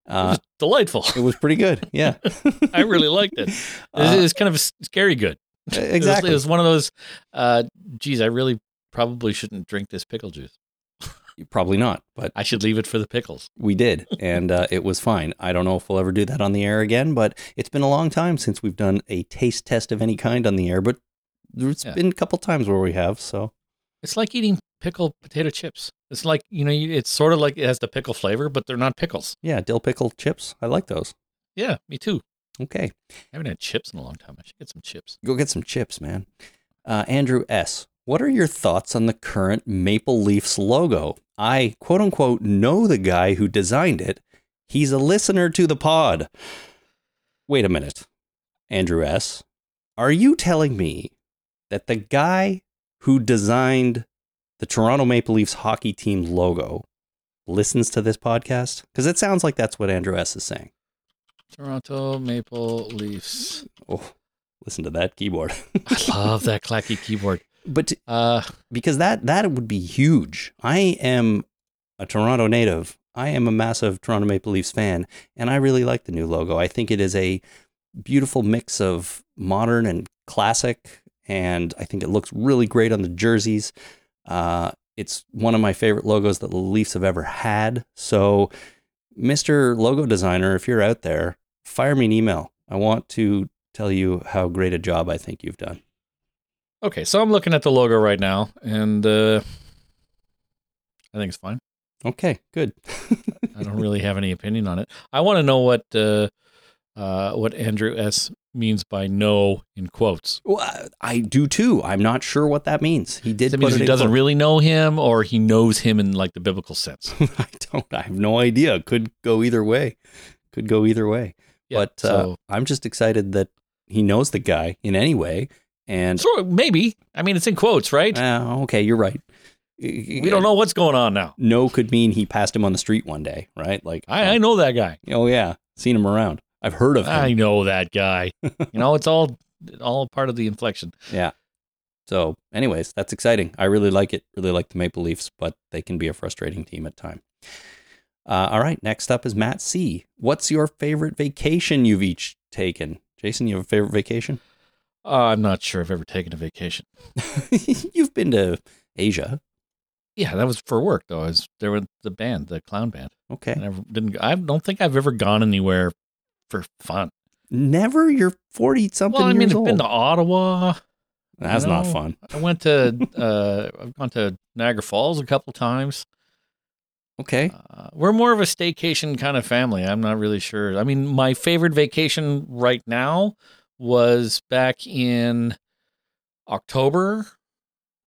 It Uh, was delightful. it was pretty good. Yeah, [LAUGHS] I really liked it. [LAUGHS] It was, Uh, it was kind of scary good. It was- exactly. It was, one of those, uh, geez, I really probably shouldn't drink this pickle juice. Probably not, but I should leave it for the pickles. we did, and uh, it was fine. I don't know if we'll ever do that on the air again, but it's been a long time since we've done a taste test of any kind on the air. But there's Yeah. been a couple times where we have. So It's like eating pickled potato chips. It's like, you know, it's sort of like it has the pickle flavor, but they're not pickles. yeah, dill pickle chips. I like those. Yeah, me too. Okay, I haven't had chips in a long time. I should get some chips. go get some chips, man. Uh, Andrew S. What are your thoughts on the current Maple Leafs logo? I quote unquote know the guy who designed it. He's a listener to the pod. Wait a minute, Andrew S. Are you telling me that the guy who designed the Toronto Maple Leafs hockey team logo listens to this podcast? Because it sounds like that's what Andrew S. is saying. Toronto Maple Leafs. Oh, listen to that keyboard. [LAUGHS] I love that clacky keyboard. but to- Uh, because that that would be huge. I am a Toronto native. I am a massive Toronto Maple Leafs fan, and I really like the new logo. I think it is a beautiful mix of modern and classic, and I think it looks really great on the jerseys. Uh, it's one of my favorite logos that the Leafs have ever had. So, Mr. Logo Designer, if you're out there, fire me an email. I want to tell you how great a job I think you've done. okay, so I'm looking at the logo right now, and uh, I think it's fine. Okay, good. [LAUGHS] I don't really have any opinion on it. I want to know what uh, uh, what Andrew S means by no in quotes. Well, I- do too. I'm not sure what that means. He did. Does it put mean it he doesn't quotes. really know him, or he knows him in like the biblical sense? [LAUGHS] I don't. I have no idea. Could go either way. Could go either way. Yeah, but uh, I'm just excited that he knows the guy in any way. And So maybe. I mean, it's in quotes, right? uh, okay, you're right. we don't know what's going on now. No could mean he passed him on the street one day, right? Like I, I know that guy. Oh yeah, seen him around. I've heard of him. I know that guy. you know, it's all all part of the inflection. Yeah. So, anyways, that's exciting. I really like it. Really like the Maple Leafs, but they can be a frustrating team at time. Uh, all right. Next up is Matt C. What's your favorite vacation you've each taken? Jason, you have a favorite vacation? Uh, I'm not sure I've ever taken a vacation. [LAUGHS] you've been to Asia. Yeah, that was for work though. I was there with the band, the clown band. Okay. I never didn't. I don't think I've ever gone anywhere for fun. Never. You're forty something Well, I mean, I've old. been to Ottawa. That's you not fun. I went to. Uh, I've gone to Niagara Falls a couple times. Okay. Uh, we're more of a staycation kind of family. I'm not really sure. I mean, my favorite vacation right now was back in October.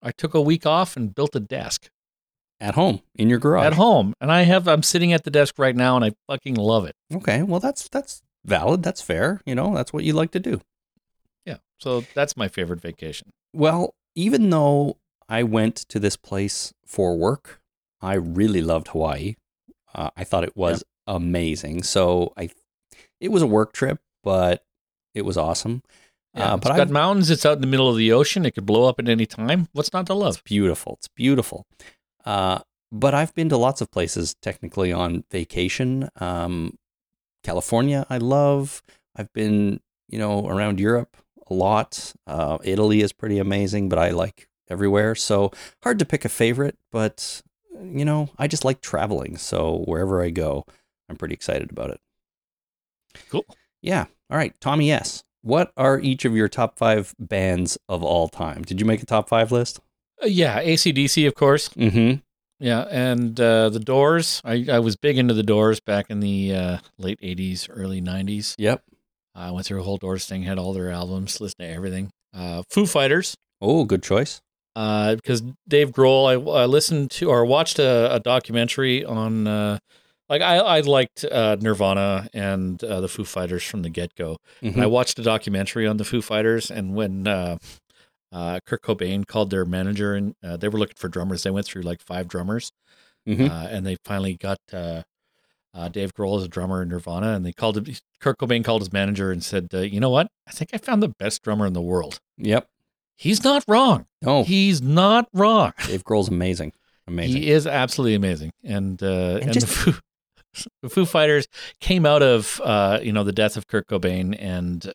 I took a week off and built a desk At home in your garage. at home, and I have. I'm sitting at the desk right now, and I fucking love it. Okay. Well, that's that's valid. That's fair. You know, that's what you like to do. Yeah, so that's my favorite vacation. Well, even though I went to this place for work, I really loved Hawaii. Uh, I thought it was amazing. So I, it was a work trip, but it was awesome. Yeah, uh, it's but got I, mountains. It's out in the middle of the ocean. It could blow up at any time. What's not to love? it's beautiful. It's beautiful. Uh, but I've been to lots of places technically on vacation. Um, California, I love. I've been, you know, around Europe a lot. Uh, Italy is pretty amazing, but I like everywhere. So hard to pick a favorite, but you know, I just like traveling. So wherever I go, I'm pretty excited about it. Cool. Yeah. All right, Tommy S. What are each of your top five bands of all time? Did you make a top five list? Uh, yeah, ACDC, of course. Mm-hmm. Yeah, and uh, the Doors. I, I was big into the Doors back in the uh, late '80s, early '90s. Yep. I went through a whole Doors thing, had all their albums, listened to everything. Uh, Foo Fighters, Oh, good choice. uh, because Dave Grohl. I, I listened to or watched a, a documentary on. Uh, like I, I liked uh, Nirvana and uh, the Foo Fighters from the get go. Mhm. I watched a documentary on the Foo Fighters, and when uh, uh, Kurt Cobain called their manager and uh, they were looking for drummers, they went through like five drummers, Mhm. uh, and they finally got uh, uh, Dave Grohl as a drummer in Nirvana, and they called him. Kurt Cobain called his manager and said, uh, "You know what? I think I found the best drummer in the world. Yep. He's not wrong. Oh, He's not wrong. Dave Grohl's amazing. Amazing. He is absolutely amazing. And uh, and, just- the, Foo, the Foo Fighters came out of uh, you know the death of Kurt Cobain and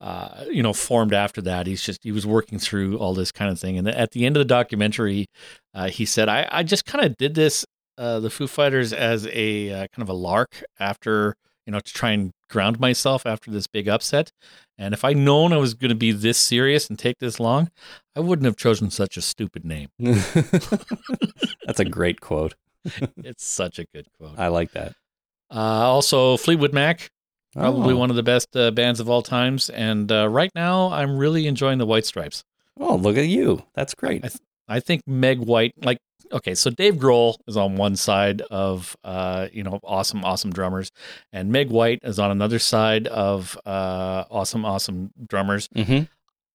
uh, you know formed after that. He's just he was working through all this kind of thing. And at the end of the documentary, uh, he said, "I I just kind of did this uh, the Foo Fighters as a uh, kind of a lark after." You know, to try and ground myself after this big upset. And if I'd known I was going to be this serious and take this long, I wouldn't have chosen such a stupid name. [LAUGHS] That's a great quote. [LAUGHS] it's such a good quote. I like that. Uh, also, Fleetwood Mac, probably Oh. one of the best uh, bands of all times. And uh, right now, I'm really enjoying the White Stripes. Oh, look at you. That's great. I, th- I think Meg White, like, okay, so Dave Grohl is on one side of, uh, you know, awesome, awesome drummers, and Meg White is on another side of uh, awesome, awesome drummers. mm-hmm.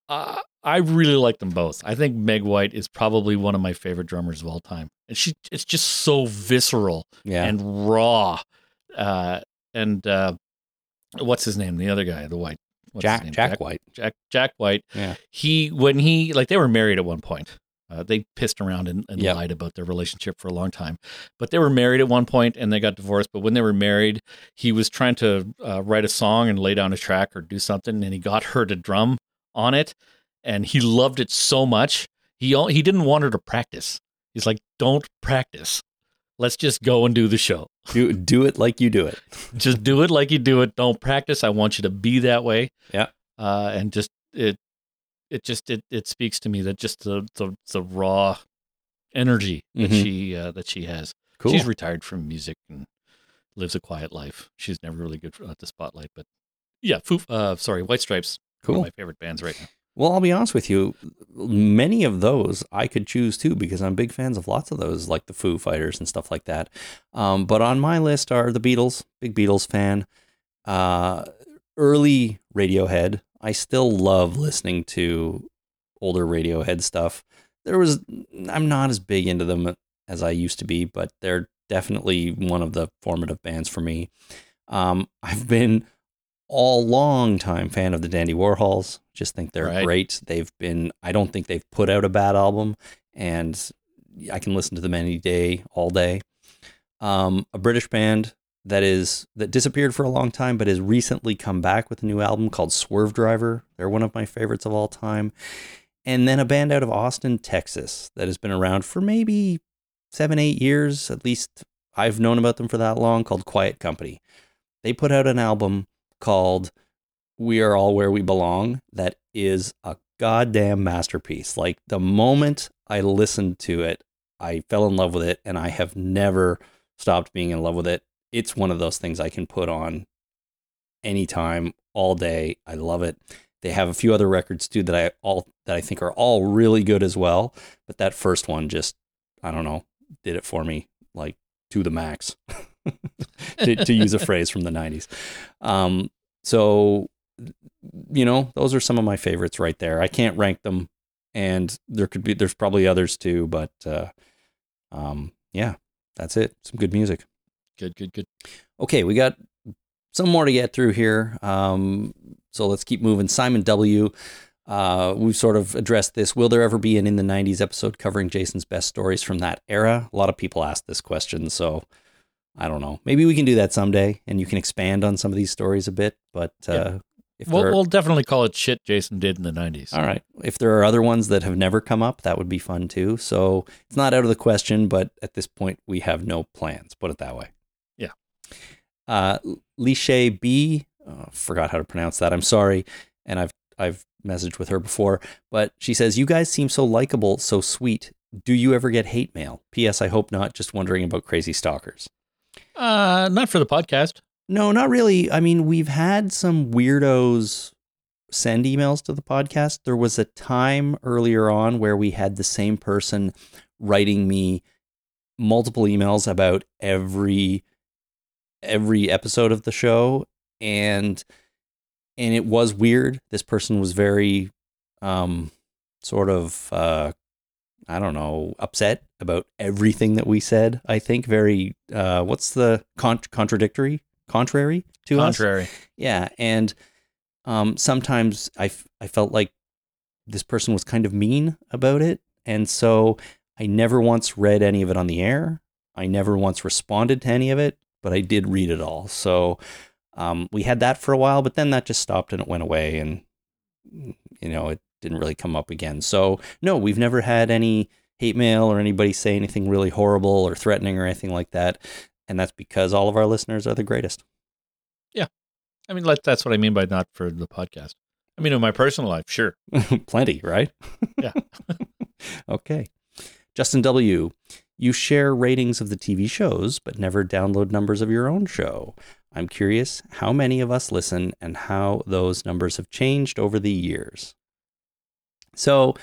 Uh, I really like them both. I think Meg White is probably one of my favorite drummers of all time, and she it's just so visceral Yeah. and raw. Uh, and uh, what's his name? The other guy, the white Jack name? Jack White. Jack Jack White. Yeah. He when he like they were married at one point. Uh, they pissed around and, and Yep. lied about their relationship for a long time, but they were married at one point and they got divorced. But when they were married, he was trying to uh, write a song and lay down a track or do something, and he got her to drum on it, and he loved it so much he he didn't want her to practice. He's like, "Don't practice. Let's just go and do the show. Do do it like you do it. Just do it like you do it. Don't practice. I want you to be that way." Yeah. uh, and just it it just it, it speaks to me that just the the, the raw energy that Mhm. she uh, that she has Cool. she's retired from music and lives a quiet life. She's never really good at the spotlight, but yeah, Foo, uh, sorry, White Stripes. One Cool. of my favorite bands right now. Well, I'll be honest with you. Many of those I could choose too because I'm big fans of lots of those, like the Foo Fighters and stuff like that. Um, but on my list are the Beatles, big Beatles fan. Uh, early Radiohead. I still love listening to older Radiohead stuff. There was, I'm not as big into them as I used to be, but they're definitely one of the formative bands for me. Um, I've been all long time fan of the Dandy Warhols. Just think they're Right. great. They've been I don't think they've put out a bad album and I can listen to them any day, all day. Um, a British band that is that disappeared for a long time but has recently come back with a new album called Swervedriver. They're one of my favorites of all time. And then a band out of Austin, Texas that has been around for maybe 7 8 years, at least I've known about them for that long called Quiet Company. They put out an album called We Are All Where We Belong that is a goddamn masterpiece. Like the moment I listened to it, I fell in love with it and I have never stopped being in love with it. It's one of those things I can put on anytime, all day. I love it. They have a few other records too that I all that I think are all really good as well. But that first one just I don't know, did it for me like to the max. [LAUGHS] [LAUGHS] to, to use a phrase from the 90s. Um, so, you know, those are some of my favorites right there. I can't rank them, and there could be, there's probably others too, but uh, um, yeah, that's it. Some good music. Good, good, good. Okay, we got some more to get through here. Um, so let's keep moving. Simon W. Uh, we've sort of addressed this. Will there ever be an in the 90s episode covering Jason's best stories from that era? A lot of people ask this question, so I don't know. Maybe we can do that someday and you can expand on some of these stories a bit. But uh, Yeah. if We'll, are, we'll definitely call it shit Jason did in the 90s. all right, if there are other ones that have never come up, that would be fun too. So it's not out of the question, but at this point, we have no plans. Put it that way. Yeah. Uh, Lishay B, uh, forgot how to pronounce that. I'm sorry, and I've I've messaged with her before, but she says you guys seem so likable, so sweet. Do you ever get hate mail? P.S. I hope not. Just wondering about crazy stalkers. Uh, not for the podcast. No, not really. I mean, we've had some weirdos send emails to the podcast. There was a time earlier on where we had the same person writing me multiple emails about every every episode of the show and and it was weird. This person was very um sort of uh I don't know, upset about everything that we said. I think very uh what's the con- contradictory contrary to us? Contrary. Yeah, and um, sometimes I, f- I felt like this person was kind of mean about it, and so I never once read any of it on the air. I never once responded to any of it, but I did read it all. So um, we had that for a while, but then that just stopped and it went away, and you know it didn't really come up again. So no, we've never had any hate mail or anybody say anything really horrible or threatening or anything like that, and that's because all of our listeners are the greatest. Yeah. I mean, that's what I mean by not for the podcast. I mean, in my personal life, sure. [LAUGHS] Plenty, right? Yeah. [LAUGHS] okay. Justin W., you share ratings of the TV shows, but never download numbers of your own show. I'm curious how many of us listen and how those numbers have changed over the years. So,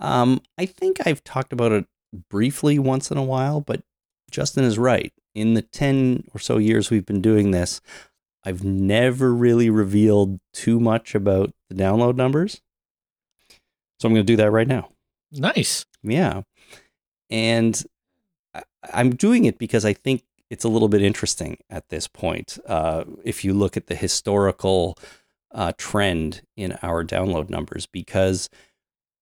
um, I think I've talked about it briefly once in a while, but Justin is right. In the 10 or so years we've been doing this, I've never really revealed too much about the download numbers. So I'm going to do that right now. Nice. Yeah. And I'm doing it because I think it's a little bit interesting at this point. Uh, if you look at the historical uh, trend in our download numbers, because,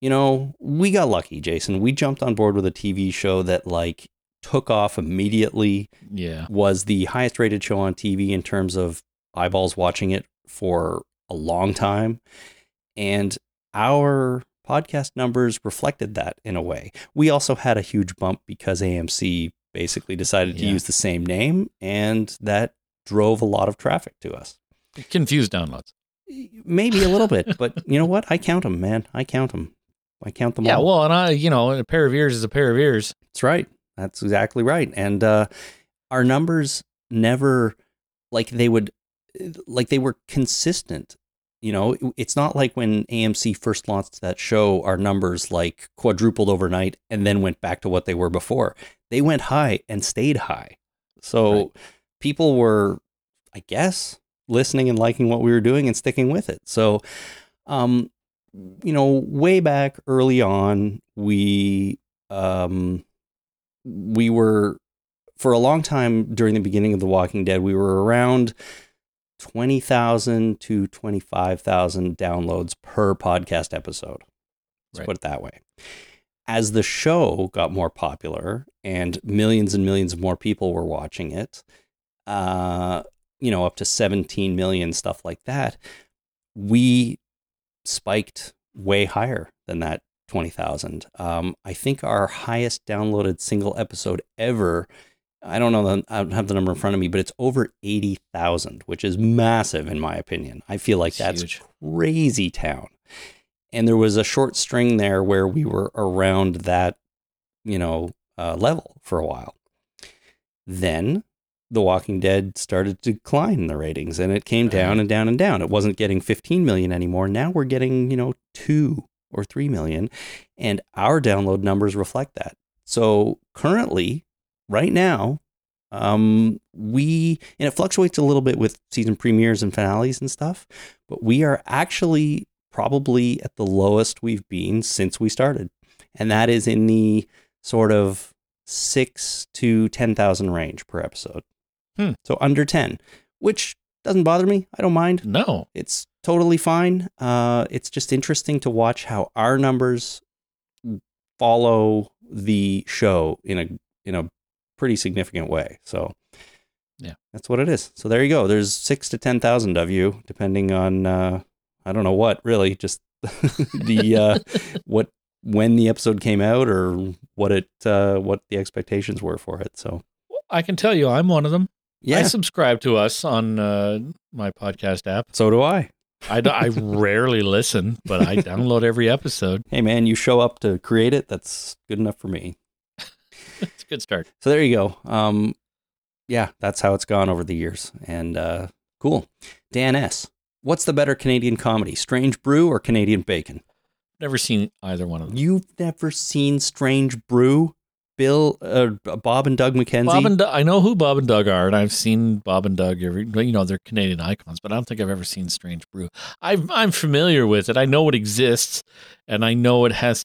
you know, we got lucky, Jason. We jumped on board with a TV show that, like, took off immediately Yeah. was the highest rated show on TV in terms of eyeballs watching it for a long time. And our podcast numbers reflected that in a way. We also had a huge bump because AMC basically decided to use the same name, and that drove a lot of traffic to us. Confused downloads. Maybe a little bit, but [LAUGHS] you know what? I count them, man. I count them. I count them Yeah. all. Well, and I, you know, a pair of ears is a pair of ears. That's right. That's exactly right. And uh, our numbers never like they would like they were consistent. You know, it's not like when AMC first launched that show, our numbers like quadrupled overnight and then went back to what they were before. They went high and stayed high. So Right. people were, I guess, listening and liking what we were doing and sticking with it. So, um, you know, way back early on, we um, we were for a long time during the beginning of The Walking Dead, we were around twenty thousand to twenty five thousand downloads per podcast episode. Let's Right. put it that way. As the show got more popular and millions and millions of more people were watching it, uh, you know, up to 17 million, stuff like that, we spiked way higher than that 20,000. Um, I think our highest downloaded single episode ever, I don't know, the, I don't have the number in front of me, but it's over 80,000, which is massive in my opinion. I feel like It's that's huge. crazy town. And there was a short string there where we were around that, you know, uh, level for a while. Then The Walking Dead started to decline in the ratings and it came down and down and down. It wasn't getting 15 million anymore. Now we're getting, you know, 2 or 3 million and our download numbers reflect that. So currently, right now, um, we and it fluctuates a little bit with season premieres and finales and stuff, but we are actually probably at the lowest we've been since we started, and that is in the sort of six to ten thousand range per episode. Hmm. So under ten, which doesn't bother me. I don't mind. No. It's totally fine. Uh, it's just interesting to watch how our numbers follow the show in a in a pretty significant way. So Yeah. that's what it is. So there you go. There's six to ten thousand of you, depending on uh, I don't know what really, just [LAUGHS] the uh, what when the episode came out or what it uh, what the expectations were for it. So I can tell you, I'm one of them. Yeah, I subscribe to us on uh, my podcast app. so do I. I, d- I rarely listen, but I download every episode. Hey man, you show up to create it. That's good enough for me. [LAUGHS] It's a good start. So there you go. Um, yeah, that's how it's gone over the years. And uh, cool. Dan S. What's the better Canadian comedy, Strange Brew or Canadian Bacon? Never seen either one of them. You've never seen Strange Brew? Bill, uh, Bob and Doug McKenzie? Bob and Doug, I know who Bob and Doug are, and I've seen Bob and Doug. Every you know they're Canadian icons, but I don't think I've ever seen Strange Brew. I've, I'm familiar with it. I know it exists, and I know it has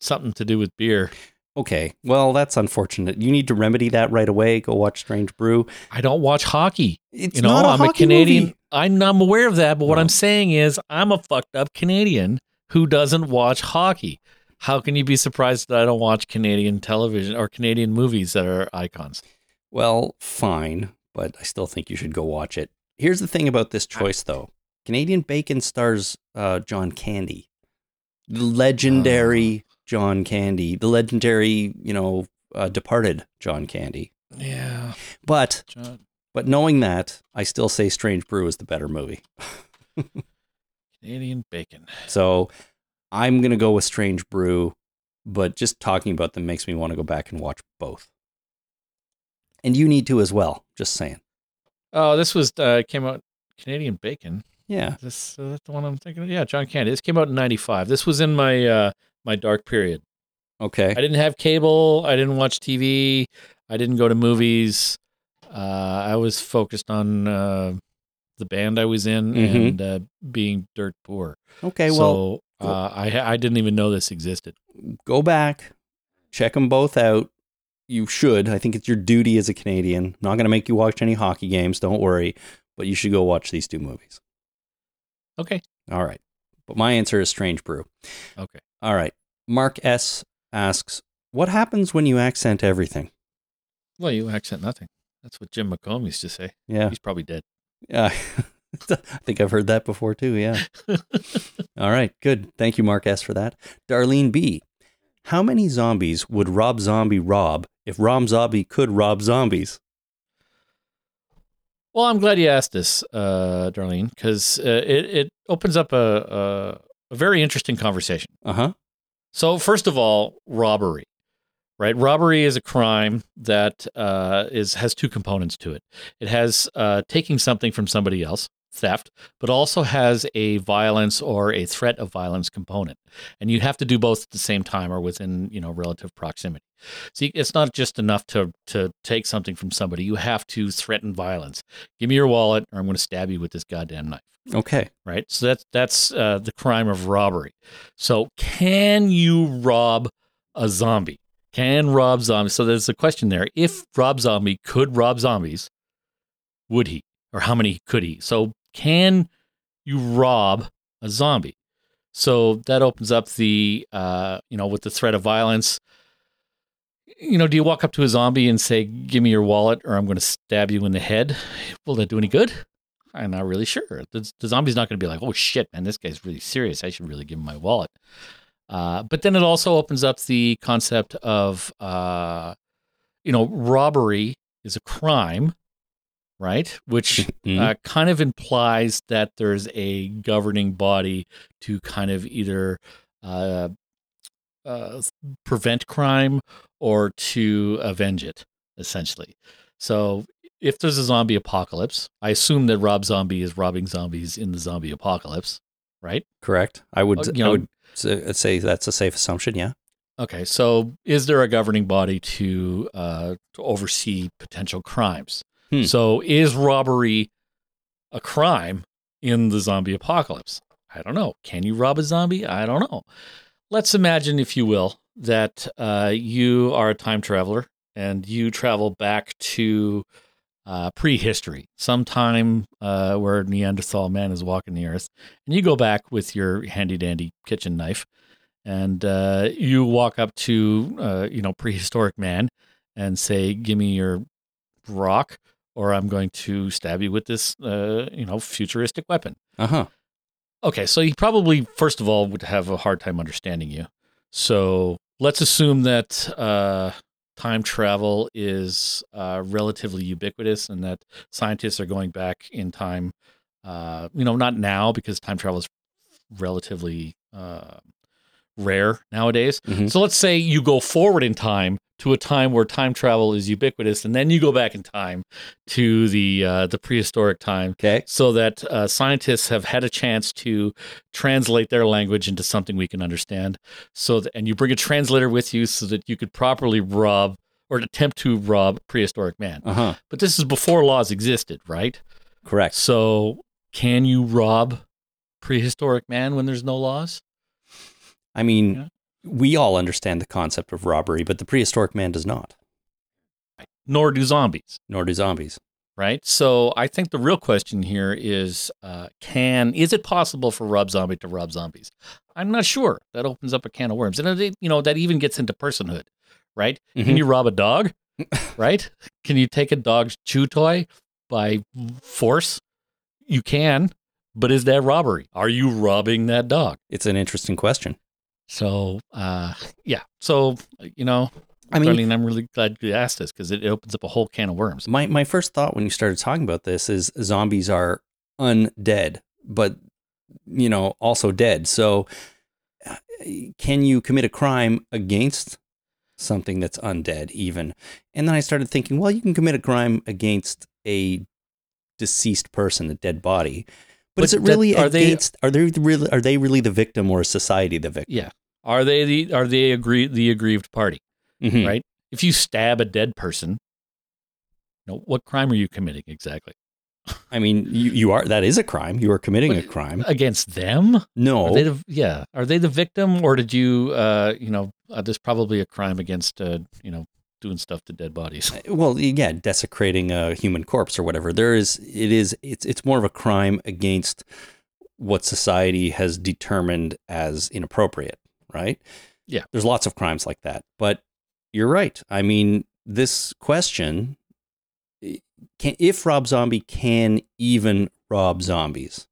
something to do with beer. okay, well, that's unfortunate. You need to remedy that right away. Go watch Strange Brew. I don't watch hockey. It's you know, not a I'm a hockey Canadian. movie. I'm, I'm aware of that, but what No. I'm saying is, I'm a fucked up Canadian who doesn't watch hockey. How can you be surprised that I don't watch Canadian television or Canadian movies that are icons? Well, fine, but I still think you should go watch it. Here's the thing about this choice, though Canadian Bacon stars uh, John Candy, the legendary John Candy, the legendary, you know, uh, departed John Candy. Yeah, But John, but knowing that, I still say Strange Brew is the better movie. [LAUGHS] Canadian bacon. So I'm gonna go with Strange Brew, but just talking about them makes me want to go back and watch both. And you need to as well. Just saying. Oh, this was uh, came out Canadian bacon. Yeah. This uh, that's the one I'm thinking. Of. Yeah, John Candy. This came out in '95. This was in my uh, my dark period. Okay. I didn't have cable. I didn't watch TV. I didn't go to movies. Uh, I was focused on uh, the band I was in Mhm. and uh, being dirt poor. Okay. Well, so uh, I I didn't even know this existed. go back, check them both out. You should. I think it's your duty as a Canadian. Not going to make you watch any hockey games. Don't worry. But you should go watch these two movies. Okay. All right. But my answer is Strange Brew. Okay. All right. Mark S asks, "What happens when you accent everything?" Well, you accent nothing. That's what Jim McComb used to say. Yeah. He's probably dead. Yeah. [LAUGHS] [LAUGHS] I think I've heard that before too. Yeah. All right. Good. Thank you, Mark S, for that. Darlene B. How many zombies would Rob Zombie rob if Rob Zombie could rob zombies? Well, I'm glad you asked this, uh, Darlene, because uh, it it opens up a, a a very interesting conversation. Uh huh. So, first of all, robbery. right? Robbery is a crime that uh, is has two components to it. It has uh, taking something from somebody else, theft, but also has a violence or a threat of violence component, and you have to do both at the same time or within you know relative proximity. See, it's not just enough to to take something from somebody. You have to threaten violence. Give me your wallet, or I'm going to stab you with this goddamn knife Okay. right? So that's that's uh, the crime of robbery. So can you rob a zombie? Can rob zombies? So there's a question there. If Rob Zombie could rob zombies, would he? Or how many could he? So can you rob a zombie? So that opens up the uh, you know with the threat of violence. You know, do you walk up to a zombie and say, "Give me your wallet, or I'm going to stab you in the head"? Will that do any good? I'm not really sure. The, the zombie's not going to be like, oh shit, man, this guy's really serious. I should really give him my wallet. Uh, but then it also opens up the concept of, uh, you know, robbery is a crime, right? Which Mhm. uh, kind of implies that there's a governing body to kind of either uh, uh, prevent crime or to avenge it, essentially. So if there's a zombie apocalypse, I assume that Rob Zombie is robbing zombies in the zombie apocalypse, right? Correct. I would. Uh, you I know- would say that's a safe assumption. Yeah. Okay, so is there a governing body to uh, to oversee potential crimes? Hmm. So is robbery a crime in the zombie apocalypse? I don't know. Can you rob a zombie? I don't know. Let's imagine, if you will, that uh, you are a time traveler and you travel back to uh, prehistory, sometime uh, where Neanderthal man is walking the earth, and you go back with your handy dandy kitchen knife and uh, you walk up to uh, you know prehistoric man and say, "Give me your rock, or I'm going to stab you with this uh, you know futuristic weapon." Uh huh. Okay, so he probably first of all would have a hard time understanding you. So let's assume that uh, time travel is uh, relatively ubiquitous, and that scientists are going back in time. Uh, you know, not now because time travel is relatively uh, rare nowadays. Mhm. So let's say you go forward in time to a time where time travel is ubiquitous, and then you go back in time to the uh, the prehistoric time Okay. so that uh, scientists have had a chance to translate their language into something we can understand. So, that, and you bring a translator with you so that you could properly rob or attempt to rob prehistoric man. Uh huh. But this is before laws existed, right? Correct. So, can you rob prehistoric man when there's no laws? I mean, Yeah. We all understand the concept of robbery, but the prehistoric man does not, Nor do zombies. nor do zombies. right? So I think the real question here is, uh, can is it possible for Rob Zombie to rob zombies? I'm not sure. That opens up a can of worms, and it, you know that even gets into personhood, right? Can Mhm. you rob a dog? [LAUGHS] right? Can you take a dog's chew toy by force? You can, but is that robbery? Are you robbing that dog? It's an interesting question. So, uh, yeah. So you know, I mean, Darlene, I'm really glad you asked this because it opens up a whole can of worms. my my first thought when you started talking about this is zombies are undead, but you know also dead. So, uh, can you commit a crime against something that's undead even? And then I started thinking, well, you can commit a crime against a deceased person, a dead body. But, But is it that- really are they- Are they really? Are they really the victim, or is society the victim? Yeah. Are they the are they agree the aggrieved party? Mhm. Right? If you stab a dead person, you know, what crime are you committing exactly? I mean, you, you are that is a crime. You are committing a crime. Against them? No, Are the, yeah. Are they the victim or did you uh you know, uh, there's probably a crime against uh, you know, doing stuff to dead bodies. [LAUGHS] well, yeah, desecrating a human corpse or whatever. There is, it is, it's it's more of a crime against what society has determined as inappropriate, right? Yeah. there's lots of crimes like that. But you're right. I mean, this question, can if Rob Zombie can even rob zombies,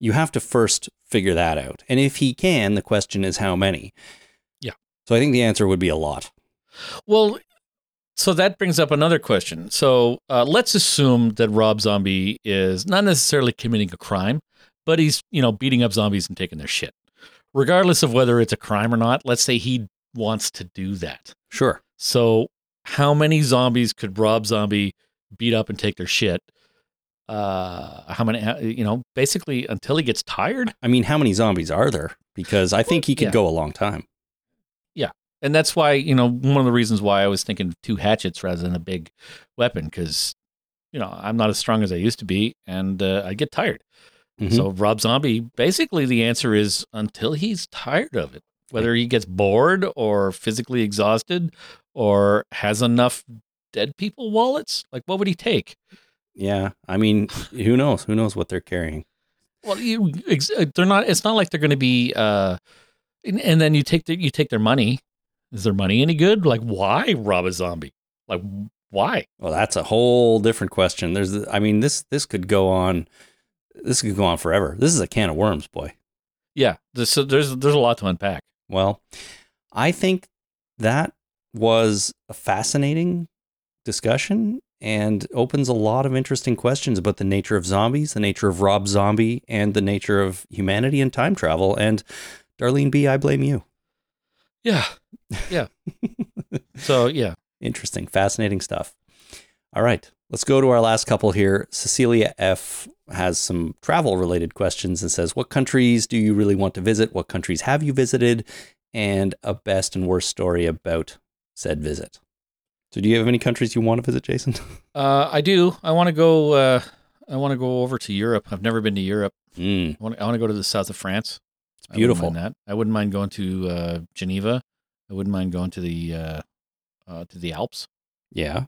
you have to first figure that out. And if he can, the question is how many. Yeah. So I think the answer would be a lot. Well, so that brings up another question. So uh, let's assume that Rob Zombie is not necessarily committing a crime, but he's you know beating up zombies and taking their shit. Regardless of whether it's a crime or not, let's say he wants to do that. Sure. So, how many zombies could Rob Zombie beat up and take their shit? Uh, how many? uh, You know, basically until he gets tired. I mean, how many zombies are there? Because I think he could Yeah. go a long time. And that's why you know one of the reasons why I was thinking two hatchets rather than a big weapon because you know I'm not as strong as I used to be, and uh, I get tired. Mhm. So Rob Zombie, basically, the answer is until he's tired of it, whether he gets bored or physically exhausted or has enough dead people wallets. Like, what would he take? Yeah. I mean, who knows? Who knows what they're carrying? Well, you, uh, they're not. It's not like they're going to be. Uh, and, and then you take the, you take their money. Is their money any good? Like, why rob a zombie? Like, why? Well, that's a whole different question. There's, I mean, this this could go on. This could go on forever. This is a can of worms, boy. Yeah, there's so there's there's a lot to unpack. Well, I think that was a fascinating discussion and opens a lot of interesting questions about the nature of zombies, the nature of Rob Zombie, and the nature of humanity and time travel. And Darlene B, I blame you. Yeah, yeah. [LAUGHS] so yeah, Interesting, fascinating stuff. All right, let's go to our last couple here. Cecilia F has some travel related questions and says, What countries do you really want to visit? What countries have you visited? And a best and worst story about said visit. So, do you have any countries you want to visit, Jason? [LAUGHS] uh, I do. I want to go. Uh, I want to go over to Europe. I've never been to Europe. Mm, I want, I want to go to the south of France. It's I wouldn't beautiful. mind. I wouldn't mind going to uh, Geneva. I wouldn't mind going to the uh, uh, to the Alps. Yeah.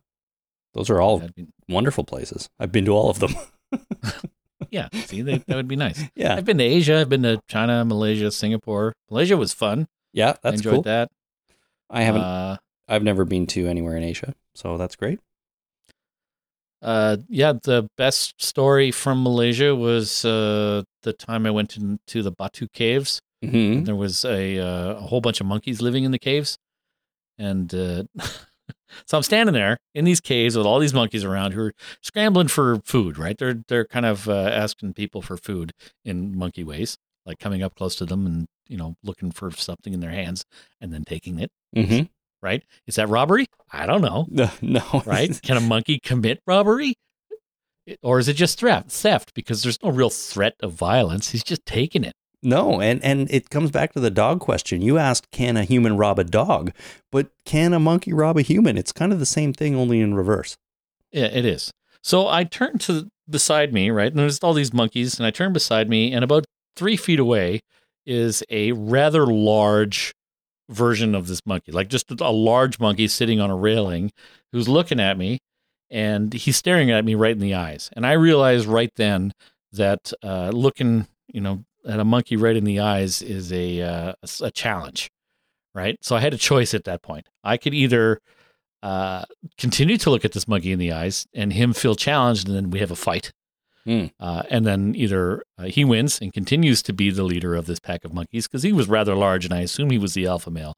Those are all be- wonderful places. I've been to all of them. [LAUGHS] yeah, see, they, that would be nice. [LAUGHS] yeah. I've been to Asia. I've been to China, Malaysia, Singapore. Malaysia was fun. Yeah, I that's enjoyed cool. that. I haven't, Uh, I've never been to anywhere in Asia. So that's great. Uh, yeah, the best story from Malaysia was uh, the time I went to, to the Batu Caves. hmm There was a, uh, a whole bunch of monkeys living in the caves, and uh, [LAUGHS] so I'm standing there in these caves with all these monkeys around who are scrambling for food. Right? They're they're kind of uh, asking people for food in monkey ways, like coming up close to them and you know looking for something in their hands and then taking it. hmm Right? Is that robbery? I don't know. [LAUGHS] No, no. Right? Can a monkey commit robbery? Or is it just theft? Theft because there's no real threat of violence. He's just taking it. No, and and it comes back to the dog question. You asked, can a human rob a dog? But can a monkey rob a human? It's kind of the same thing, only in reverse. Yeah, it is. So I turned to beside me, right? And there's all these monkeys, and I turned beside me, and about three feet away is a rather large version of this monkey, like just a large monkey sitting on a railing who's looking at me, and he's staring at me right in the eyes. And I realized right then that uh, looking, you know, at a monkey right in the eyes is a, uh, a challenge, right? So I had a choice at that point. I could either uh, continue to look at this monkey in the eyes and him feel challenged, and then we have a fight. Hmm. Uh, and then either uh, he wins and continues to be the leader of this pack of monkeys because he was rather large, and I assume he was the alpha male,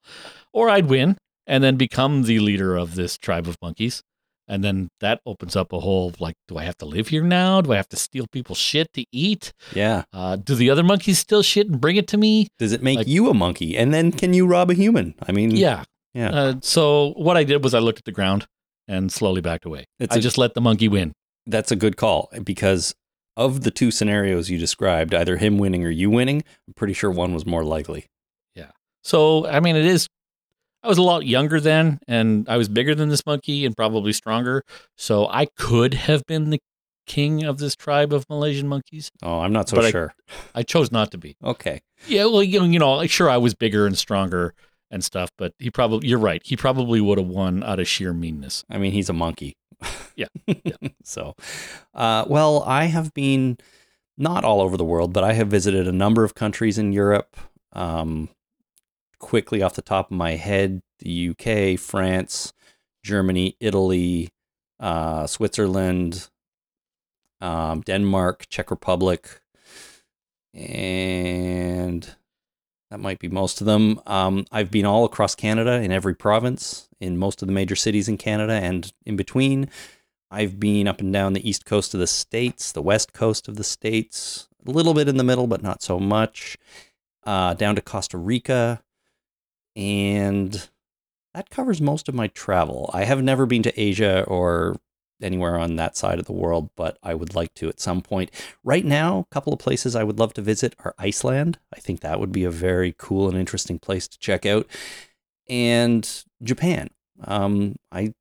or I'd win and then become the leader of this tribe of monkeys. And then that opens up a whole like, do I have to live here now? Do I have to steal people's shit to eat? Yeah. Uh, do the other monkeys steal shit and bring it to me? Does it make Like- you a monkey? And then can you rob a human? I mean, Yeah. Yeah. Uh, so what I did was I looked at the ground and slowly backed away. It's I a- just let the monkey win. That's a good call because of the two scenarios you described, either him winning or you winning, I'm pretty sure one was more likely. Yeah. So I mean, it is. I was a lot younger then, and I was bigger than this monkey and probably stronger. So I could have been the king of this tribe of Malaysian monkeys. Oh, I'm not so But I- sure. I chose not to be. okay. Yeah, well, you know, you know, like, sure, I was bigger and stronger and stuff, but he probably. You're right. He probably would have won out of sheer meanness. I mean, he's a monkey. Yeah. [LAUGHS] so, uh, well, I have been not all over the world, but I have visited a number of countries in Europe. Um, quickly off the top of my head, the UK, France, Germany, Italy, uh, Switzerland, um, Denmark, Czech Republic, and that might be most of them. Um, I've been all across Canada in every province, in most of the major cities in Canada, and in between. I've been up and down the east coast of the states, the west coast of the states, a little bit in the middle, but not so much. Uh, down to Costa Rica, and that covers most of my travel. I have never been to Asia or anywhere on that side of the world, but I would like to at some point. Right now, a couple of places I would love to visit are Iceland. I think that would be a very cool and interesting place to check out, and Japan. Um, I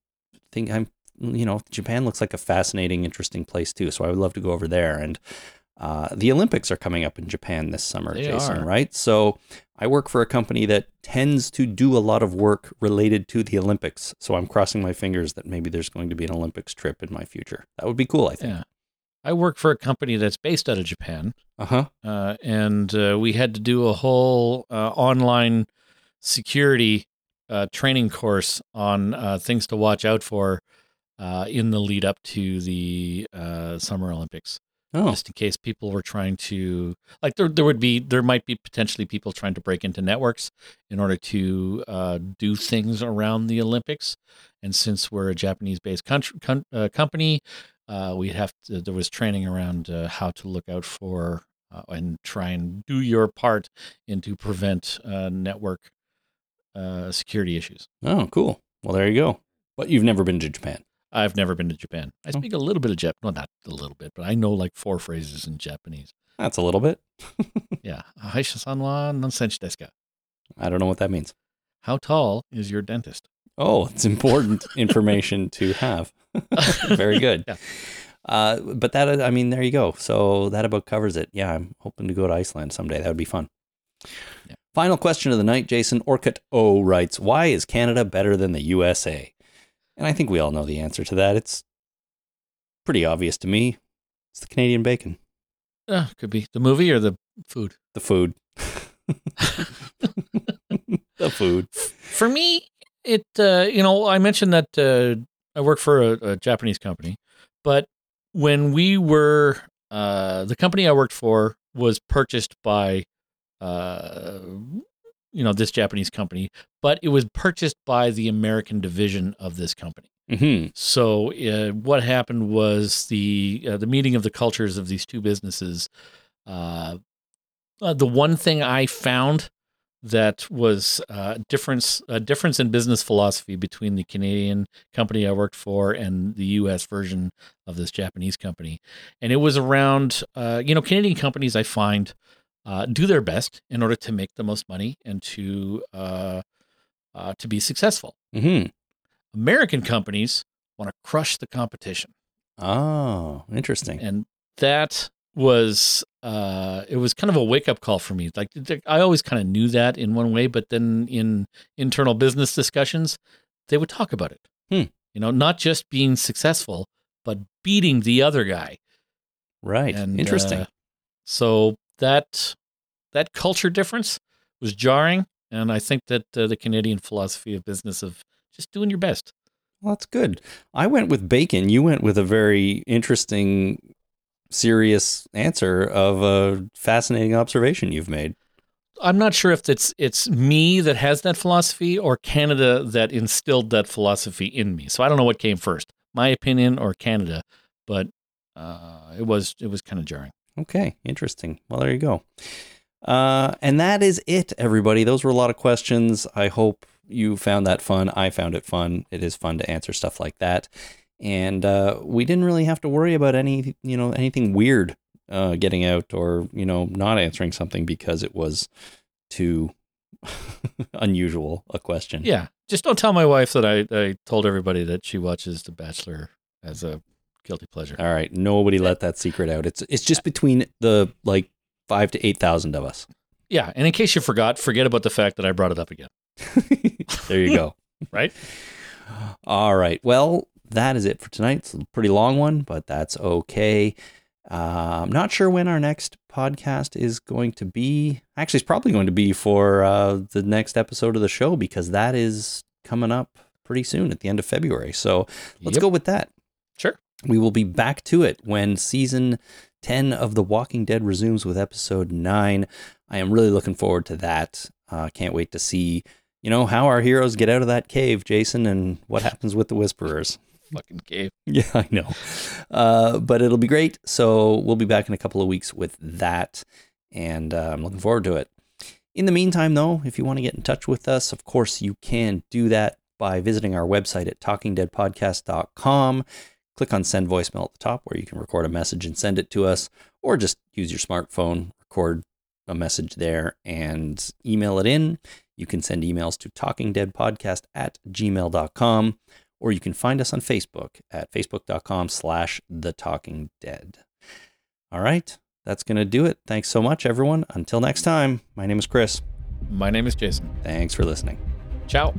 think I'm, you know, Japan looks like a fascinating, interesting place too. So I would love to go over there. And uh, the Olympics are coming up in Japan this summer, They Jason, are. right? So I work for a company that tends to do a lot of work related to the Olympics. So I'm crossing my fingers that maybe there's going to be an Olympics trip in my future. That would be cool, I think. Yeah. I work for a company that's based out of Japan, Uh huh. uh, and uh, we had to do a whole uh, online security uh, training course on uh, things to watch out for uh, in the lead up to the uh, Summer Olympics. Oh, Just in case people were trying to, like, there, there would be, there might be potentially people trying to break into networks in order to uh, do things around the Olympics. And since we're a Japanese based country, uh, company, uh, we'd have to, there was training around uh, how to look out for uh, and try and do your part in to prevent uh, network uh, security issues. oh, cool. Well, there you go. But you've never been to Japan. I've never been to Japan. I Oh. speak a little bit of Jap, well, not a little bit, but I know like four phrases in Japanese. That's a little bit. [LAUGHS] Yeah. Haisha-san wa nansenshi desu ka? I don't know what that means. How tall is your dentist? Oh, it's important information to have. [LAUGHS] Very good. [LAUGHS] Yeah. Uh, but that, I mean, there you go. So that about covers it. Yeah, I'm hoping to go to Iceland someday. That would be fun. Yeah. Final question of the night. Jason Orcutt O writes, "Why is Canada better than the USA?" And I think we all know the answer to that. It's pretty obvious to me. It's the Canadian bacon, Uh, could be the movie or the food. the food, [LAUGHS] the food. For me, it uh, you know I mentioned that uh, I work for a, a Japanese company, but when we were uh, the company I worked for was purchased by uh, you know this Japanese company, but it was purchased by the American division of this company. hmm So uh, what happened was the uh, the meeting of the cultures of these two businesses. Uh, uh, the one thing I found that was uh, difference a difference in business philosophy between the Canadian company I worked for and the U.S. version of this Japanese company, and it was around uh, you know Canadian companies I find uh, do their best in order to make the most money and to uh, uh, to be successful. hmm American companies want to crush the competition. Oh, interesting. And that was uh it was kind of a wake up call for me. Like I always kind of knew that in one way, but then in internal business discussions, they would talk about it. Hmm. You know, not just being successful, but beating the other guy. Right. And interesting. uh, so that that culture difference was jarring, and I think that uh, the Canadian philosophy of business of just doing your best. Well, that's good. I went with bacon. You went with a very interesting, serious answer of a fascinating observation you've made. I'm not sure if it's it's me that has that philosophy or Canada that instilled that philosophy in me. So I don't know what came first, my opinion or Canada, but uh, it was it was kind of jarring. Okay, interesting. Well, there you go. Uh, and that is it, everybody. Those were a lot of questions. I hope you found that fun. I found it fun. It is fun to answer stuff like that. And uh, we didn't really have to worry about any, you know, anything weird uh, getting out or, you know, not answering something because it was too [LAUGHS] unusual a question. Yeah, just don't tell my wife that I, I told everybody that she watches The Bachelor as a guilty pleasure. All right. Nobody let that secret out. It's it's just between the like five to eight thousand of us. Yeah, and in case you forgot, forget about the fact that I brought it up again. [LAUGHS] there you go. [LAUGHS] Right? All right. Well, that is it for tonight. It's a pretty long one, but that's okay. Uh, I'm not sure when our next podcast is going to be. Actually, it's probably going to be for uh, the next episode of the show because that is coming up pretty soon at the end of February. So let's Yep. go with that. Sure. We will be back to it when season 10 of The Walking Dead resumes with episode 9. I am really looking forward to that. Uh, can't wait to see, you know, how our heroes get out of that cave, Jason, and what happens with the Whisperers. [LAUGHS] Fucking cave. Yeah, I know. Uh, but it'll be great. So we'll be back in a couple of weeks with that. And uh, I'm looking forward to it. In the meantime, though, if you want to get in touch with us, of course, you can do that by visiting our website at talkingdeadpodcast.com. Click on send voicemail at the top where you can record a message and send it to us, or just use your smartphone, record a message there, and email it in. You can send emails to talkingdeadpodcast at gmail.com, or you can find us on Facebook at facebook.com slash the talking dead. All right, that's going to do it. Thanks so much, everyone. Until next time, my name is Chris. My name is Jason. Thanks for listening. Ciao.